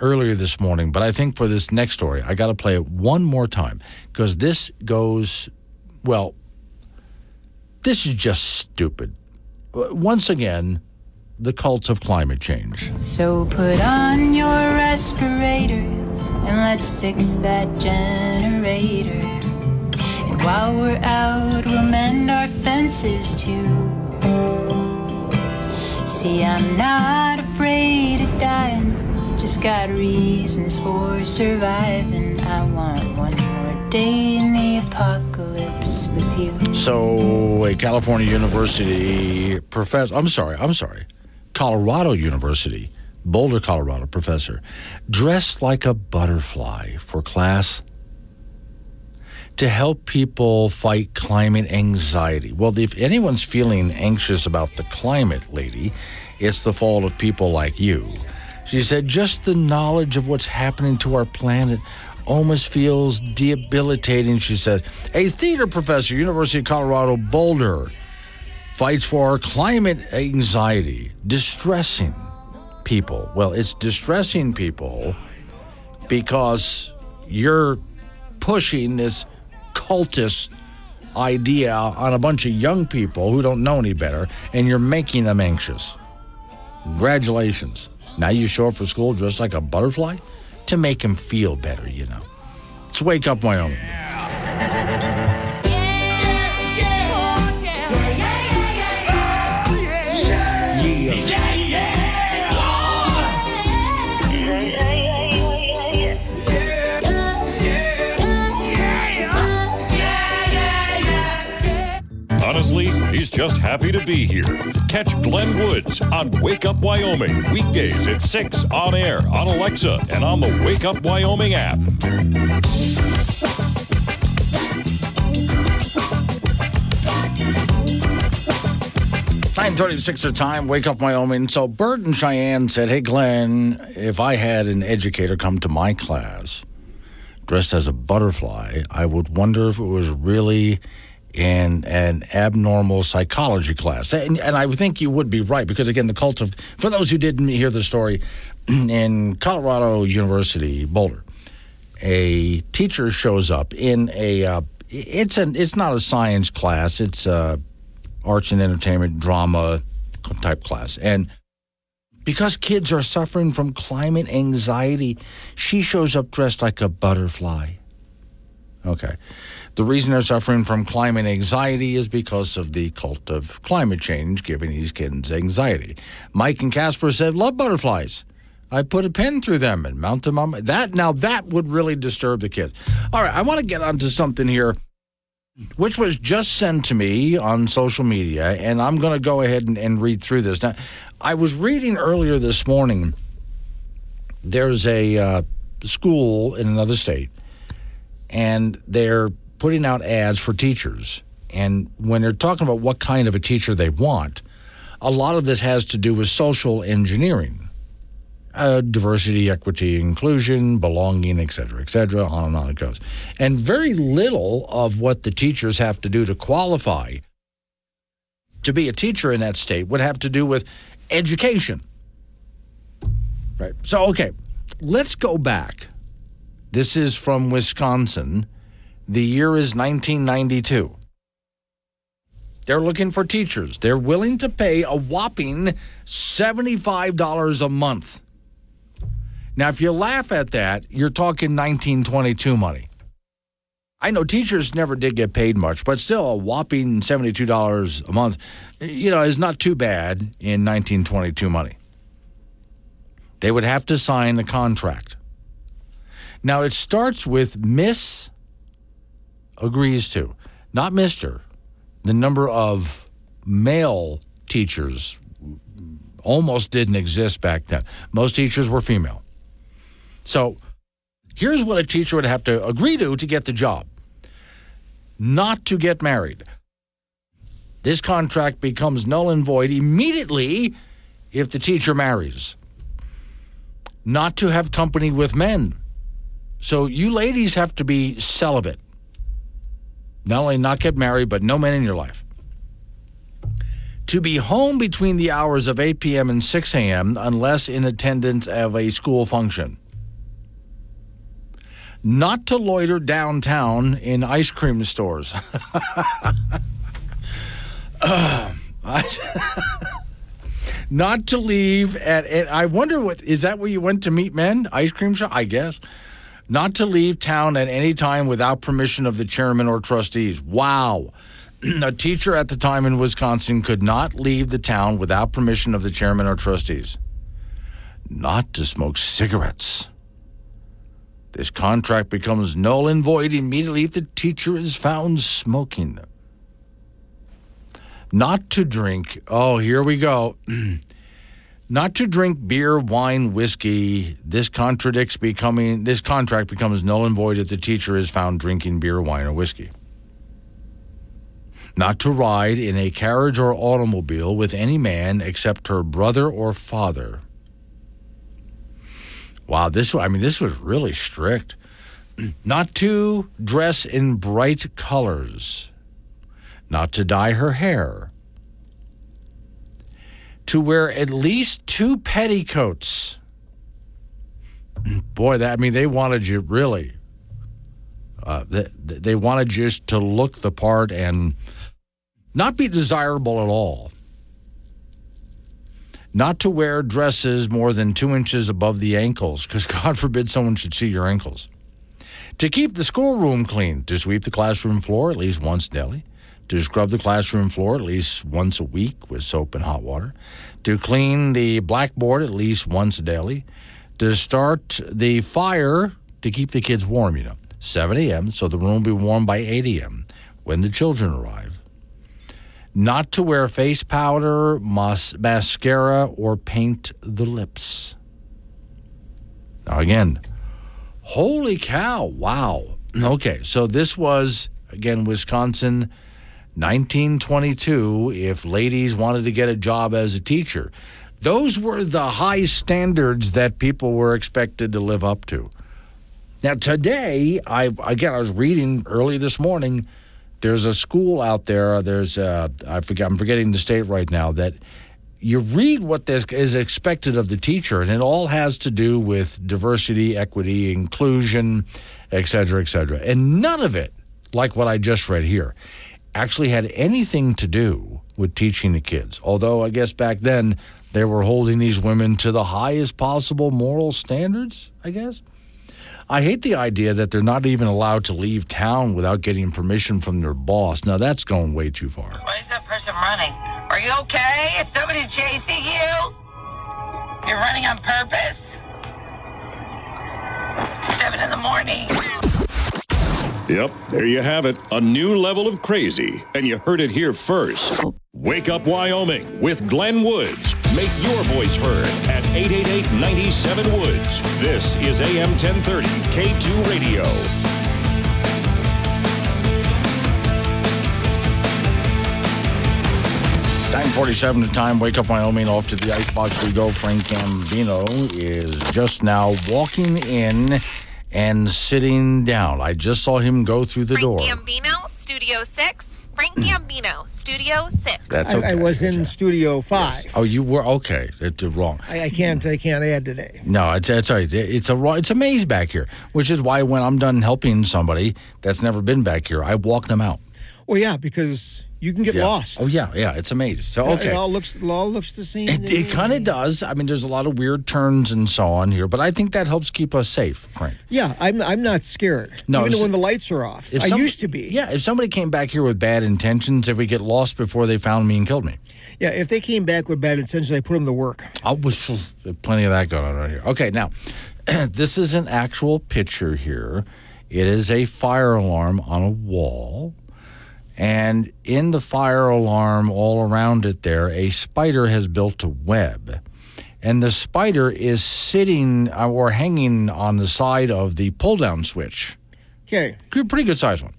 earlier this morning, but I think for this next story, I got to play it one more time because this goes well this is just stupid. Once again, the cult of climate change. So put on your respirator and let's fix that generator. And while we're out, we'll mend our fences too. See, I'm not afraid of dying, just got reasons for surviving. I want one more day in the apocalypse with you. So, a California University professor, I'm sorry, I'm sorry. Colorado University, Boulder, Colorado professor, dressed like a butterfly for class. to help people fight climate anxiety. Well, if anyone's feeling anxious about the climate, lady, it's the fault of people like you. She said, just the knowledge of what's happening to our planet almost feels debilitating. She said, a theater professor, University of Colorado Boulder, fights for climate anxiety, distressing people. Well, it's distressing people because you're pushing this cultist idea on a bunch of young people who don't know any better, and you're making them anxious. Congratulations. Now you show up for school dressed like a butterfly to make them feel better, you know. Let's wake up, Wyoming. Honestly, just happy to be here. Catch Glenn Woods on Wake Up Wyoming weekdays at 6 on air on Alexa and on the Wake Up Wyoming app. 936 the time, wake up Wyoming. So Bert and Cheyenne said, Hey Glenn, if I had an educator come to my class dressed as a butterfly, I would wonder if it was really in an abnormal psychology class. And, and I think you would be right, because again, the cult of, for those who didn't hear the story, in Colorado University, Boulder, a teacher shows up in a, uh, it's, an, it's not a science class, it's a arts and entertainment drama type class. And because kids are suffering from climate anxiety, she shows up dressed like a butterfly. Okay. The reason they're suffering from climate anxiety is because of the cult of climate change giving these kids anxiety. Mike and Casper said, Love butterflies. I put a pin through them and mount them on my, that. Now that would really disturb the kids. All right, I want to get onto something here which was just sent to me on social media, and I'm going to go ahead and, and, read through this. Now, I was reading earlier this morning. There's a uh, school in another state, and they're putting out ads for teachers. And when they're talking about what kind of a teacher they want, a lot of this has to do with social engineering uh, diversity, equity, inclusion, belonging, et cetera, et cetera, on and on it goes. And very little of what the teachers have to do to qualify to be a teacher in that state would have to do with education. Right. So, okay, let's go back. This is from Wisconsin. The year is 1992. They're looking for teachers. They're willing to pay a whopping $75 a month. Now, if you laugh at that, you're talking 1922 money. I know teachers never did get paid much, but still a whopping $72 a month, you know, is not too bad in 1922 money. They would have to sign a contract. Now, it starts with Miss agrees to, not Mr. The number of male teachers almost didn't exist back then. Most teachers were female. So here's what a teacher would have to agree to to get the job not to get married. This contract becomes null and void immediately if the teacher marries. Not to have company with men. So you ladies have to be celibate. Not only not get married, but no men in your life. To be home between the hours of 8 p.m. and 6 a.m. unless in attendance of a school function not to loiter downtown in ice cream stores. uh, not to leave at, at, I wonder what is that where you went to meet men? Ice cream shop, I guess. Not to leave town at any time without permission of the chairman or trustees. Wow. A teacher at the time in Wisconsin could not leave the town without permission of the chairman or trustees. Not to smoke cigarettes. This contract becomes null and void immediately if the teacher is found smoking. them. Not to drink, oh, here we go. Not to drink beer, wine, whiskey. This contradicts becoming this contract becomes null and void if the teacher is found drinking beer, wine, or whiskey. Not to ride in a carriage or automobile with any man except her brother or father. Wow, this I mean this was really strict. Not to dress in bright colors. Not to dye her hair to wear at least two petticoats. Boy, that I mean, they wanted you really. Uh, they, they wanted just to look the part and not be desirable at all. Not to wear dresses more than two inches above the ankles, because God forbid someone should see your ankles. To keep the schoolroom clean, to sweep the classroom floor at least once daily to scrub the classroom floor at least once a week with soap and hot water, to clean the blackboard at least once daily, to start the fire to keep the kids warm, you know, 7 a.m., so the room will be warm by 8 a.m. when the children arrive. Not to wear face powder, mas- mascara, or paint the lips. Now, again, holy cow, wow. Okay, so this was, again, Wisconsin 1922 if ladies wanted to get a job as a teacher. Those were the high standards that people were expected to live up to. Now today, I again I was reading early this morning. There's a school out there. There's a, I forget I'm forgetting the state right now that you read what this is expected of the teacher, and it all has to do with diversity, equity, inclusion, et cetera, et cetera. And none of it, like what I just read here, actually had anything to do with teaching the kids. Although I guess back then they were holding these women to the highest possible moral standards, I guess. I hate the idea that they're not even allowed to leave town without getting permission from their boss. Now that's going way too far. Why is that person running? Are you okay? Is somebody chasing you? You're running on purpose? Seven in the morning. Yep, there you have it. A new level of crazy. And you heard it here first. Wake Up Wyoming with Glenn Woods. Make your voice heard at 888 97 Woods. This is AM 1030 K2 Radio. Time 47 to time. Wake up, Wyoming. Off to the icebox we go. Frank Gambino is just now walking in and sitting down. I just saw him go through the door. Gambino, Studio 6. Frank mm. Gambino, Studio 6. That's okay. I, I was in Studio Five. Oh, you were okay. It's wrong. I, I can't. I can't add today. No, it's it's all right. It's a it's a maze back here, which is why when I'm done helping somebody that's never been back here, I walk them out. Well, yeah, because you can get Yeah. lost. Oh yeah, yeah. It's amazing. So okay. It all looks. It all looks the same. It, it kind of does. I mean, there's a lot of weird turns and so on here, but I think that helps keep us safe, Frank. Yeah, I'm. I'm not scared. No, even if- when the lights are off. I some- used to be. Yeah, if somebody came back here with bad intentions, if we get lost before they found me and killed me, Yeah, if they came back with bad intentions, I put them to work. I was plenty of that going on right here. Okay, now this is an actual picture here. It is a fire alarm on a wall. And in the fire alarm, all around it, there, a spider has built a web. And the spider is sitting uh, or hanging on the side of the pull down switch. Okay. Good, pretty good sized one.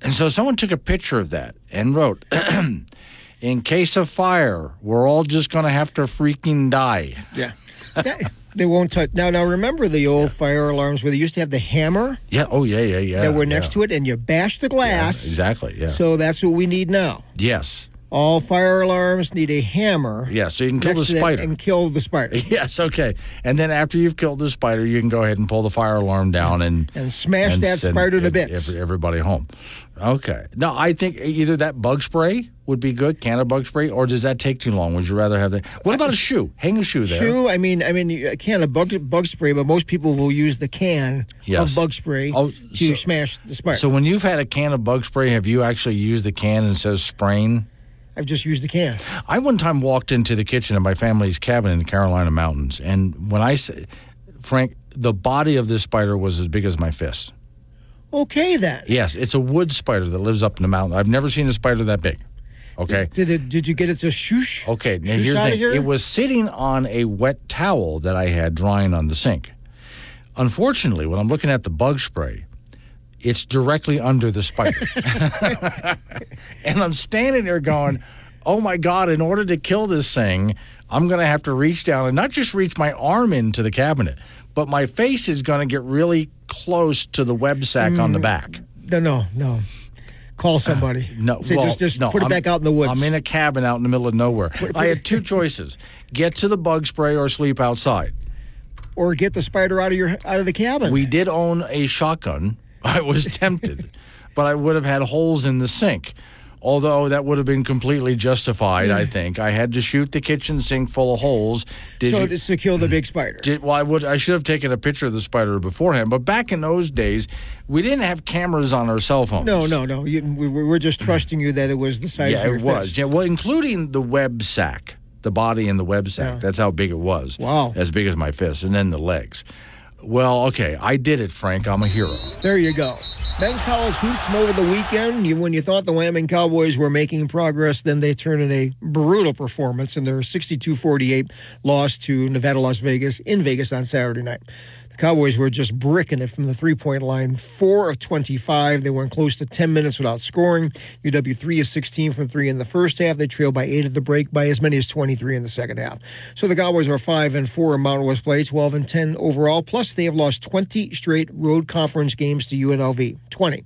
And so someone took a picture of that and wrote, In case of fire, we're all just going to have to freaking die. Yeah. That- they won't touch. Now, now remember the old fire alarms where they used to have the hammer Yeah. Oh, yeah, yeah, yeah. that were next to it, and you bash the glass. Exactly. Yeah. So that's what we need now. yes. All fire alarms need a hammer. Yeah. So you can kill next the to that spider. and kill the spider Yes. Okay. And then after you've killed the spider, you can go ahead and pull the fire alarm down and and smash that send spider to ev- bits. ev- everybody home. Okay. No, I think either that bug spray would be good, can of bug spray, or does that take too long? Would you rather have that? What about a shoe? Hang a shoe there. Shoe. I mean, I mean, a can of bug bug spray, but most people will use the can Yes. of bug spray Oh, to so- smash the spider. So when you've had a can of bug spray, have you actually used the can and says spraying? I've just used the can. I one time walked into the kitchen of my family's cabin in the Carolina mountains, and when I Frank, the body of this spider was as big as my fist. Okay, then. Yes, it's a wood spider that lives up in the mountain. I've never seen a spider that big. Okay. Did it? Did you get it to shoosh? Okay, now shoosh here's the thing. here? It was sitting on a wet towel that I had drying on the sink. Unfortunately, when I'm looking at the bug spray, it's directly under the spider. and I'm standing there going, oh my God, in order to kill this thing, I'm going to have to reach down and not just reach my arm into the cabinet, but my face is going to get really close to the web sack on the Mm. back. No, no, no. Call somebody. No, Say, well, just just no, put it I'm- back out in the woods. I'm in a cabin out in the middle of nowhere. I had two choices: get to the bug spray or sleep outside. or get the spider out of your out of the cabin. We did own a shotgun. I was tempted, but I would have had holes in the sink. Although that would have been completely justified, I think I had to shoot the kitchen sink full of holes. Did so you- to kill the big spider. did, well, I would. I should have taken a picture of the spider beforehand. But back in those days, we didn't have cameras on our cell phones. No, no, no. You, we, we're just trusting you that it was the size yeah, of your it was. fist. Yeah, well, including the web sack, the body and the web sack. That's how big it was. Wow, as big as my fist, and then the legs. Well, okay, I did it, Frank. I'm a hero. There you go. Men's college hoops from over the weekend. When you thought the Wyoming Cowboys were making progress, then they turned in a brutal performance in their 62-48 loss to Nevada, Las Vegas in Vegas on Saturday night. The Cowboys were just bricking it from the three-point line. Four of 25. They went close to 10 minutes without scoring. UW three of 16 from three in the first half. They trailed by eight at the break, by as many as 23 in the second half. So the Cowboys are five and four in Mountain West play, 12 and 10 overall. Plus, they have lost 20 straight road conference games to UNLV. 20.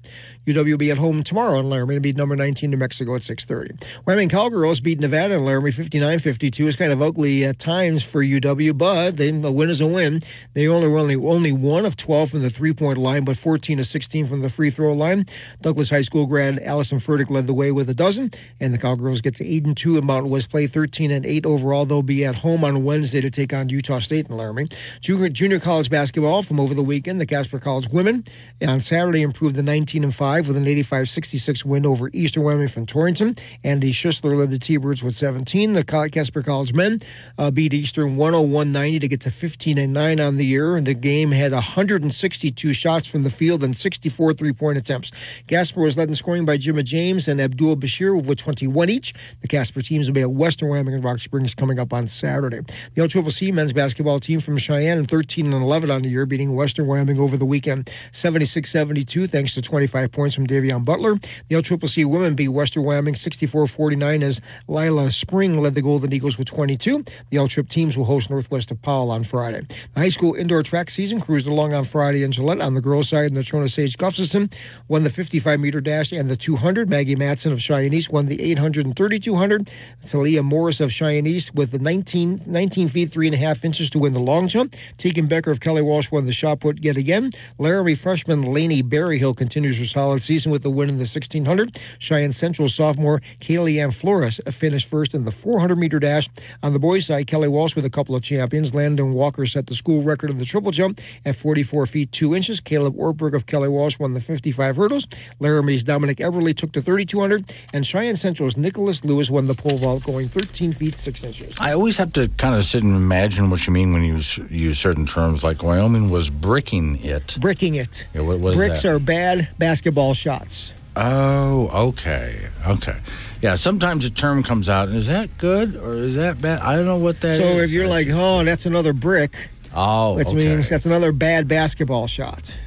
UW will be at home tomorrow in Laramie to beat number 19 New Mexico at 6:30. Wyoming Cowgirls beat Nevada in Laramie 59-52. It's kind of ugly at times for UW, but they, a win is a win. They only were only only one of 12 from the three-point line, but 14 to 16 from the free throw line. Douglas High School grad Allyson Fertig led the way with a dozen, and the Cowgirls get to 8 and 2 in Mountain West play, 13 and 8 overall. They'll be at home on Wednesday to take on Utah State in Laramie. Junior, junior college basketball from over the weekend. The Casper College women on Saturday improved the 19 and 5 with an 85-66 win over Eastern Wyoming from Torrington. Andy Schistler led the T-Birds with 17. The Casper College men uh, beat Eastern 101-90 to get to 15 and 9 on the year. And the game had 162 shots from the field and 64 three-point attempts. Casper was led in scoring by Jimmy James and Abdul Bashir with 21 each. The Casper teams will be at Western Wyoming and Rock Springs coming up on Saturday. The LCCC men's basketball team from Cheyenne and 13 and 11 on the year, beating Western Wyoming over the weekend 76 72, thanks to 25 points from Davion Butler. The LCCC women beat Western Wyoming 64 49 as Lila Spring led the Golden Eagles with 22. The L Trip teams will host Northwest of Powell on Friday. The high school indoor track season cruised along on Friday in Gillette on the girls' side. Natrona Sage Gustafson won the 55 meter dash and the 200. Maggie Matson of Cheyenne East won the 800 and 3200. Talia Morris of Cheyenne East with the 19, 19 feet, three and a half inches to win the long jump. Tegan Becker of Kelly Walsh won the shot put yet again. Laramie freshman Laney Berryhill continues her solid season with the win in the 1600. Cheyenne Central sophomore Kaylee Ann Flores finished first in the 400 meter dash. On the boys' side, Kelly Walsh with a couple of champions. Landon Walker set the school record in the triple jump at 44 feet 2 inches. Caleb Ortberg of Kelly Walsh won the 55 hurdles. Laramie's Dominic Everly took the 3200. And Cheyenne Central's Nicholas Lewis won the pole vault going 13 feet 6 inches. I always have to kind of sit and imagine what you mean when you use, certain terms like Wyoming was bricking it. Bricking it. Yeah, what, Bricks are bad basketball shots. Oh, okay, okay. Yeah, sometimes a term comes out, and is that good or is that bad? I don't know what that so is. if you're like, oh, that's another brick, oh, which okay. means that's another bad basketball shot.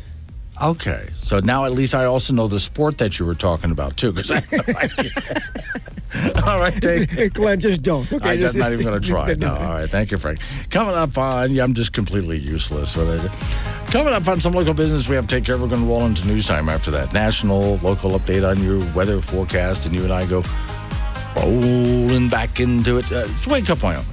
Okay, so now at least I also know the sport that you were talking about too, because I idea. All right, Dave. Glenn, just don't. Okay, I'm just- not even going to try. No, all right. Thank you, Frank. Coming up on, yeah, I'm just completely useless. I. Coming up on some local business we have to take care of. We're going to roll into news time after that. National, local update on your weather forecast, and you and I go rolling back into it. Uh, Wake Up Wyoming.